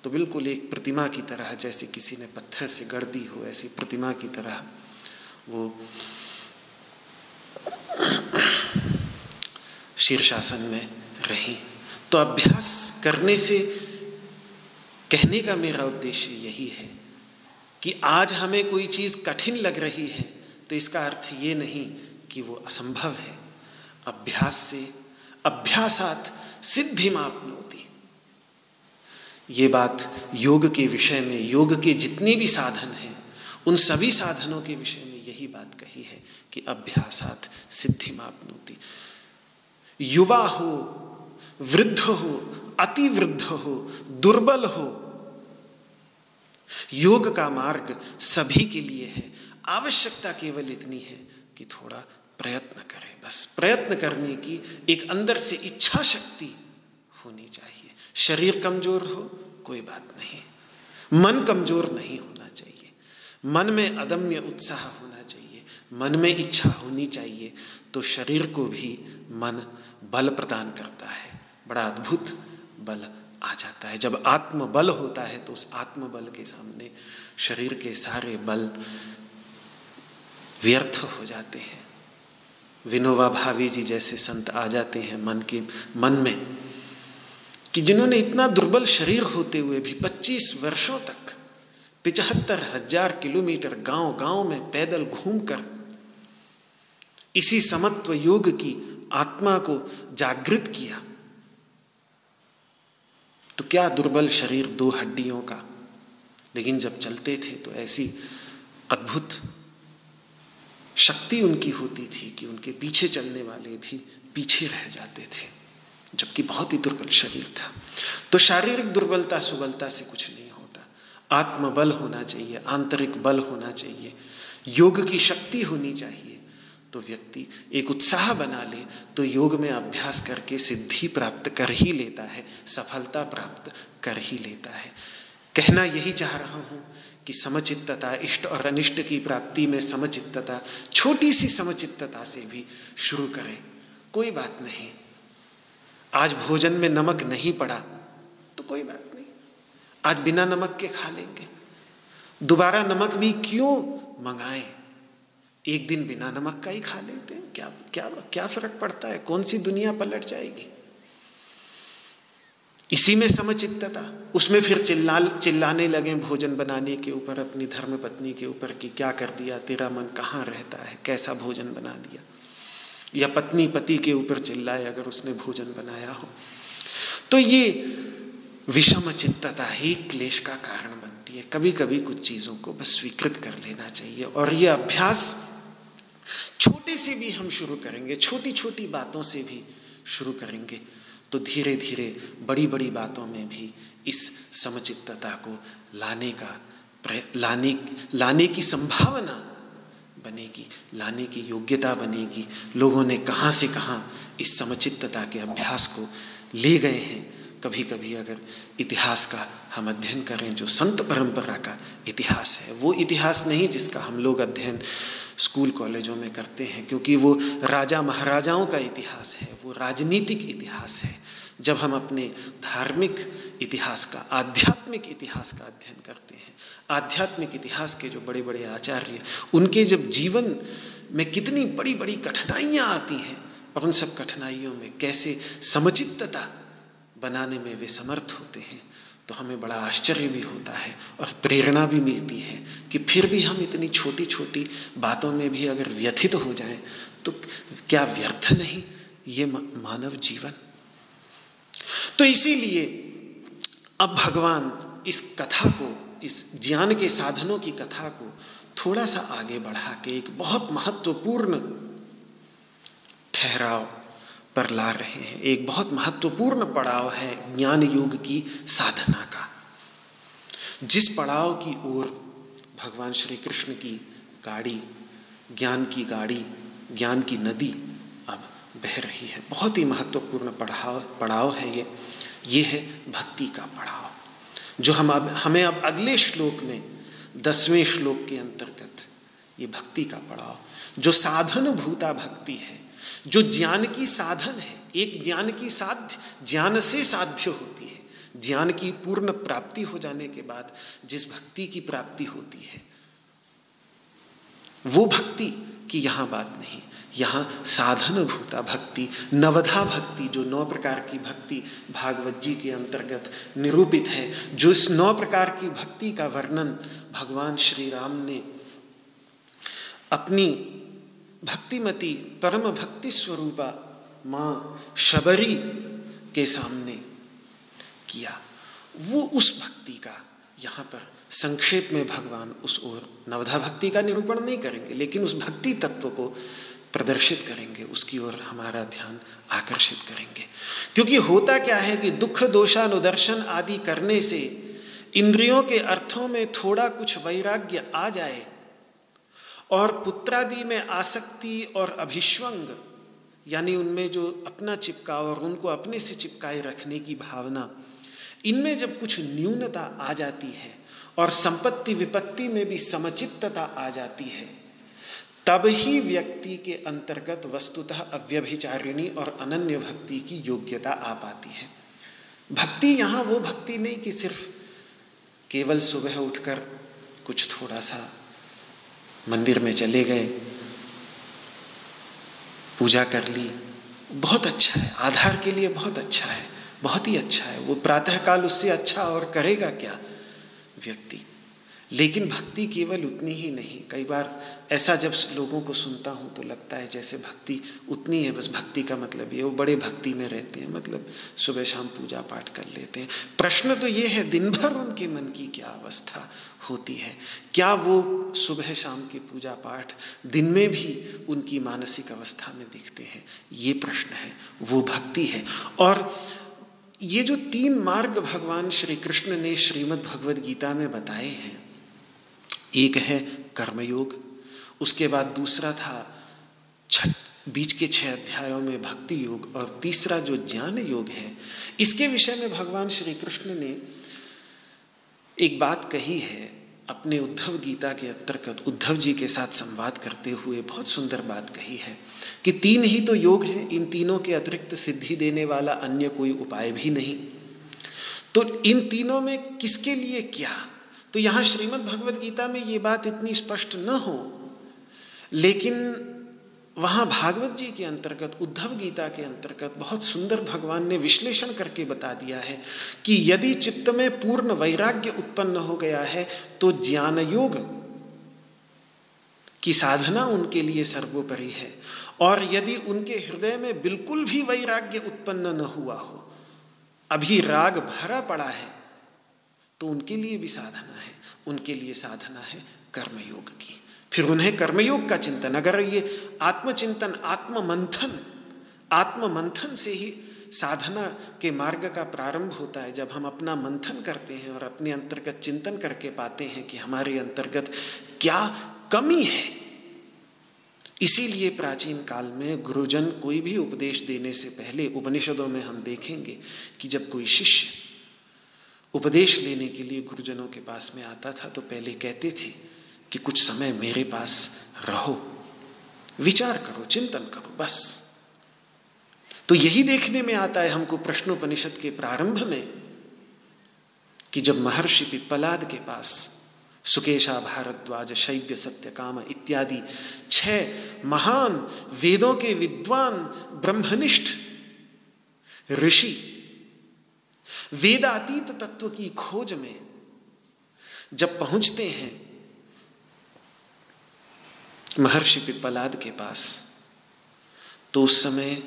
तो बिल्कुल एक प्रतिमा की तरह, जैसे किसी ने पत्थर से गढ़ दी हो, ऐसी प्रतिमा की तरह वो शीर्षासन में रही। तो अभ्यास करने से कहने का मेरा उद्देश्य यही है कि आज हमें कोई चीज़ कठिन लग रही है तो इसका अर्थ ये नहीं कि वो असंभव है। अभ्यास से, अभ्यासात सिद्धि मापनोती। ये बात योग के विषय में, योग के जितने भी साधन हैं, उन सभी साधनों के विषय में यही बात कही है कि अभ्यासात सिद्धि मापनोती युवा हो, वृद्ध हो अति वृद्ध हो, दुर्बल हो, योग का मार्ग सभी के लिए है। आवश्यकता केवल इतनी है कि थोड़ा प्रयत्न करें। बस प्रयत्न करने की एक अंदर से इच्छा शक्ति होनी चाहिए। शरीर कमज़ोर हो, कोई बात नहीं। मन कमज़ोर नहीं होना चाहिए। मन में अदम्य उत्साह होना चाहिए। मन में इच्छा होनी चाहिए। तो शरीर को भी मन बल प्रदान करता है। बड़ा अद्भुत बल आ जाता है। जब आत्म बल होता है तो उस आत्म बल के सामने शरीर के सारे बल व्यर्थ हो जाते हैं। विनोबा भावी जी जैसे संत आ जाते हैं मन के, मन में। कि जिन्होंने इतना दुर्बल शरीर होते हुए भी 25 वर्षों तक पिचहत्तर हज़ार किलोमीटर गाँव गाँव में पैदल घूमकर इसी समत्व योग की आत्मा को जागृत किया तो क्या दुर्बल शरीर दो हड्डियों का? लेकिन जब चलते थे तो ऐसी अद्भुत शक्ति उनकी होती थी कि उनके पीछे चलने वाले भी पीछे रह जाते थे। जबकि बहुत ही दुर्बल शरीर था। तो शारीरिक दुर्बलता, सुबलता से कुछ नहीं होता। आत्मबल होना चाहिए, आंतरिक बल होना चाहिए। योग की शक्ति होनी चाहिए। तो व्यक्ति एक उत्साह बना ले तो योग में अभ्यास करके सिद्धि प्राप्त कर ही लेता है, सफलता प्राप्त कर ही लेता है। कहना यही चाह रहा हूँ कि समचित्तता, इष्ट और अनिष्ट की प्राप्ति में समचित्तता, छोटी सी समचित्तता से भी शुरू करें। कोई बात नहीं। आज भोजन में नमक नहीं पड़ा तो कोई बात नहीं। आज बिना नमक के खा लेंगे। दोबारा नमक भी क्यों मंगाएँ? एक दिन बिना नमक का ही खा लेते हैं। क्या क्या क्या फ़र्क पड़ता है? कौन सी दुनिया पलट जाएगी? इसी में समचित्तता उसमें फिर चिल्ला चिल्लाने लगे भोजन बनाने के ऊपर, अपनी धर्म पत्नी के ऊपर कि क्या कर दिया, तेरा मन कहाँ रहता है? कैसा भोजन बना दिया? या पत्नी पति के ऊपर चिल्लाए अगर उसने भोजन बनाया हो। तो ये विषम चित्तता ही क्लेश का कारण बनती है। कभी कभी कुछ चीज़ों को बस स्वीकृत कर लेना चाहिए और ये अभ्यास छोटे से भी हम शुरू करेंगे छोटी छोटी बातों से भी शुरू करेंगे तो धीरे धीरे बड़ी बड़ी बातों में भी इस समचित्तता को लाने का लाने लाने की संभावना बनेगी, लाने की योग्यता बनेगी। लोगों ने कहाँ से कहाँ इस समचित्तता के अभ्यास को ले गए हैं। कभी कभी अगर इतिहास का हम अध्ययन करें, जो संत परंपरा का इतिहास है, वो इतिहास नहीं जिसका हम लोग अध्ययन स्कूल कॉलेजों में करते हैं, क्योंकि वो राजा महाराजाओं का इतिहास है, वो राजनीतिक इतिहास है। जब हम अपने धार्मिक इतिहास का, आध्यात्मिक इतिहास का अध्ययन करते हैं आध्यात्मिक इतिहास के जो बड़े बड़े आचार्य, उनके जब जीवन में कितनी बड़ी बड़ी कठिनाइयाँ आती हैं, और उन सब कठिनाइयों में कैसे समचित्तता बनाने में वे समर्थ होते हैं तो हमें बड़ा आश्चर्य भी होता है और प्रेरणा भी मिलती है कि फिर भी हम इतनी छोटी छोटी बातों में भी अगर व्यथित हो जाएँ तो क्या व्यर्थ नहीं ये मानव जीवन? तो इसीलिए अब भगवान इस कथा को, इस ज्ञान के साधनों की कथा को थोड़ा सा आगे बढ़ा के एक बहुत महत्वपूर्ण ठहराव पर ला रहे हैं। एक बहुत महत्वपूर्ण पड़ाव है ज्ञान योग की साधना का। जिस पड़ाव की ओर भगवान श्री कृष्ण की गाड़ी, ज्ञान की गाड़ी, ज्ञान की नदी अब बह रही है। बहुत ही महत्वपूर्ण पड़ाव पड़ाव है ये। ये है भक्ति का पड़ाव। जो हम अब, हमें अब अगले श्लोक में, दसवें श्लोक के अंतर्गत ये भक्ति का पड़ाव, जो साधन भूता भक्ति है, जो ज्ञान की साधन है, एक ज्ञान की साध्य, ज्ञान से साध्य होती है, ज्ञान की पूर्ण प्राप्ति हो जाने के बाद जिस भक्ति की प्राप्ति होती है, वो भक्ति की यहाँ बात नहीं। यहाँ साधन भूता भक्ति, नवधा भक्ति, जो नौ प्रकार की भक्ति भागवत जी के अंतर्गत निरूपित है, जो इस नौ प्रकार की भक्ति का वर्णन भगवान श्री राम ने अपनी भक्तिमती परम भक्ति स्वरूपा माँ शबरी के सामने किया। वो उस भक्ति का यहाँ पर संक्षेप में भगवान उस ओर नवधा भक्ति का निरूपण नहीं करेंगे, लेकिन उस भक्ति तत्व को प्रदर्शित करेंगे, उसकी ओर हमारा ध्यान आकर्षित करेंगे। क्योंकि होता क्या है कि दुख, दोषानुदर्शन आदि करने से इंद्रियों के अर्थों में थोड़ा कुछ वैराग्य आ जाए और पुत्रादि में आसक्ति और अभिश्वंग यानी उनमें जो अपना चिपका और उनको अपने से चिपकाए रखने की भावना, इनमें जब कुछ न्यूनता आ जाती है और संपत्ति विपत्ति में भी समचित्तता आ जाती है तब ही व्यक्ति के अंतर्गत वस्तुतः अव्यभिचारिणी और अनन्य भक्ति की योग्यता आ पाती है। भक्ति यहाँ, वो भक्ति नहीं कि सिर्फ़ केवल सुबह उठकर कुछ थोड़ा सा मंदिर में चले गए, पूजा कर ली। बहुत अच्छा है, आधार के लिए बहुत अच्छा है, बहुत ही अच्छा है। वो प्रातःकाल उससे अच्छा और करेगा क्या? व्यक्ति लेकिन भक्ति केवल उतनी ही नहीं। कई बार ऐसा जब लोगों को सुनता हूँ तो लगता है जैसे भक्ति उतनी है, बस भक्ति का मतलब ये, वो बड़े भक्ति में रहते हैं मतलब सुबह शाम पूजा पाठ कर लेते हैं। प्रश्न तो ये है, दिन भर उनके मन की क्या अवस्था होती है? क्या वो सुबह शाम की पूजा पाठ दिन में भी उनकी मानसिक अवस्था में दिखते हैं? ये प्रश्न है, वो भक्ति है। और ये जो तीन मार्ग भगवान श्री कृष्ण ने श्रीमद् भगवद गीता में बताए हैं एक है कर्मयोग, उसके बाद दूसरा था छठ बीच के छह अध्यायों में भक्ति योग और तीसरा जो ज्ञान योग है, इसके विषय में भगवान श्री कृष्ण ने एक बात कही है, अपने उद्धव गीता के अंतर्गत, उद्धव जी के साथ संवाद करते हुए बहुत सुंदर बात कही है कि तीन ही तो योग हैं, इन तीनों के अतिरिक्त सिद्धि देने वाला अन्य कोई उपाय भी नहीं। तो इन तीनों में किसके लिए क्या? तो यहाँ श्रीमद् भगवद गीता में ये बात इतनी स्पष्ट न हो, लेकिन वहाँ भागवत जी के अंतर्गत, उद्धव गीता के अंतर्गत बहुत सुंदर भगवान ने विश्लेषण करके बता दिया है कि यदि चित्त में पूर्ण वैराग्य उत्पन्न हो गया है तो ज्ञान योग की साधना उनके लिए सर्वोपरि है। और यदि उनके हृदय में बिल्कुल भी वैराग्य उत्पन्न न हुआ हो, अभी राग भरा पड़ा है तो उनके लिए भी साधना है, उनके लिए साधना है कर्मयोग की। फिर उन्हें कर्मयोग का चिंतन, अगर ये आत्मचिंतन आत्म मंथन आत्म मंथन से ही साधना के मार्ग का प्रारंभ होता है, जब हम अपना मंथन करते हैं और अपने अंतर्गत चिंतन करके पाते हैं कि हमारे अंतर्गत क्या कमी है। इसीलिए प्राचीन काल में गुरुजन कोई भी उपदेश देने से पहले उपनिषदों में हम देखेंगे कि जब कोई शिष्य उपदेश लेने के लिए गुरुजनों के पास में आता था तो पहले कहते थे कि कुछ समय मेरे पास रहो, विचार करो, चिंतन करो, बस। तो यही देखने में आता है हमको प्रश्नोपनिषद के प्रारंभ में कि जब महर्षि पिप्पलाद के पास सुकेशा, भारद्वाज, शैव्य सत्य काम इत्यादि छह महान वेदों के विद्वान ब्रह्मनिष्ठ ऋषि वेदातीत तत्व की खोज में जब पहुँचते हैं, महर्षि पिप्पलाद के पास तो उस समय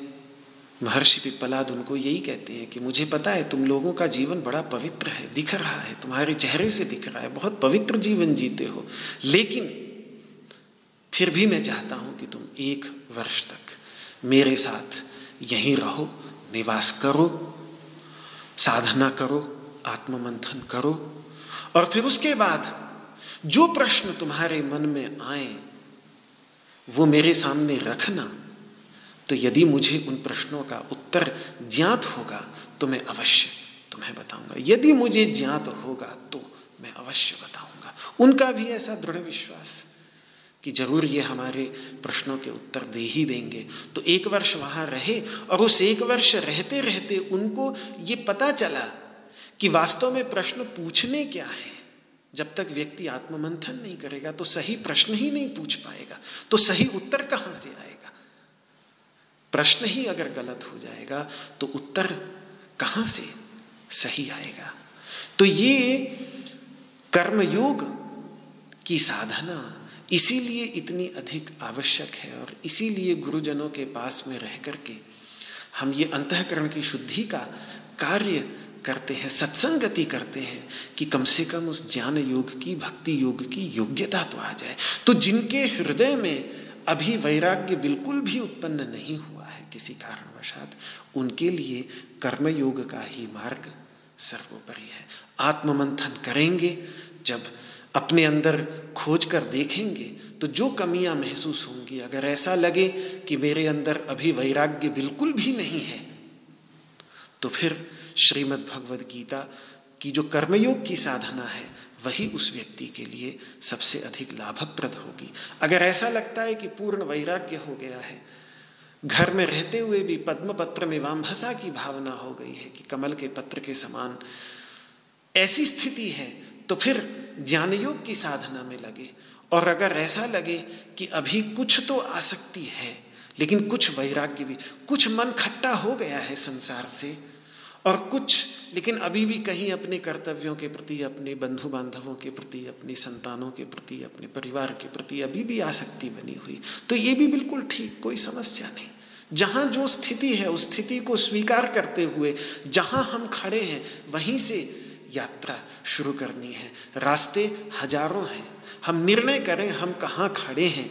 महर्षि पिप्पलाद उनको यही कहते हैं कि मुझे पता है तुम लोगों का जीवन बड़ा पवित्र है, दिख रहा है, तुम्हारे चेहरे से दिख रहा है, बहुत पवित्र जीवन जीते हो। लेकिन फिर भी मैं चाहता हूँ कि तुम एक वर्ष तक मेरे साथ यहीं रहो, निवास करो साधना करो, आत्ममंथन करो, और फिर उसके बाद जो प्रश्न तुम्हारे मन में आए, वो मेरे सामने रखना। तो यदि मुझे उन प्रश्नों का उत्तर ज्ञात होगा तो मैं अवश्य तुम्हें बताऊँगा। यदि मुझे ज्ञात होगा तो मैं अवश्य बताऊँगा। उनका भी ऐसा दृढ़ विश्वास कि ज़रूर ये हमारे प्रश्नों के उत्तर दे ही देंगे। तो एक वर्ष वहाँ रहे और उस एक वर्ष रहते रहते उनको ये पता चला कि वास्तव में प्रश्न पूछने क्या है। जब तक व्यक्ति आत्ममंथन नहीं करेगा तो सही प्रश्न ही नहीं पूछ पाएगा तो सही उत्तर कहाँ से आएगा? प्रश्न ही अगर गलत हो जाएगा तो उत्तर कहाँ से सही आएगा? तो ये कर्मयोग की साधना इसीलिए इतनी अधिक आवश्यक है और इसीलिए गुरुजनों के पास में रह करके हम ये अंतकरण की शुद्धि का कार्य करते हैं, सत्संगति करते हैं कि कम से कम उस ज्ञान योग की, भक्ति योग की योग्यता तो आ जाए। तो जिनके हृदय में अभी वैराग्य बिल्कुल भी उत्पन्न नहीं हुआ है किसी कारणवशात, उनके लिए कर्मयोग का ही मार्ग सर्वोपरि है। आत्ममंथन करेंगे जब अपने अंदर खोज कर देखेंगे तो जो कमियाँ महसूस होंगी, अगर ऐसा लगे कि मेरे अंदर अभी वैराग्य बिल्कुल भी नहीं है तो फिर श्रीमद् भगवद गीता की जो कर्मयोग की साधना है, वही उस व्यक्ति के लिए सबसे अधिक लाभप्रद होगी। अगर ऐसा लगता है कि पूर्ण वैराग्य हो गया है, घर में रहते हुए भी पद्म पत्र में वामभसा की भावना हो गई है कि कमल के पत्र के समान ऐसी स्थिति है तो फिर ज्ञान योग की साधना में लगे। और अगर ऐसा लगे कि अभी कुछ तो आसक्ति है, लेकिन कुछ वैराग्य भी, कुछ मन खट्टा हो गया है संसार से, और कुछ, लेकिन अभी भी कहीं अपने कर्तव्यों के प्रति, अपने बंधु बांधवों के प्रति, अपनी संतानों के प्रति, अपने परिवार के प्रति अभी भी आसक्ति बनी हुई तो ये भी बिल्कुल ठीक, कोई समस्या नहीं। जहाँ जो स्थिति है, उस स्थिति को स्वीकार करते हुए, जहाँ हम खड़े हैं, वहीं से यात्रा शुरू करनी है। रास्ते हज़ारों हैं। हम निर्णय करें हम कहाँ खड़े हैं।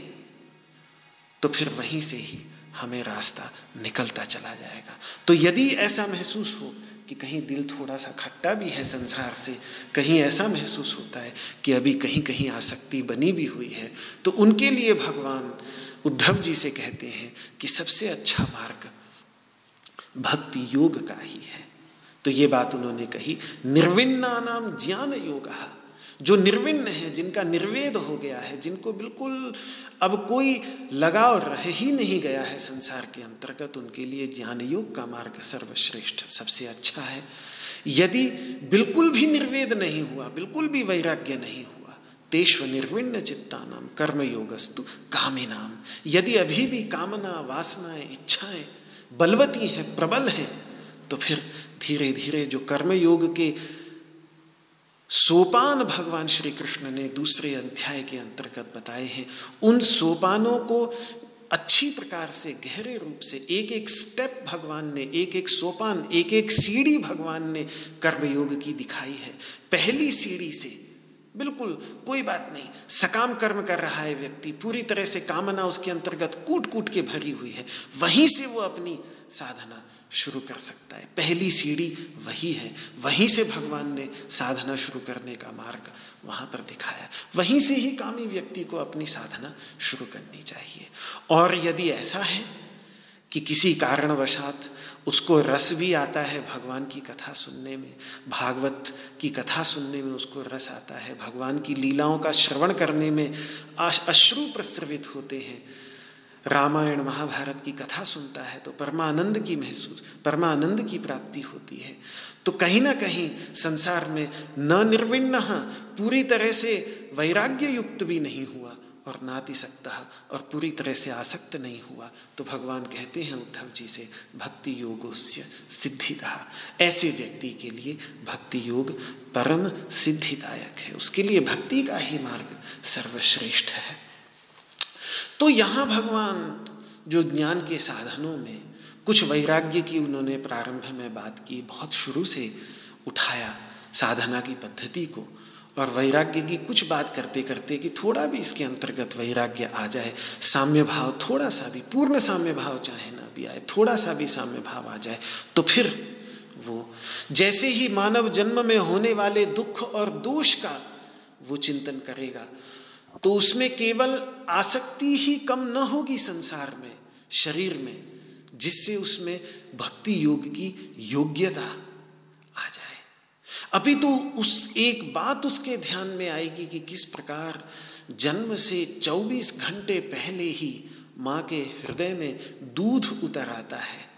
तो फिर वहीं से ही हमें रास्ता निकलता चला जाएगा। तो यदि ऐसा महसूस हो कि कहीं दिल थोड़ा सा खट्टा भी है संसार से, कहीं ऐसा महसूस होता है कि अभी कहीं कहीं आसक्ति बनी भी हुई है तो उनके लिए भगवान उद्धव जी से कहते हैं कि सबसे अच्छा मार्ग भक्ति योग का ही है। तो ये बात उन्होंने कही, निर्विन्ना नाम ज्ञान योग। जो निर्विन्न है, जिनका निर्वेद हो गया है, जिनको बिल्कुल अब कोई लगाव रह ही नहीं गया है संसार के अंतर्गत, उनके लिए ज्ञान योग का मार्ग सर्वश्रेष्ठ, सबसे अच्छा है। यदि बिल्कुल भी निर्वेद नहीं हुआ, बिल्कुल भी वैराग्य नहीं हुआ, तेष्व निर्विण्ण चित्ता नाम कर्म योगस्तु कामी नाम यदि अभी भी कामना, वासनाएँ, इच्छाएँ बलवती हैं, प्रबल हैं तो फिर धीरे धीरे जो कर्म योग के सोपान भगवान श्री कृष्ण ने दूसरे अध्याय के अंतर्गत बताए हैं, उन सोपानों को अच्छी प्रकार से, गहरे रूप से एक एक स्टेप भगवान ने एक एक सोपान एक एक सीढ़ी भगवान ने कर्मयोग की दिखाई है। पहली सीढ़ी से, बिल्कुल कोई बात नहीं, सकाम कर्म कर रहा है व्यक्ति, पूरी तरह से कामना उसके अंतर्गत कूट कूट के भरी हुई है। वहीं से वो अपनी साधना शुरू कर सकता है। पहली सीढ़ी वही है। वहीं से भगवान ने साधना शुरू करने का मार्ग वहाँ पर दिखाया। वहीं से ही कामी व्यक्ति को अपनी साधना शुरू करनी चाहिए। और यदि ऐसा है कि किसी कारणवशात उसको रस भी आता है भगवान की कथा सुनने में, भागवत की कथा सुनने में उसको रस आता है, भगवान की लीलाओं का श्रवण करने में अश्रु प्रस्रवित होते हैं रामायण महाभारत की कथा सुनता है तो परमानंद की महसूस, परमानंद की प्राप्ति होती है। तो कहीं ना कहीं संसार में न निर्विण्ण पूरी तरह से वैराग्य युक्त भी नहीं हुआ और नाति सकता और पूरी तरह से आसक्त नहीं हुआ। तो भगवान कहते हैं, उद्धव जी से, भक्ति योगोस्य सिद्धिदा ऐसे व्यक्ति के लिए भक्ति योग परम सिद्धिदायक है। उसके लिए भक्ति का ही मार्ग सर्वश्रेष्ठ है। तो यहाँ भगवान जो ज्ञान के साधनों में कुछ वैराग्य की उन्होंने प्रारंभ में बात की, बहुत शुरू से उठाया साधना की पद्धति को और वैराग्य की कुछ बात करते करते कि थोड़ा भी इसके अंतर्गत वैराग्य आ जाए, साम्य भाव थोड़ा सा भी, पूर्ण साम्य भाव चाहे ना भी आए, थोड़ा सा भी साम्य भाव आ जाए तो फिर वो जैसे ही मानव जन्म में होने वाले दुख और दोष का वो चिंतन करेगा तो उसमें केवल आसक्ति ही कम न होगी संसार में, शरीर में, जिससे उसमें भक्ति योग की योग्यता आ जाए। अभी तो उस एक बात उसके ध्यान में आएगी कि किस प्रकार जन्म से 24 घंटे पहले ही माँ के हृदय में दूध उतर आता है।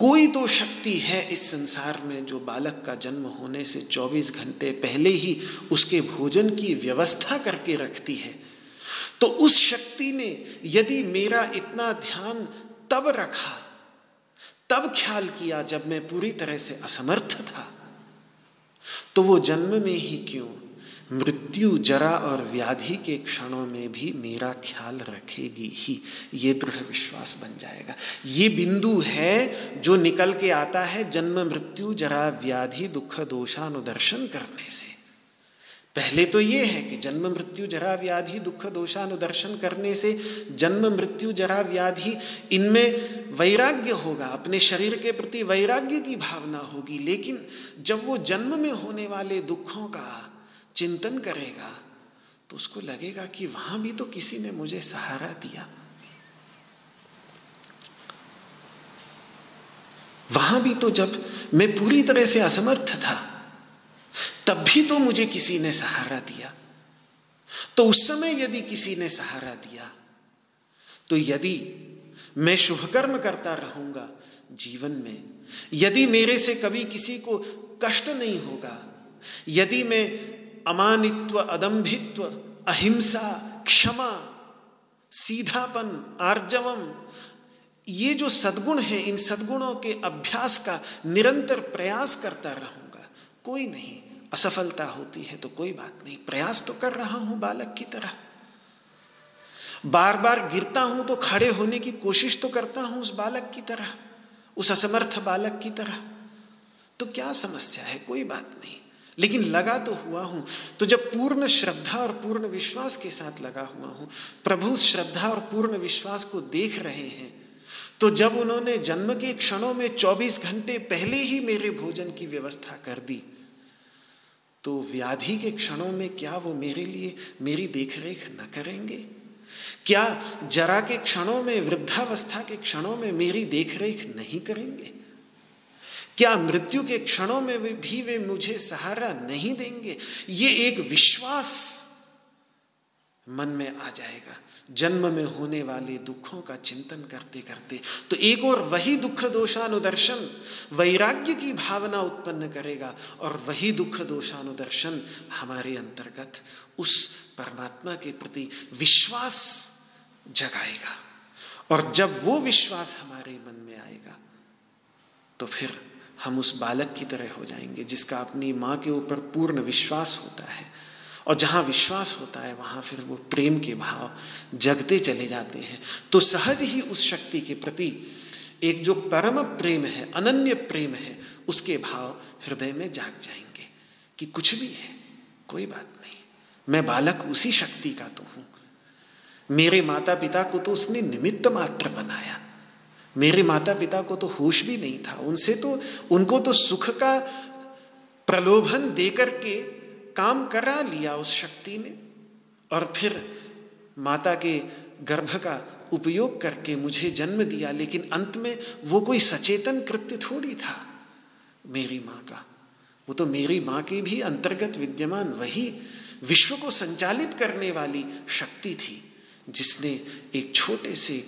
कोई तो शक्ति है इस संसार में जो बालक का जन्म होने से 24 घंटे पहले ही उसके भोजन की व्यवस्था करके रखती है। तो उस शक्ति ने यदि मेरा इतना ध्यान तब रखा, तब ख्याल किया जब मैं पूरी तरह से असमर्थ था। तो वो जन्म में ही क्यों मृत्यु, जरा और व्याधि के क्षणों में भी मेरा ख्याल रखेगी ही। ये दृढ़ विश्वास बन जाएगा। ये बिंदु है जो निकल के आता है जन्म, मृत्यु, जरा, व्याधि, दुख, दोषानुदर्शन करने से। पहले तो ये है कि जन्म, मृत्यु, जरा, व्याधि, दुख, दोषानुदर्शन करने से जन्म, मृत्यु, जरा, व्याधि, इनमें वैराग्य होगा। अपने शरीर के प्रति वैराग्य की भावना होगी। लेकिन जब वो जन्म में होने वाले दुखों का चिंतन करेगा तो उसको लगेगा कि वहाँ भी तो किसी ने मुझे सहारा दिया। वहाँ भी तो जब मैं पूरी तरह से असमर्थ था, तब भी तो मुझे किसी ने सहारा दिया। तो उस समय यदि किसी ने सहारा दिया तो यदि मैं शुभ कर्म करता रहूँगा जीवन में, यदि मेरे से कभी किसी को कष्ट नहीं होगा, यदि मैं अमानित्व, अदम्भित्व, अहिंसा, क्षमा, सीधापन, आर्जवम, ये जो सद्गुण है, इन सद्गुणों के अभ्यास का निरंतर प्रयास करता रहूँगा। कोई नहीं, असफलता होती है तो कोई बात नहीं। प्रयास तो कर रहा हूँ बालक की तरह। बार बार गिरता हूँ तो खड़े होने की कोशिश तो करता हूँ उस बालक की तरह, उस असमर्थ बालक की तरह। तो क्या समस्या है? कोई बात नहीं। लेकिन लगा तो हुआ हूँ। तो जब पूर्ण श्रद्धा और पूर्ण विश्वास के साथ लगा हुआ हूँ, प्रभु श्रद्धा और पूर्ण विश्वास को देख रहे हैं तो जब उन्होंने जन्म के क्षणों में 24 घंटे पहले ही मेरे भोजन की व्यवस्था कर दी तो व्याधि के क्षणों में क्या वो मेरे लिए मेरी देखरेख न करेंगे? क्या जरा के क्षणों में, वृद्धावस्था के क्षणों में मेरी देखरेख नहीं करेंगे? क्या मृत्यु के क्षणों में भी वे मुझे सहारा नहीं देंगे? ये एक विश्वास मन में आ जाएगा। जन्म में होने वाले दुखों का चिंतन करते करते। तो एक और वही दुख दोषानुदर्शन वैराग्य की भावना उत्पन्न करेगा और वही दुख दोषानुदर्शन हमारे अंतर्गत उस परमात्मा के प्रति विश्वास जगाएगा। और जब वो विश्वास हमारे मन में आएगा तो फिर हम उस बालक की तरह हो जाएँगे, जिसका अपनी माँ के ऊपर पूर्ण विश्वास होता है। और जहाँ विश्वास होता है, वहाँ फिर वो प्रेम के भाव जगते चले जाते हैं। तो सहज ही उस शक्ति के प्रति एक जो परम प्रेम है, अनन्य प्रेम है, उसके भाव हृदय में जाग जाएँगे कि कुछ भी है, कोई बात नहीं। मैं बालक उसी शक्ति का तो हूँ। मेरे माता पिता को तो उसने निमित्त मात्र बनाया। मेरे माता पिता को तो होश भी नहीं था। उनसे तो उनको तो सुख का प्रलोभन देकर के काम करा लिया उस शक्ति ने। और फिर माता के गर्भ का उपयोग करके मुझे जन्म दिया, लेकिन अंत में वो कोई सचेतन कृत्य थोड़ी था मेरी माँ का। वो तो मेरी माँ के भी अंतर्गत विद्यमान, वही विश्व को संचालित करने वाली शक्ति थी, जिसने एक छोटे से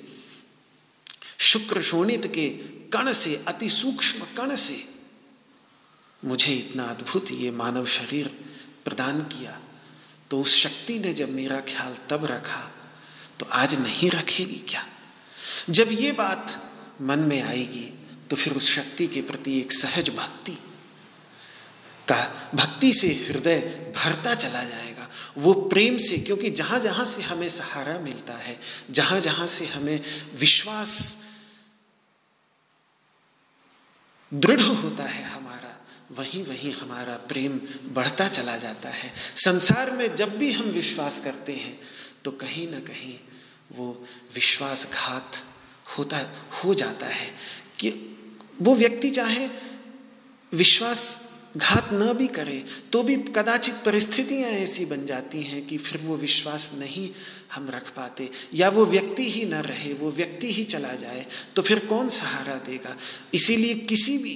शुक्र शोणित के कण से, अति सूक्ष्म कण से मुझे इतना अद्भुत ये मानव शरीर प्रदान किया तो उस शक्ति ने जब मेरा ख्याल तब रखा तो आज नहीं रखेगी क्या? जब ये बात मन में आएगी तो फिर उस शक्ति के प्रति एक सहज भक्ति का, भक्ति से हृदय भरता चला जाएगा। वो प्रेम से, क्योंकि जहाँ जहाँ से हमें सहारा मिलता है, जहाँ जहाँ से हमें विश्वास दृढ़ होता है हमारा, वहीं वहीं हमारा प्रेम बढ़ता चला जाता है। संसार में जब भी हम विश्वास करते हैं तो कहीं ना कहीं वो विश्वासघात होता, हो जाता है कि वो व्यक्ति चाहे विश्वास घात न भी करे तो भी कदाचित परिस्थितियाँ ऐसी बन जाती हैं कि फिर वो विश्वास नहीं हम रख पाते। या वो व्यक्ति ही न रहे, वो व्यक्ति ही चला जाए तो फिर कौन सहारा देगा? इसीलिए किसी भी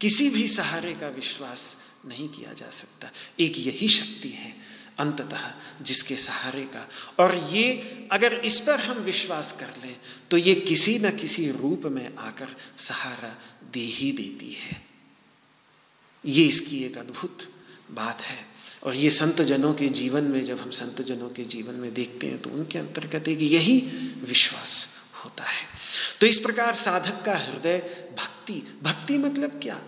किसी भी सहारे का विश्वास नहीं किया जा सकता। एक यही शक्ति है अंततः जिसके सहारे का। और ये अगर इस पर हम विश्वास कर लें तो ये किसी न किसी रूप में आकर सहारा दे ही देती है। ये इसकी एक अद्भुत बात है। और ये संत जनों के जीवन में, जब हम संत जनों के जीवन में देखते हैं तो उनके अंतर्गत एक यही विश्वास होता है। तो इस प्रकार साधक का हृदय भक्ति भक्ति मतलब क्या?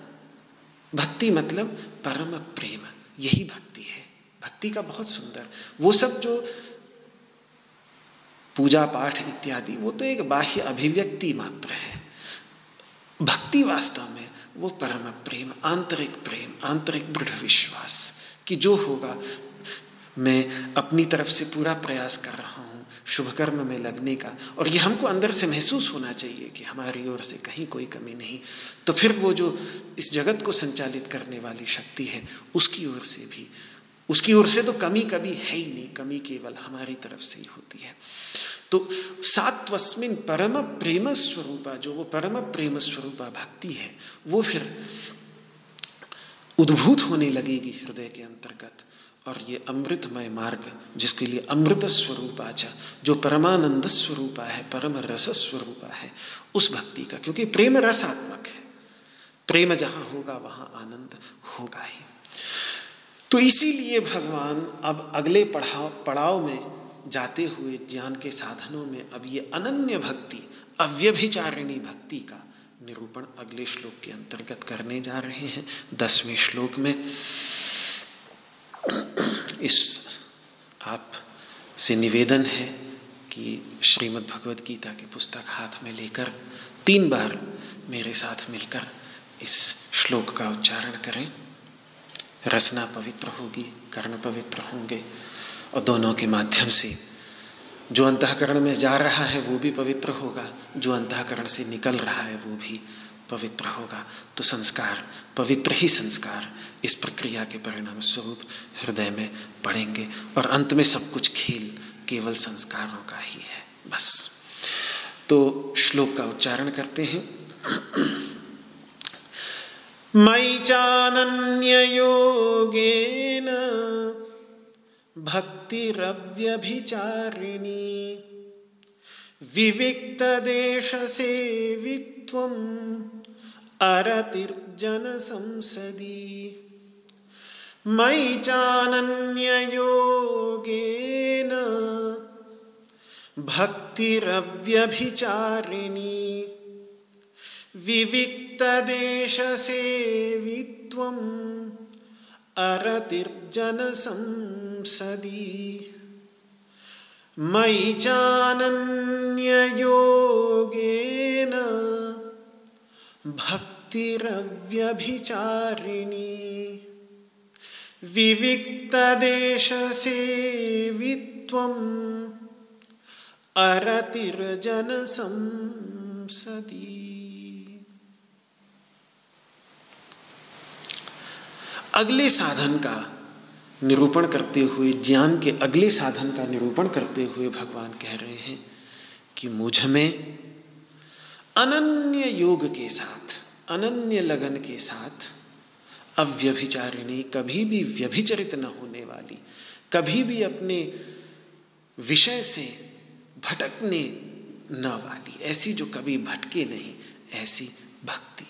भक्ति मतलब परम प्रेम। यही भक्ति है। भक्ति का बहुत सुंदर। वो सब जो पूजा पाठ इत्यादि, वो तो एक बाह्य अभिव्यक्ति मात्र है। भक्ति वास्तव में वो परम प्रेम, आंतरिक प्रेम, आंतरिक दृढ़ विश्वास कि जो होगा, मैं अपनी तरफ़ से पूरा प्रयास कर रहा हूँ शुभ कर्म में लगने का। और ये हमको अंदर से महसूस होना चाहिए कि हमारी ओर से कहीं कोई कमी नहीं। तो फिर वो जो इस जगत को संचालित करने वाली शक्ति है, उसकी ओर से भी, उसकी ओर से तो कमी कभी है ही नहीं, कमी केवल हमारी तरफ़ से ही होती है। तो सात्वस्मिन परम प्रेम स्वरूपा जो वो परम प्रेम स्वरूपा भक्ति है, वो फिर उद्भूत होने लगेगी हृदय के अंतर्गत। और ये अमृतमय मार्ग, जिसके लिए अमृत स्वरूपाचा जो परमानंद स्वरूपा है, परम रस स्वरूपा है, उस भक्ति का, क्योंकि प्रेम रसात्मक है। प्रेम जहाँ होगा, वहाँ आनंद होगा ही। तो इसीलिए भगवान अब अगले पढ़ाव, पड़ाव में जाते हुए ज्ञान के साधनों में अब ये अनन्य भक्ति, अव्यभिचारिणी भक्ति का निरूपण अगले श्लोक के अंतर्गत करने जा रहे हैं। दसवें श्लोक में इस आप से निवेदन है कि श्रीमद् भगवद गीता की पुस्तक हाथ में लेकर तीन बार मेरे साथ मिलकर इस श्लोक का उच्चारण करें। रसना पवित्र होगी, कर्ण पवित्र होंगे और दोनों के माध्यम से। जो अंतकरण में जा रहा है, वो भी पवित्र होगा। जो अंतकरण से निकल रहा है, वो भी पवित्र होगा। तो संस्कार, पवित्र ही संस्कार इस प्रक्रिया के परिणाम स्वरूप हृदय में पड़ेंगे। और अंत में सब कुछ खेल केवल संस्कारों का ही है, बस। तो श्लोक का उच्चारण करते हैं। मई (clears throat) मयि चानन्ययोगेन भक्तिरव्यभिचारिणी। विविक्तदेशसेवित्वम् अरतिर्जनसंसदि। मयि चानन्ययोगेन भक्तिरव्यभिचारिणी। विविक्तदेशसेवित्वम् अरतिर्जनसंसदि। मयि चानन्ययोगेन भक्तिरव्यभिचारिणी। विविक्तदेशसेवित्वम् अरतिर्जनसंसदि। अगले साधन का निरूपण करते हुए, ज्ञान के अगले साधन का निरूपण करते हुए भगवान कह रहे हैं कि मुझमें अनन्य योग के साथ, अनन्य लगन के साथ अव्यभिचारिणी कभी भी व्यभिचरित न होने वाली, कभी भी अपने विषय से भटकने न वाली, ऐसी जो कभी भटके नहीं, ऐसी भक्ति।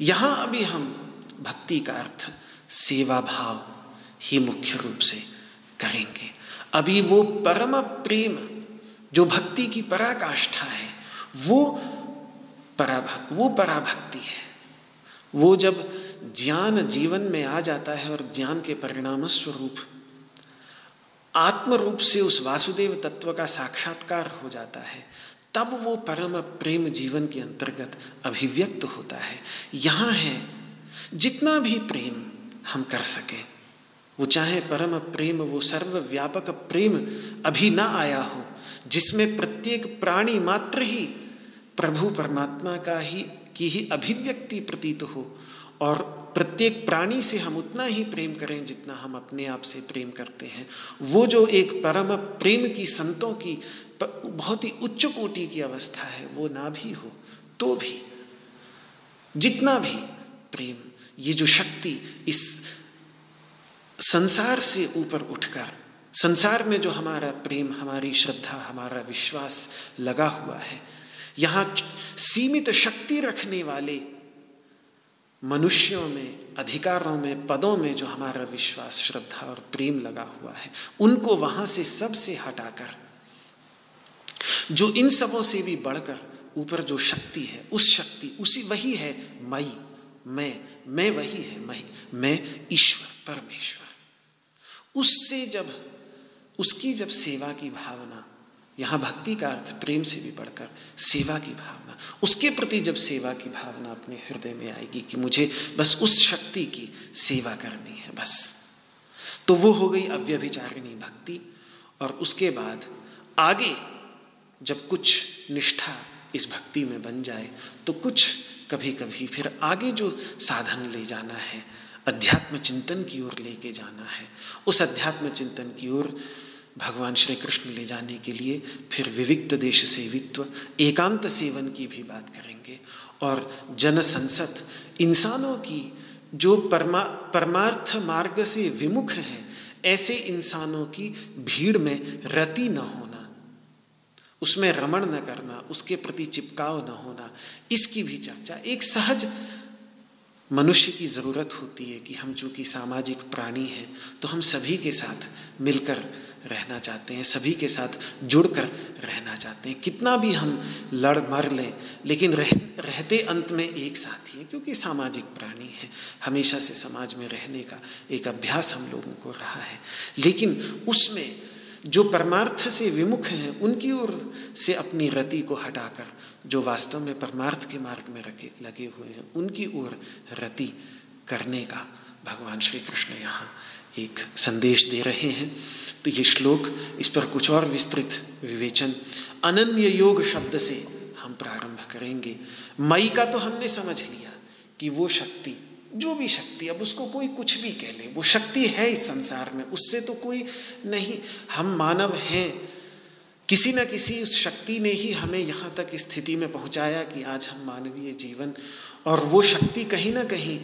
यहाँ अभी हम भक्ति का अर्थ सेवा भाव ही मुख्य रूप से करेंगे। अभी वो परम प्रेम, जो भक्ति की पराकाष्ठा है, वो पराभक्, वो पराभक्ति है। वो जब ज्ञान जीवन में आ जाता है और ज्ञान के परिणाम स्वरूप आत्म रूप से उस वासुदेव तत्व का साक्षात्कार हो जाता है, तब वो परम प्रेम जीवन के अंतर्गत अभिव्यक्त होता है। यहाँ है जितना भी प्रेम हम कर सके। वो चाहे परम प्रेम, वो सर्वव्यापक प्रेम अभी ना आया हो, जिसमें प्रत्येक प्राणी मात्र ही प्रभु परमात्मा का ही, की ही अभिव्यक्ति प्रतीत हो, और प्रत्येक प्राणी से हम उतना ही प्रेम करें जितना हम अपने आप से प्रेम करते हैं। वो जो एक परम प्रेम की संतों की, बहुत ही उच्च कोटि की अवस्था है, वो ना भी हो तो भी, जितना भी प्रेम ये जो शक्ति इस संसार से ऊपर उठकर, संसार में जो हमारा प्रेम, हमारी श्रद्धा, हमारा विश्वास लगा हुआ है, यहाँ सीमित शक्ति रखने वाले मनुष्यों में, अधिकारों में, पदों में जो हमारा विश्वास, श्रद्धा और प्रेम लगा हुआ है, उनको वहाँ से सबसे हटाकर, जो इन सबों से भी बढ़कर ऊपर जो शक्ति है, उस शक्ति, उसी वही है मई। मैं मैं वही है, मैं मैं ईश्वर, परमेश्वर। उससे जब, उसकी जब सेवा की भावना, यहाँ भक्ति का अर्थ प्रेम से भी बढ़कर सेवा की भावना, उसके प्रति जब सेवा की भावना अपने हृदय में आएगी कि मुझे बस उस शक्ति की सेवा करनी है, बस। तो वो हो गई अव्यभिचारिणी भक्ति, और उसके बाद आगे जब कुछ निष्ठा इस भक्ति में बन जाए तो कुछ कभी कभी फिर आगे जो साधन ले जाना है, अध्यात्म चिंतन की ओर लेके जाना है, उस अध्यात्म चिंतन की ओर भगवान श्री कृष्ण ले जाने के लिए फिर विविक्त देश सेवित्व, एकांत सेवन की भी बात करेंगे। और जन संसद इंसानों की जो परमा, परमार्थ मार्ग से विमुख है, ऐसे इंसानों की भीड़ में रति न होना उसमें रमण न करना, उसके प्रति चिपकाव न होना, इसकी भी चर्चा। एक सहज मनुष्य की ज़रूरत होती है कि हम चूँकि सामाजिक प्राणी हैं तो हम सभी के साथ मिलकर रहना चाहते हैं, सभी के साथ जुड़कर रहना चाहते हैं। कितना भी हम लड़ मर लें, लेकिन रह, रहते अंत में एक साथ ही है क्योंकि सामाजिक प्राणी है। हमेशा से समाज में रहने का एक अभ्यास हम लोगों को रहा है। लेकिन उसमें जो परमार्थ से विमुख हैं, उनकी ओर से अपनी रति को हटाकर, जो वास्तव में परमार्थ के मार्ग में रखे, लगे हुए हैं, उनकी ओर रति करने का भगवान श्री कृष्ण यहाँ एक संदेश दे रहे हैं। तो ये श्लोक, इस पर कुछ और विस्तृत विवेचन, अनन्य योग शब्द से हम प्रारंभ करेंगे। मई का तो हमने समझ लिया कि वो शक्ति जो भी शक्ति, अब उसको कोई कुछ भी कह ले, वो शक्ति है इस संसार में, उससे तो कोई नहीं। हम मानव हैं, किसी न किसी उस शक्ति ने ही हमें यहाँ तक स्थिति में पहुँचाया कि आज हम मानवीय जीवन, और वो शक्ति कहीं ना कहीं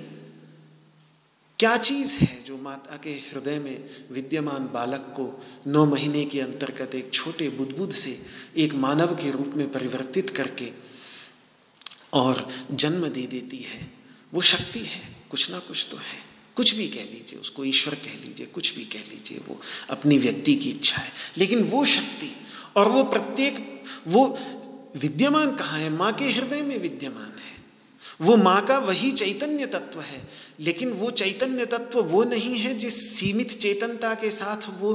क्या चीज़ है जो माता के हृदय में विद्यमान बालक को नौ महीने के अंतर्गत एक छोटे बुदबुद से एक मानव के रूप में परिवर्तित करके और जन्म दे देती है? वो शक्ति है। कुछ ना कुछ तो है। कुछ भी कह लीजिए, उसको ईश्वर कह लीजिए, कुछ भी कह लीजिए, वो अपनी व्यक्ति की इच्छा है। लेकिन वो शक्ति और वो प्रत्येक, वो विद्यमान कहाँ है? माँ के हृदय में विद्यमान है। वो माँ का वही चैतन्य तत्व है। लेकिन वो चैतन्य तत्व वो नहीं है जिस सीमित चेतनता के साथ वो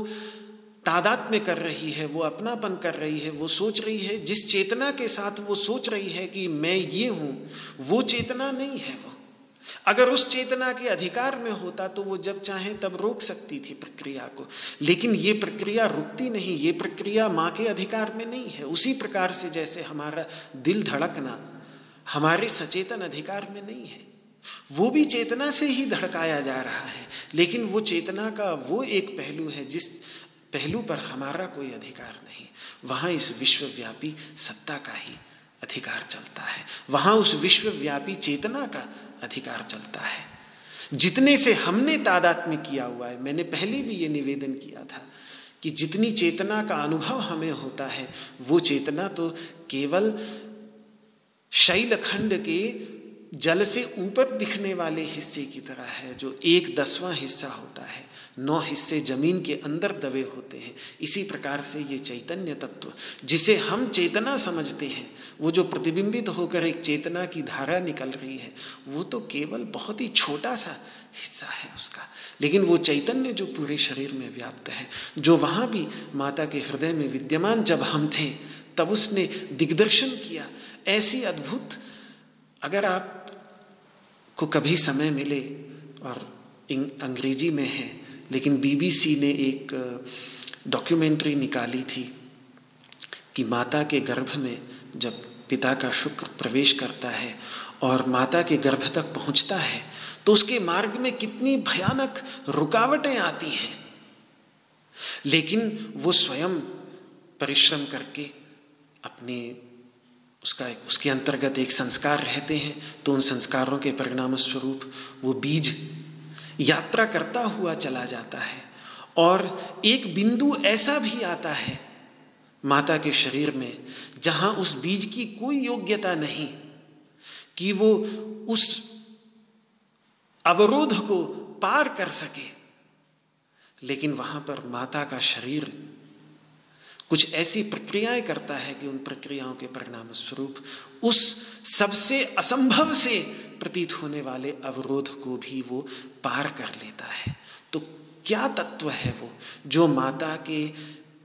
तादात में कर रही है, वो अपनापन कर रही है, वो सोच रही है। जिस चेतना के साथ वो सोच रही है कि मैं ये हूँ, वो चेतना नहीं है वो। अगर उस चेतना के अधिकार में होता तो वो जब चाहे तब रोक सकती थी प्रक्रिया को। लेकिन ये प्रक्रिया रुकती नहीं, ये प्रक्रिया माँ के अधिकार में नहीं है। उसी प्रकार से जैसे हमारा दिल धड़कना हमारे सचेतन अधिकार में नहीं है। वो भी चेतना से ही धड़काया जा रहा है, लेकिन वो चेतना का वो एक पहलू है जिस पहलू पर हमारा कोई अधिकार नहीं। वहाँ इस विश्वव्यापी सत्ता का ही अधिकार चलता है। वहाँ उस विश्वव्यापी चेतना का अधिकार चलता है। जितने से हमने तादात्म्य किया हुआ है, मैंने पहले भी ये निवेदन किया था कि जितनी चेतना का अनुभव हमें होता है, वो चेतना तो केवल शैलखंड के जल से ऊपर दिखने वाले हिस्से की तरह है, जो एक दसवां हिस्सा होता है। नौ हिस्से ज़मीन के अंदर दबे होते हैं। इसी प्रकार से ये चैतन्य तत्व, जिसे हम चेतना समझते हैं, वो जो प्रतिबिंबित होकर एक चेतना की धारा निकल रही है, वो तो केवल बहुत ही छोटा सा हिस्सा है उसका। लेकिन वो चैतन्य जो पूरे शरीर में व्याप्त है, जो वहाँ भी माता के हृदय में विद्यमान जब हम थे, तब उसने दिग्दर्शन किया। ऐसी अद्भुत, अगर आप को कभी समय मिले और अंग्रेज़ी में है लेकिन बीबीसी ने एक डॉक्यूमेंट्री निकाली थी कि माता के गर्भ में जब पिता का शुक्र प्रवेश करता है और माता के गर्भ तक पहुँचता है तो उसके मार्ग में कितनी भयानक रुकावटें आती हैं। लेकिन वो स्वयं परिश्रम करके अपने उसका उसके अंतर्गत एक संस्कार रहते हैं तो उन संस्कारों के परिणाम स्वरूप वो बीज यात्रा करता हुआ चला जाता है और एक बिंदु ऐसा भी आता है माता के शरीर में, जहाँ उस बीज की कोई योग्यता नहीं, कि वो उस अवरोध को पार कर सके। लेकिन वहाँ पर माता का शरीर कुछ ऐसी प्रक्रियाएँ करता है कि उन प्रक्रियाओं के परिणाम स्वरूप उस सबसे असंभव से प्रतीत होने वाले अवरोध को भी वो पार कर लेता है। तो क्या तत्व है वो जो माता के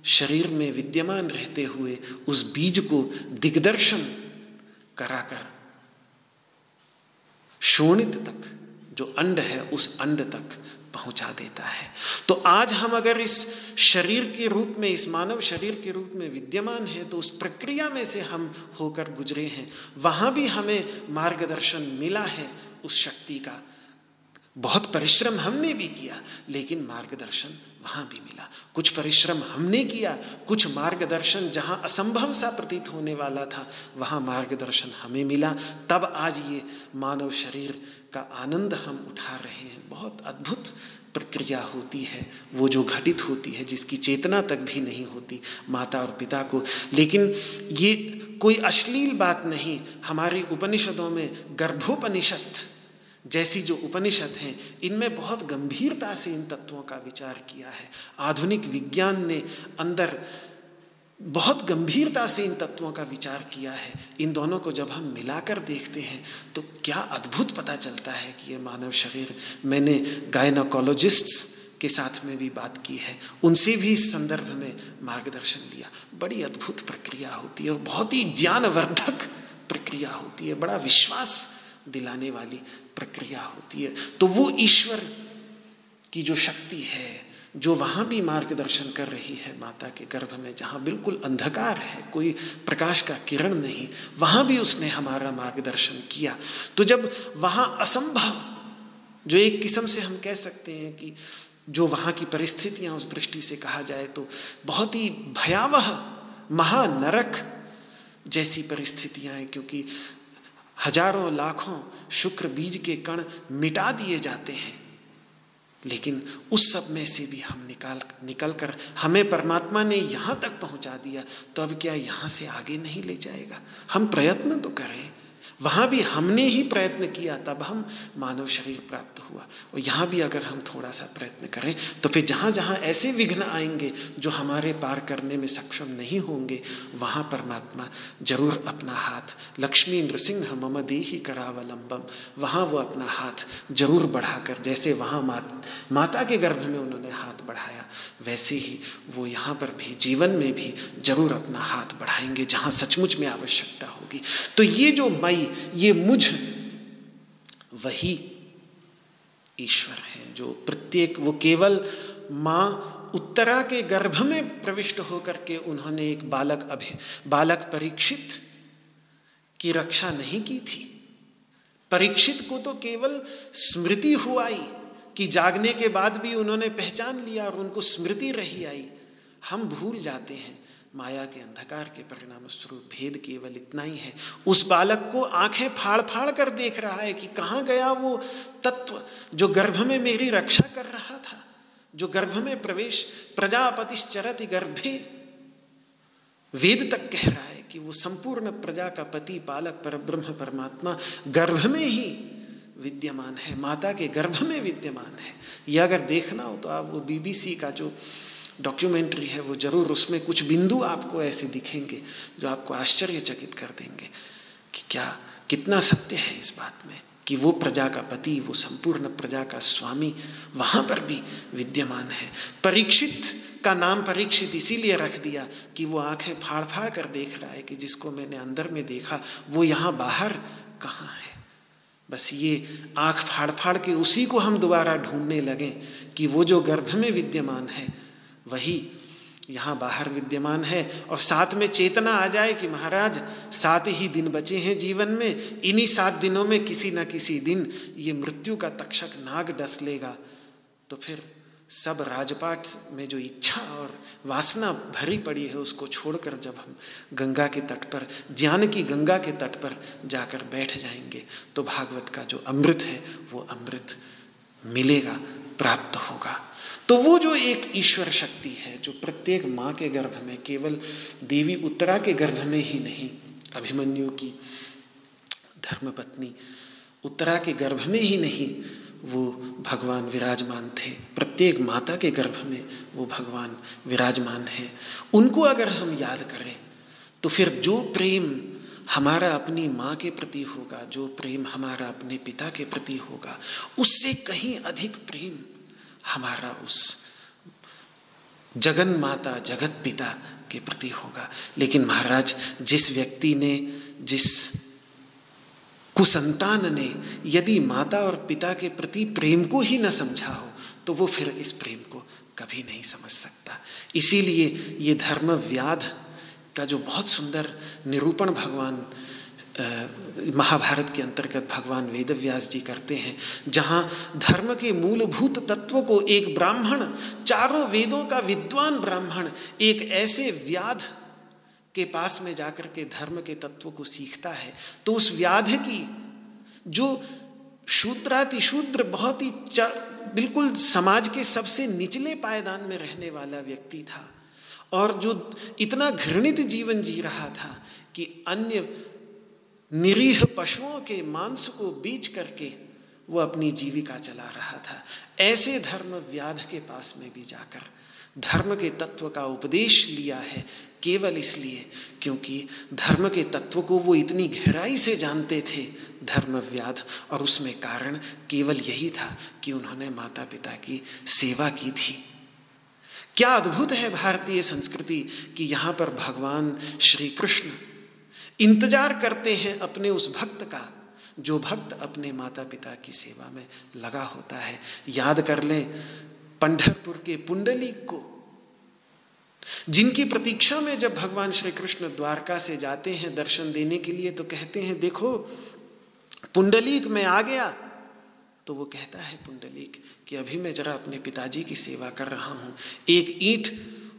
शरीर में विद्यमान रहते हुए उस बीज को दिग्दर्शन कराकर शोणित तक, जो अंड है उस अंड तक पहुँचा देता है। तो आज हम अगर इस शरीर के रूप में, इस मानव शरीर के रूप में विद्यमान है तो उस प्रक्रिया में से हम होकर गुजरे हैं। वहाँ भी हमें मार्गदर्शन मिला है उस शक्ति का। बहुत परिश्रम हमने भी किया, लेकिन मार्गदर्शन वहाँ भी मिला। कुछ परिश्रम हमने किया, कुछ मार्गदर्शन जहाँ असंभव सा प्रतीत होने वाला था, वहाँ मार्गदर्शन हमें मिला। तब आज ये मानव शरीर का आनंद हम उठा रहे हैं। बहुत अद्भुत प्रक्रिया होती है, वो जो घटित होती है, जिसकी चेतना तक भी नहीं होती माता और पिता को। लेकिन ये कोई अश्लील बात नहीं, हमारे उपनिषदों में गर्भोपनिषद जैसी जो उपनिषद हैं, इनमें बहुत गंभीरता से इन तत्वों का विचार किया है। आधुनिक विज्ञान ने अंदर बहुत गंभीरता से इन तत्वों का विचार किया है। इन दोनों को जब हम मिलाकर देखते हैं तो क्या अद्भुत पता चलता है कि ये मानव शरीर, मैंने गायनोकोलॉजिस्ट्स के साथ में भी बात की है। उनसे भी इस संदर्भ में मार्गदर्शन लिया। बड़ी अद्भुत प्रक्रिया होती है और बहुत ही ज्ञानवर्धक प्रक्रिया होती है। बड़ा विश्वास दिलाने वाली प्रक्रिया होती है। तो वो ईश्वर की जो शक्ति है, जो वहाँ भी मार्गदर्शन कर रही है माता के गर्भ में, जहाँ बिल्कुल अंधकार है, कोई प्रकाश का किरण नहीं, वहाँ भी उसने हमारा मार्गदर्शन किया। तो जब वहाँ असंभव, जो एक किस्म से हम कह सकते हैं कि जो वहाँ की परिस्थितियाँ उस दृष्टि से कहा जाए तो बहुत ही भयावह, महानरक जैसी परिस्थितियाँ हैं, क्योंकि हज़ारों लाखों शुक्र बीज के कण मिटा दिए जाते हैं। लेकिन उस सब में से भी हम निकाल निकल कर हमें परमात्मा ने यहाँ तक पहुँचा दिया तो अब क्या यहाँ से आगे नहीं ले जाएगा? हम प्रयत्न तो करें। वहाँ भी हमने ही प्रयत्न किया तब हम मानव शरीर प्राप्त हुआ। और यहाँ भी अगर हम थोड़ा सा प्रयत्न करें तो फिर जहाँ जहाँ ऐसे विघ्न आएँगे जो हमारे पार करने में सक्षम नहीं होंगे वहाँ परमात्मा ज़रूर अपना हाथ लक्ष्मी नृसिंह मम देही करावलंबम वहाँ वो अपना हाथ ज़रूर बढ़ाकर जैसे वहाँ मात, माता के गर्भ में उन्होंने हाथ बढ़ाया वैसे ही वो यहाँ पर भी जीवन में भी ज़रूर अपना हाथ बढ़ाएँगे जहाँ सचमुच में आवश्यकता होगी। तो ये जो मई ये मुझ वही ईश्वर है, जो प्रत्येक, वो केवल माँ उत्तरा के गर्भ में प्रविष्ट होकर के उन्होंने एक बालक अभि, बालक परीक्षित की रक्षा नहीं की थी। परीक्षित को तो केवल स्मृति हुआई कि जागने के बाद भी उन्होंने पहचान लिया और उनको स्मृति रही आई। हम भूल जाते हैं। माया के अंधकार के परिणाम स्वरूप भेद केवल इतना ही है। उस बालक को आँखें फाड़ फाड़ कर देख रहा है कि कहाँ गया वो तत्व जो गर्भ में मेरी रक्षा कर रहा था, जो गर्भ में प्रवेश प्रजापतिश्चरत गर्भे। वेद तक कह रहा है कि वो संपूर्ण प्रजा का पति, पालक, पर, ब्रह्म, परमात्मा गर्भ में ही विद्यमान है, माता के गर्भ में विद्यमान है। यह अगर देखना हो तो आप वो बीबीसी का जो डॉक्यूमेंट्री है, वो ज़रूर उसमें कुछ बिंदु आपको ऐसे दिखेंगे जो आपको आश्चर्यचकित कर देंगे कि क्या, कितना सत्य है इस बात में कि वो प्रजा का पति, वो संपूर्ण प्रजा का स्वामी वहाँ पर भी विद्यमान है। परीक्षित का नाम परीक्षित इसीलिए रख दिया कि वो आँखें फाड़ फाड़ कर देख रहा है कि जिसको मैंने अंदर में देखा, वो यहाँ बाहर कहाँ है? बस ये आँख फाड़ फाड़ के उसी को हम दोबारा ढूँढने लगे कि वो जो गर्भ में विद्यमान है वही यहाँ बाहर विद्यमान है। और साथ में चेतना आ जाए कि महाराज, सात ही दिन बचे हैं जीवन में, इन्हीं सात दिनों में किसी न किसी दिन ये मृत्यु का तक्षक नाग डस लेगा। तो फिर सब राजपाट में जो इच्छा और वासना भरी पड़ी है, उसको छोड़कर जब हम गंगा के तट पर ज्ञान की गंगा के तट पर जाकर बैठ जाएँगे तो भागवत का जो अमृत है, वो अमृत मिलेगा, प्राप्त होगा। तो वो जो एक ईश्वर शक्ति है, जो प्रत्येक माँ के गर्भ में, केवल देवी उत्तरा के गर्भ में ही नहीं, अभिमन्यु की धर्मपत्नी उत्तरा के गर्भ में ही नहीं, वो भगवान विराजमान थे। प्रत्येक माता के गर्भ में वो भगवान विराजमान है। उनको अगर हम याद करें तो फिर जो प्रेम हमारा अपनी माँ के प्रति होगा, जो प्रेम हमारा अपने पिता के प्रति होगा, उससे कहीं अधिक प्रेम हमारा उस जगन माता, जगत पिता के प्रति होगा। लेकिन महाराज, जिस व्यक्ति ने, जिस कुसंतान ने यदि माता और पिता के प्रति प्रेम को ही न समझा हो तो वो फिर इस प्रेम को कभी नहीं समझ सकता। इसीलिए ये धर्म व्याध का जो बहुत सुंदर निरूपण भगवान महाभारत के अंतर्गत भगवान वेद व्यास जी करते हैं, जहाँ धर्म के मूलभूत तत्व को एक ब्राह्मण, चारों वेदों का विद्वान ब्राह्मण, एक ऐसे व्याध के पास में जाकर के धर्म के तत्व को सीखता है। तो उस व्याध की, जो शूद्राति शूद्र बहुत ही बिल्कुल समाज के सबसे निचले पायदान में रहने वाला व्यक्ति था, और जो इतना घृणित जीवन जी रहा था कि अन्य निरीह पशुओं के मांस को बीच करके वो अपनी जीविका चला रहा था। ऐसे धर्म व्याध के पास में भी जाकर धर्म के तत्व का उपदेश लिया है, केवल इसलिए क्योंकि धर्म के तत्व को वो इतनी गहराई से जानते थे, धर्म व्याध, और उसमें कारण केवल यही था कि उन्होंने माता पिता की सेवा की थी। क्या अद्भुत है भारतीय संस्कृति कि यहाँ पर भगवान श्री कृष्ण इंतज़ार करते हैं अपने उस भक्त का, जो भक्त अपने माता पिता की सेवा में लगा होता है। याद कर लें, पंढरपुर के पुंडलिक को, जिनकी प्रतीक्षा में जब भगवान श्री कृष्ण द्वारका से जाते हैं दर्शन देने के लिए तो कहते हैं, देखो, पुंडलीक में आ गया। तो वो कहता है पुंडलीक कि, अभी मैं जरा अपने पिताजी की सेवा कर रहा हूँ। एक ईंट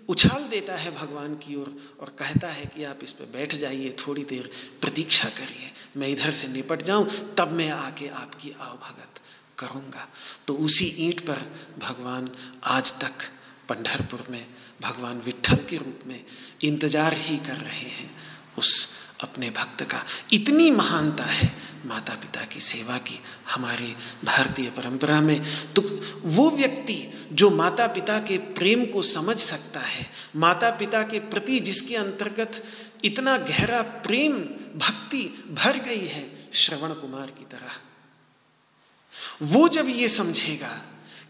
उछाल देता है भगवान की ओर और, कहता है कि आप इस पर बैठ जाइए थोड़ी देर प्रतीक्षा करिए। मैं इधर से निपट जाऊँ तब मैं आके आपकी आवभगत करूँगा। तो उसी ईंट पर भगवान आज तक पंढरपुर में भगवान विट्ठल के रूप में इंतज़ार ही कर रहे हैं उस अपने भक्त का इतनी महानता है माता पिता की सेवा की, हमारे भारतीय परंपरा में। तो वो व्यक्ति जो माता पिता के प्रेम को समझ सकता है माता पिता के प्रति जिसके अंतर्गत इतना गहरा प्रेम, भक्ति भर गई है, श्रवण कुमार की तरह। वो जब ये समझेगा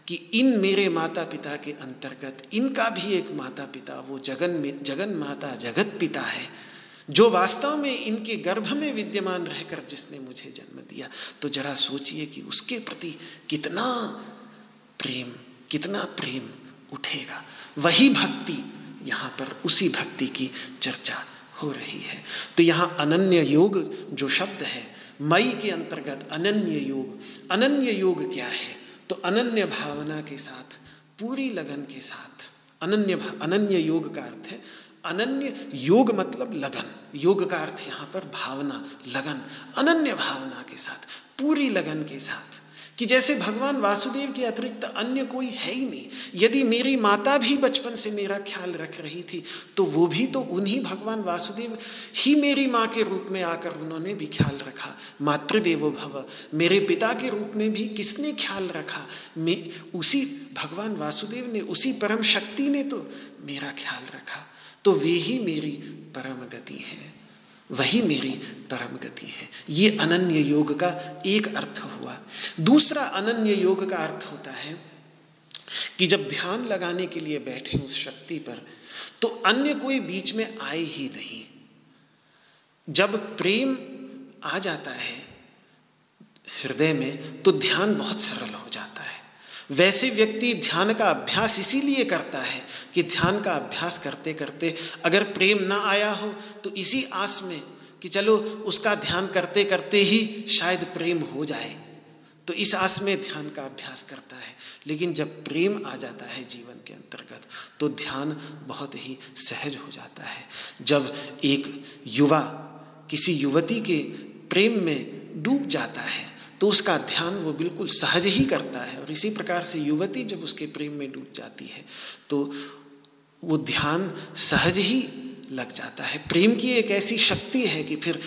कि इन मेरे माता पिता के अंतर्गत इनका भी एक माता पिता वो जगन जगन माता, जगत पिता है जो वास्तव में इनके गर्भ में विद्यमान रहकर जिसने मुझे जन्म दिया तो जरा सोचिए कि उसके प्रति कितना प्रेम कितना प्रेम उठेगा। वही भक्ति यहाँ पर उसी भक्ति की चर्चा हो रही है। तो यहाँ अनन्य योग जो शब्द है, मई के अंतर्गत अनन्य योग अनन्य योग क्या है? तो अनन्य भावना के साथ, पूरी लगन के साथ, अनन्य अनन्य योग का अर्थ है अनन्य योग मतलब लगन। योग का अर्थ यहाँ पर भावना, लगन। अनन्य भावना के साथ, पूरी लगन के साथ। कि जैसे भगवान वासुदेव के अतिरिक्त अन्य कोई है ही नहीं। यदि मेरी माता भी बचपन से मेरा ख्याल रख रही थी तो वो भी तो उन्हीं भगवान वासुदेव ही मेरी माँ के रूप में आकर उन्होंने भी ख्याल रखा। मातृदेवो भव, मेरे पिता के रूप में भी किसने ख्याल रखा? मैं, उसी, भगवान वासुदेव ने, उसी परम शक्ति ने तो मेरा ख्याल रखा। तो वे ही मेरी परम गति है। वही मेरी परम गति है। ये अनन्य योग का एक अर्थ हुआ। दूसरा अनन्य योग का अर्थ होता है कि जब ध्यान लगाने के लिए बैठे उस शक्ति पर तो अन्य कोई बीच में आए ही नहीं। जब प्रेम आ जाता है हृदय में तो ध्यान बहुत सरल हो जाता है। वैसे व्यक्ति ध्यान का अभ्यास इसीलिए करता है कि ध्यान का अभ्यास करते करते अगर प्रेम ना आया हो तो इसी आस में कि चलो उसका ध्यान करते करते ही शायद प्रेम हो जाए। तो इस आस में ध्यान का अभ्यास करता है। लेकिन जब प्रेम आ जाता है जीवन के अंतर्गत तो ध्यान बहुत ही सहज हो जाता है। जब एक युवा किसी युवती के प्रेम में डूब जाता है तो उसका ध्यान वो बिल्कुल सहज ही करता है। और इसी प्रकार से युवती जब उसके प्रेम में डूब जाती है तो वो ध्यान सहज ही लग जाता है। प्रेम की एक ऐसी शक्ति है कि फिर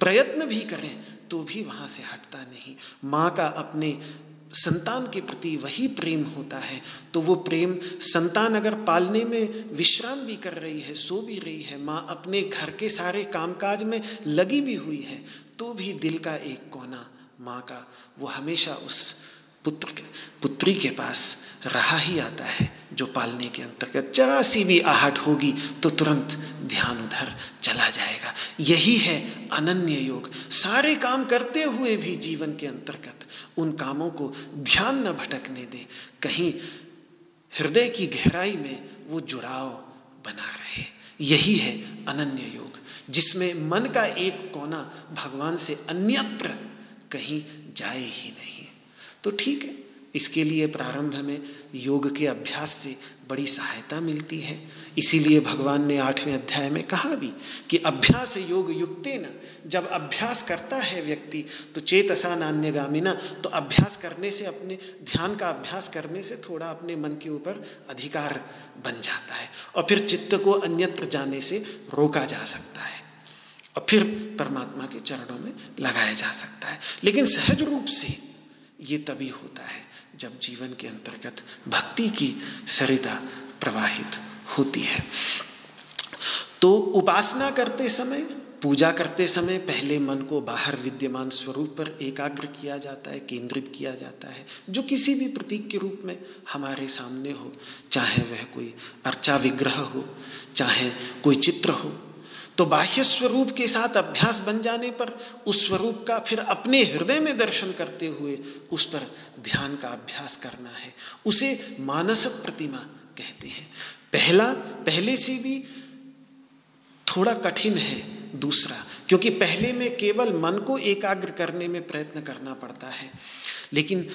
प्रयत्न भी करें तो भी वहाँ से हटता नहीं। माँ का अपने संतान के प्रति वही प्रेम होता है तो वो प्रेम संतान अगर पालने में विश्राम भी कर रही है, सो भी रही है, माँ अपने घर के सारे कामकाज में लगी भी हुई है तो भी दिल का एक कोना माँ का, वो हमेशा उस पुत्र के, पुत्री के पास रहा ही आता है जो पालने के अंतर्गत जरा सी भी आहट होगी तो तुरंत ध्यान उधर चला जाएगा। यही है अनन्य योग। सारे काम करते हुए भी जीवन के अंतर्गत उन कामों को ध्यान न भटकने दे। कहीं हृदय की गहराई में वो जुड़ाव बना रहे। यही है अनन्य योग, जिसमें मन का एक कोना भगवान से अन्यत्र कहीं जाए ही नहीं। तो ठीक है। इसके लिए प्रारंभ में योग के अभ्यास से बड़ी सहायता मिलती है। इसीलिए भगवान ने आठवें अध्याय में कहा भी कि अभ्यास योग युक्ते न। जब अभ्यास करता है व्यक्ति तो चेतसा नान्यगामिना तो अभ्यास करने से अपने, ध्यान का अभ्यास करने से थोड़ा अपने मन के ऊपर अधिकार बन जाता है। और फिर चित्त को अन्यत्र जाने से रोका जा सकता है। और फिर परमात्मा के चरणों में लगाया जा सकता है। लेकिन सहज रूप से ये तभी होता है जब जीवन के अंतर्गत भक्ति की सरिता प्रवाहित होती है। तो उपासना करते समय, पूजा करते समय पहले मन को बाहर विद्यमान स्वरूप पर एकाग्र किया जाता है, केंद्रित किया जाता है, जो किसी भी प्रतीक के रूप में हमारे सामने हो, चाहे वह कोई अर्चा विग्रह हो, चाहे कोई चित्र हो। तो बाह्य स्वरूप के साथ अभ्यास बन जाने पर उस स्वरूप का फिर अपने हृदय में दर्शन करते हुए उस पर ध्यान का अभ्यास करना है। उसे मानस प्रतिमा कहते हैं। पहला, पहले से भी थोड़ा कठिन है दूसरा, क्योंकि पहले में केवल मन को एकाग्र करने में प्रयत्न करना पड़ता है। लेकिन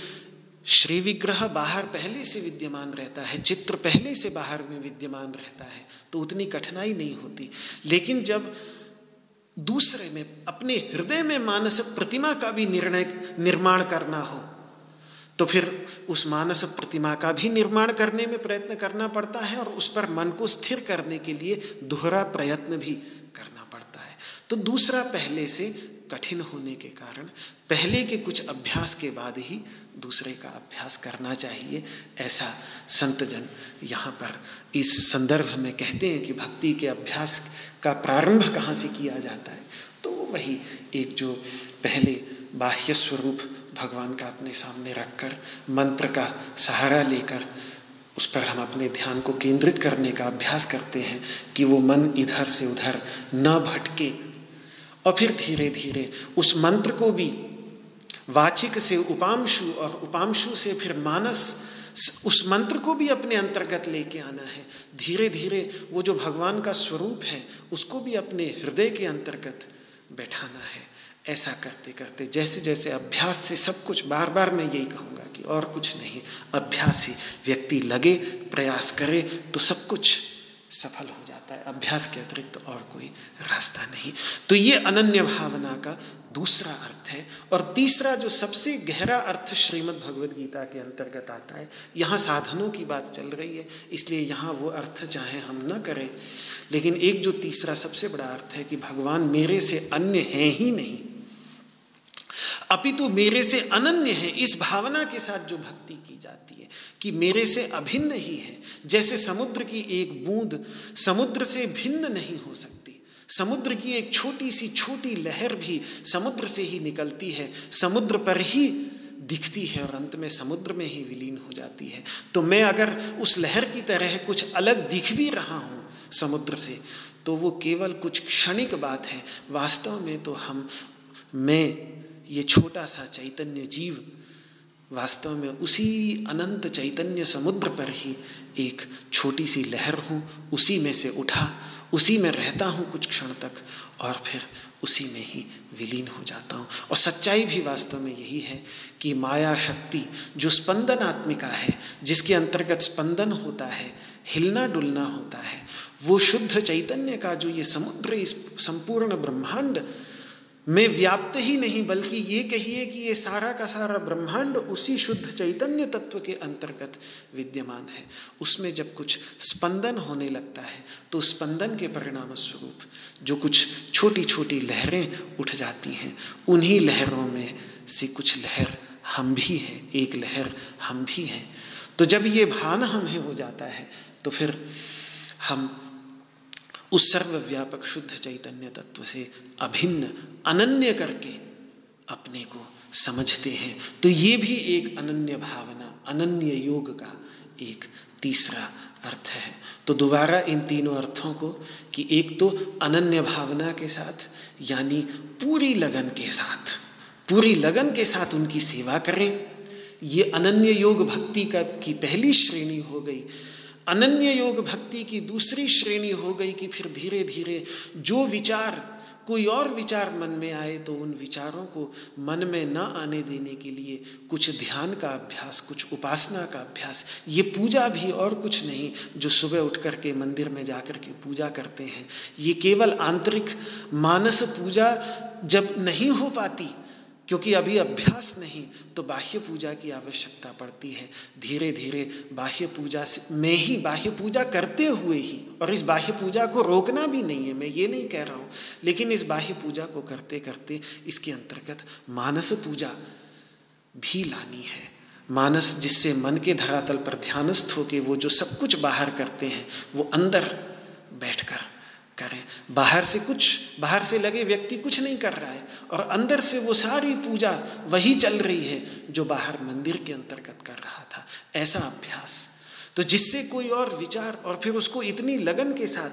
श्री विग्रह बाहर पहले से विद्यमान रहता है, चित्र पहले से बाहर में विद्यमान रहता है तो उतनी कठिनाई नहीं होती। लेकिन जब दूसरे में, अपने हृदय में मानस प्रतिमा का भी निर्णय, निर्माण करना हो तो फिर उस मानस प्रतिमा का भी निर्माण करने में प्रयत्न करना पड़ता है और उस पर मन को स्थिर करने के लिए दोहरा प्रयत्न भी करना पड़ता है। तो दूसरा पहले से कठिन होने के कारण पहले के कुछ अभ्यास के बाद ही दूसरे का अभ्यास करना चाहिए। ऐसा संतजन यहाँ पर इस संदर्भ में कहते हैं कि भक्ति के अभ्यास का प्रारंभ कहाँ से किया जाता है? तो वही एक जो पहले बाह्य स्वरूप भगवान का अपने सामने रखकर मंत्र का सहारा लेकर उस पर हम अपने ध्यान को केंद्रित करने का अभ्यास करते हैं कि वो मन इधर से उधर न भटके। और फिर धीरे धीरे उस मंत्र को भी वाचिक से उपांशु और उपांशु से फिर मानस उस मंत्र को भी अपने अंतर्गत लेके आना है। धीरे धीरे वो जो भगवान का स्वरूप है, उसको भी अपने हृदय के अंतर्गत बैठाना है। ऐसा करते करते जैसे जैसे अभ्यास से सब कुछ बार बार मैं यही कहूँगा कि और कुछ नहीं। अभ्यास ही व्यक्ति लगे, प्रयास करे तो सब कुछ सफल हो जाता है। अभ्यास के अतिरिक्त तो और कोई रास्ता नहीं। तो ये अनन्य भावना का दूसरा अर्थ है और तीसरा जो सबसे गहरा अर्थ श्रीमद् भगवद गीता के अंतर्गत आता है, यहाँ साधनों की बात चल रही है, इसलिए यहाँ वो अर्थ चाहे हम न करें। लेकिन एक जो तीसरा सबसे बड़ा अर्थ है कि भगवान मेरे से अन्य है ही नहीं। अपितु मेरे से अनन्य है, इस भावना के साथ जो भक्ति की जाती है। कि मेरे से अभिन्न ही है। जैसे समुद्र की एक बूंद समुद्र से भिन्न नहीं हो सकती। समुद्र की एक छोटी सी छोटी लहर भी समुद्र से ही निकलती है। समुद्र पर ही दिखती है और अंत में समुद्र में ही विलीन हो जाती है। तो मैं अगर उस लहर की तरह कुछ अलग दिख भी रहा हूँ समुद्र से तो वो केवल कुछ क्षणिक बात है। वास्तव में तो हम, मैं, ये छोटा सा चैतन्य जीव वास्तव में उसी अनंत चैतन्य समुद्र पर ही एक छोटी सी लहर हूँ, उसी में से उठा, उसी में रहता हूँ कुछ क्षण तक और फिर उसी में ही विलीन हो जाता हूँ। और सच्चाई भी वास्तव में यही है कि माया शक्ति जो स्पंदन आत्मिका है, जिसके अंतर्गत स्पंदन होता है, हिलना डुलना होता है, वो शुद्ध चैतन्य का जो ये समुद्र, इस संपूर्ण ब्रह्मांड में व्याप्त ही नहीं, बल्कि ये कहिए कि ये सारा का सारा ब्रह्मांड उसी शुद्ध चैतन्य तत्व के अंतर्गत विद्यमान है। उसमें जब कुछ स्पंदन होने लगता है तो स्पंदन के परिणाम स्वरूप जो कुछ छोटी छोटी लहरें उठ जाती हैं, उन्हीं लहरों में से कुछ लहर हम भी हैं, एक लहर हम भी हैं। तो जब ये भान हमें हो जाता है तो फिर हम उस सर्वव्यापक शुद्ध चैतन्य तत्व से अभिन्न, अनन्य करके अपने को समझते हैं। तो ये भी एक अनन्य भावना, अनन्य योग का एक तीसरा अर्थ है। तो दोबारा इन तीनों अर्थों को कि एक तो अनन्य भावना के साथ, यानी पूरी लगन के साथ, पूरी लगन के साथ उनकी सेवा करें। ये अनन्य योग भक्ति का की पहली श्रेणी हो गई। अनन्य योग भक्ति की दूसरी श्रेणी हो गई कि फिर धीरे धीरे जो विचार, कोई और विचार मन में आए तो उन विचारों को मन में न आने देने के लिए कुछ ध्यान का अभ्यास, कुछ उपासना का अभ्यास, ये पूजा भी और कुछ नहीं जो सुबह उठ कर के मंदिर में जाकर के पूजा करते हैं। ये केवल आंतरिक मानस पूजा जब नहीं हो पाती क्योंकि अभी अभ्यास नहीं तो बाह्य पूजा की आवश्यकता पड़ती है। धीरे धीरे बाह्य पूजा में ही बाह्य पूजा करते हुए ही, और इस बाह्य पूजा को रोकना भी नहीं है, मैं ये नहीं कह रहा हूँ, लेकिन इस बाह्य पूजा को करते करते इसके अंतर्गत मानस पूजा भी लानी है। मानस जिससे मन के धरातल पर ध्यानस्थ होके वो जो सब कुछ बाहर करते हैं, वो अंदर बैठकर करें। बाहर से कुछ, बाहर से लगे व्यक्ति कुछ नहीं कर रहा है। और अंदर से वो सारी पूजा वही चल रही है जो बाहर मंदिर के अंतर्गत कर रहा था। ऐसा अभ्यास। तो जिससे कोई और विचार और फिर उसको इतनी लगन के साथ।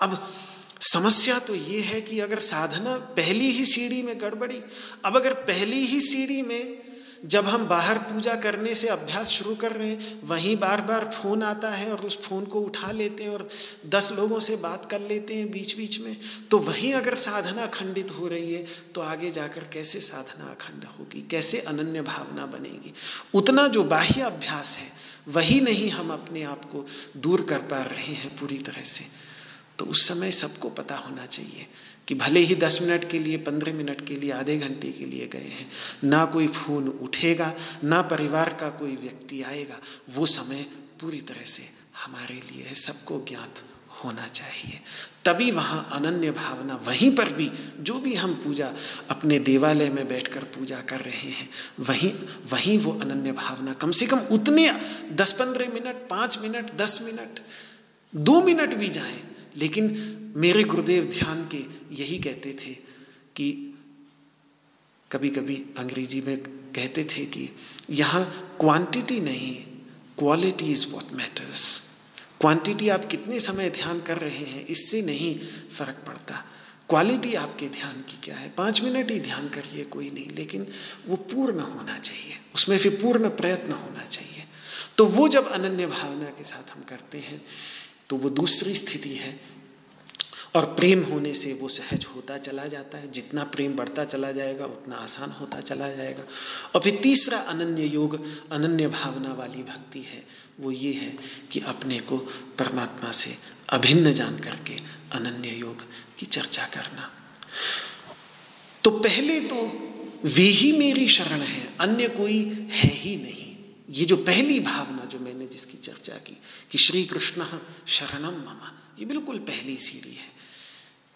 अब समस्या तो ये है कि अगर साधना पहली ही सीढ़ी में गड़बड़ी, अब अगर पहली ही सीढ़ी में जब हम बाहर पूजा करने से अभ्यास शुरू कर रहे हैं, वहीं बार बार फ़ोन आता है और उस फ़ोन को उठा लेते हैं और दस लोगों से बात कर लेते हैं बीच बीच में तो वहीं अगर साधना खंडित हो रही है तो आगे जाकर कैसे साधना अखंड होगी? कैसे अनन्य भावना बनेगी? उतना जो बाह्य अभ्यास है, वही नहीं हम अपने आप को दूर कर पा रहे हैं पूरी तरह से। तो उस समय सबको पता होना चाहिए कि भले ही दस मिनट के लिए, पंद्रह मिनट के लिए, आधे घंटे के लिए गए हैं, ना कोई फ़ोन उठेगा, ना परिवार का कोई व्यक्ति आएगा, वो समय पूरी तरह से हमारे लिए है, सबको ज्ञात होना चाहिए। तभी वहाँ अनन्य भावना वहीं पर भी, जो भी हम पूजा अपने देवालय में बैठकर पूजा कर रहे हैं, वहीं वहीं वो अनन्य भावना कम से कम उतने दस पंद्रह मिनट, पाँच मिनट, दस मिनट, दो मिनट भी जाएँ लेकिन मेरे गुरुदेव ध्यान के यही कहते थे कि कभी कभी अंग्रेज़ी में कहते थे कि यहाँ क्वांटिटी नहीं quality is what matters quantity आप कितने समय ध्यान कर रहे हैं, इससे नहीं फ़र्क पड़ता। क्वालिटी आपके ध्यान की क्या है? पाँच मिनट ही ध्यान करिए, कोई नहीं, लेकिन वो पूर्ण होना चाहिए। उसमें फिर पूर्ण प्रयत्न होना चाहिए। तो वो जब अनन्य भावना के साथ हम करते हैं तो वो दूसरी स्थिति है। और प्रेम होने से वो सहज होता चला जाता है। जितना प्रेम बढ़ता चला जाएगा, उतना आसान होता चला जाएगा। और फिर तीसरा अनन्य योग, अनन्य भावना वाली भक्ति है। वो ये है कि अपने को परमात्मा से अभिन्न जान करके अनन्य योग की चर्चा करना। तो पहले तो वे ही मेरी शरण है, अन्य कोई है ही नहीं। ये जो पहली भावना जो मैंने जिसकी चर्चा की, कि श्री कृष्ण शरणम ममा, ये बिल्कुल पहली सीढ़ी है।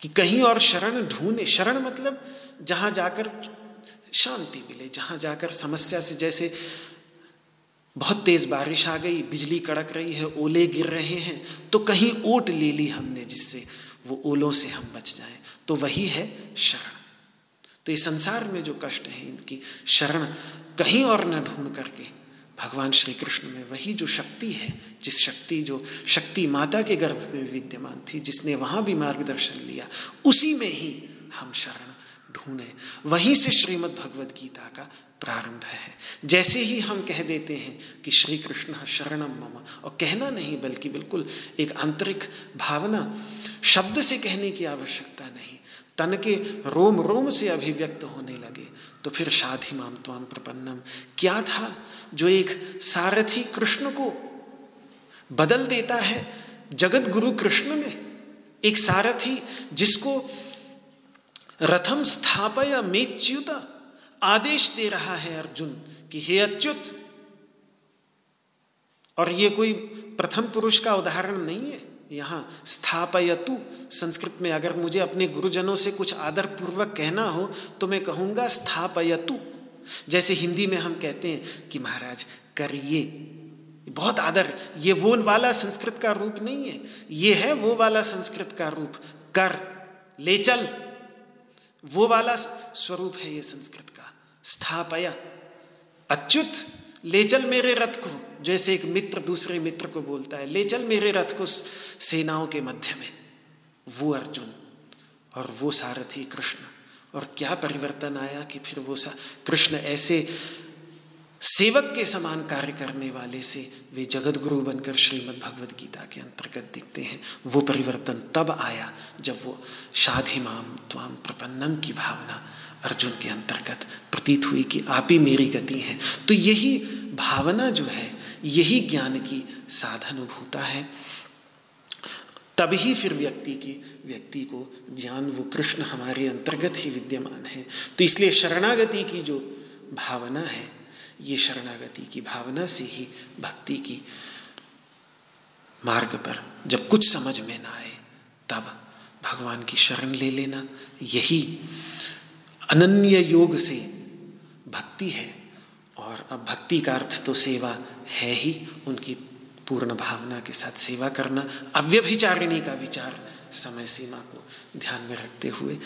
कि कहीं और शरण ढूंढे, शरण मतलब जहाँ जाकर शांति मिले, जहाँ जाकर समस्या से जैसे बहुत तेज बारिश आ गई, बिजली कड़क रही है, ओले गिर रहे हैं तो कहीं ओट ले ली हमने जिससे वो ओलों से हम बच जाए तो वही है शरण। तो इस संसार में जो कष्ट है इनकी, शरण कहीं और न ढूंढ करके भगवान श्री कृष्ण में वही जो शक्ति है, जिस शक्ति जो शक्ति माता के गर्भ में विद्यमान थी, जिसने वहाँ भी मार्गदर्शन लिया, उसी में ही हम शरण ढूंढे। वहीं से श्रीमद् भगवद गीता का प्रारंभ है। जैसे ही हम कह देते हैं कि श्री कृष्ण शरणम मम, और कहना नहीं बल्कि बिल्कुल एक आंतरिक भावना, शब्द से कहने की आवश्यकता नहीं, तन के रोम रोम से अभिव्यक्त होने लगे। तो फिर शाधि माम त्वाम प्रपन्नम। क्या था? जो एक सारथी कृष्ण को बदल देता है जगत गुरु कृष्ण में, एक सारथी जिसको रथम स्थापय मेच्युत आदेश दे रहा है अर्जुन कि हे अच्युत, और ये कोई प्रथम पुरुष का उदाहरण नहीं है। यहाँ स्थापयतु संस्कृत में, अगर मुझे अपने गुरुजनों से कुछ आदर पूर्वक कहना हो तो मैं कहूँगा स्थापयतु। जैसे हिंदी में हम कहते हैं कि महाराज, करिए। बहुत आदर, ये वो वाला संस्कृत का रूप नहीं है। ये है वो वाला संस्कृत का रूप, कर, ले चल। वो वाला स्वरूप है ये संस्कृत का, स्थापया। अच्युत, ले चल मेरे रथ को। जैसे एक मित्र दूसरे मित्र को बोलता है, ले चल मेरे रथ को सेनाओं के मध्य में। वो अर्जुन और वो सारथी कृष्ण। और क्या परिवर्तन आया कि फिर वो सा, कृष्ण ऐसे सेवक के समान कार्य करने वाले से वे जगत गुरु बनकर श्रीमद् भगवद गीता के अंतर्गत दिखते हैं। वो परिवर्तन तब आया जब वो शाधिमाम त्वाम प्रपन्नम की भावना अर्जुन के अंतर्गत प्रतीत हुई कि आप ही मेरी गति हैं। तो यही भावना जो है यही ज्ञान की साधनुभूता है। तभी फिर व्यक्ति की, व्यक्ति को ज्ञान, वो कृष्ण हमारे अंतर्गत ही विद्यमान है। तो इसलिए शरणागति की जो भावना है, ये शरणागति की भावना से ही भक्ति की मार्ग पर जब कुछ समझ में ना आए, तब भगवान की शरण ले लेना। यही अनन्य योग से भक्ति है, और अब भक्ति का अर्थ तो सेवा है ही उनकी पूर्ण भावना के साथ सेवा करना, अव्यभिचारिणी का विचार समय सीमा को ध्यान में रखते हुए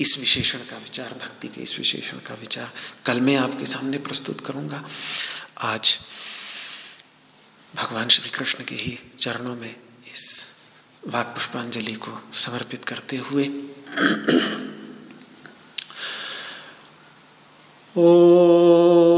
इस विशेषण का विचार, भक्ति के इस विशेषण का विचार कल मैं आपके सामने प्रस्तुत करूँगा। आज भगवान श्री कृष्ण के ही चरणों में इस वाक पुष्पांजलि को समर्पित करते हुए (clears throat) ओ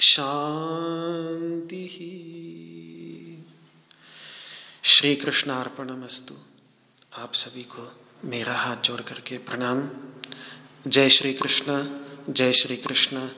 शांति श्री कृष्णार्पणमस्तु आप सभी को मेरा हाथ जोड़ करके प्रणाम। जय श्री कृष्ण जय श्री कृष्ण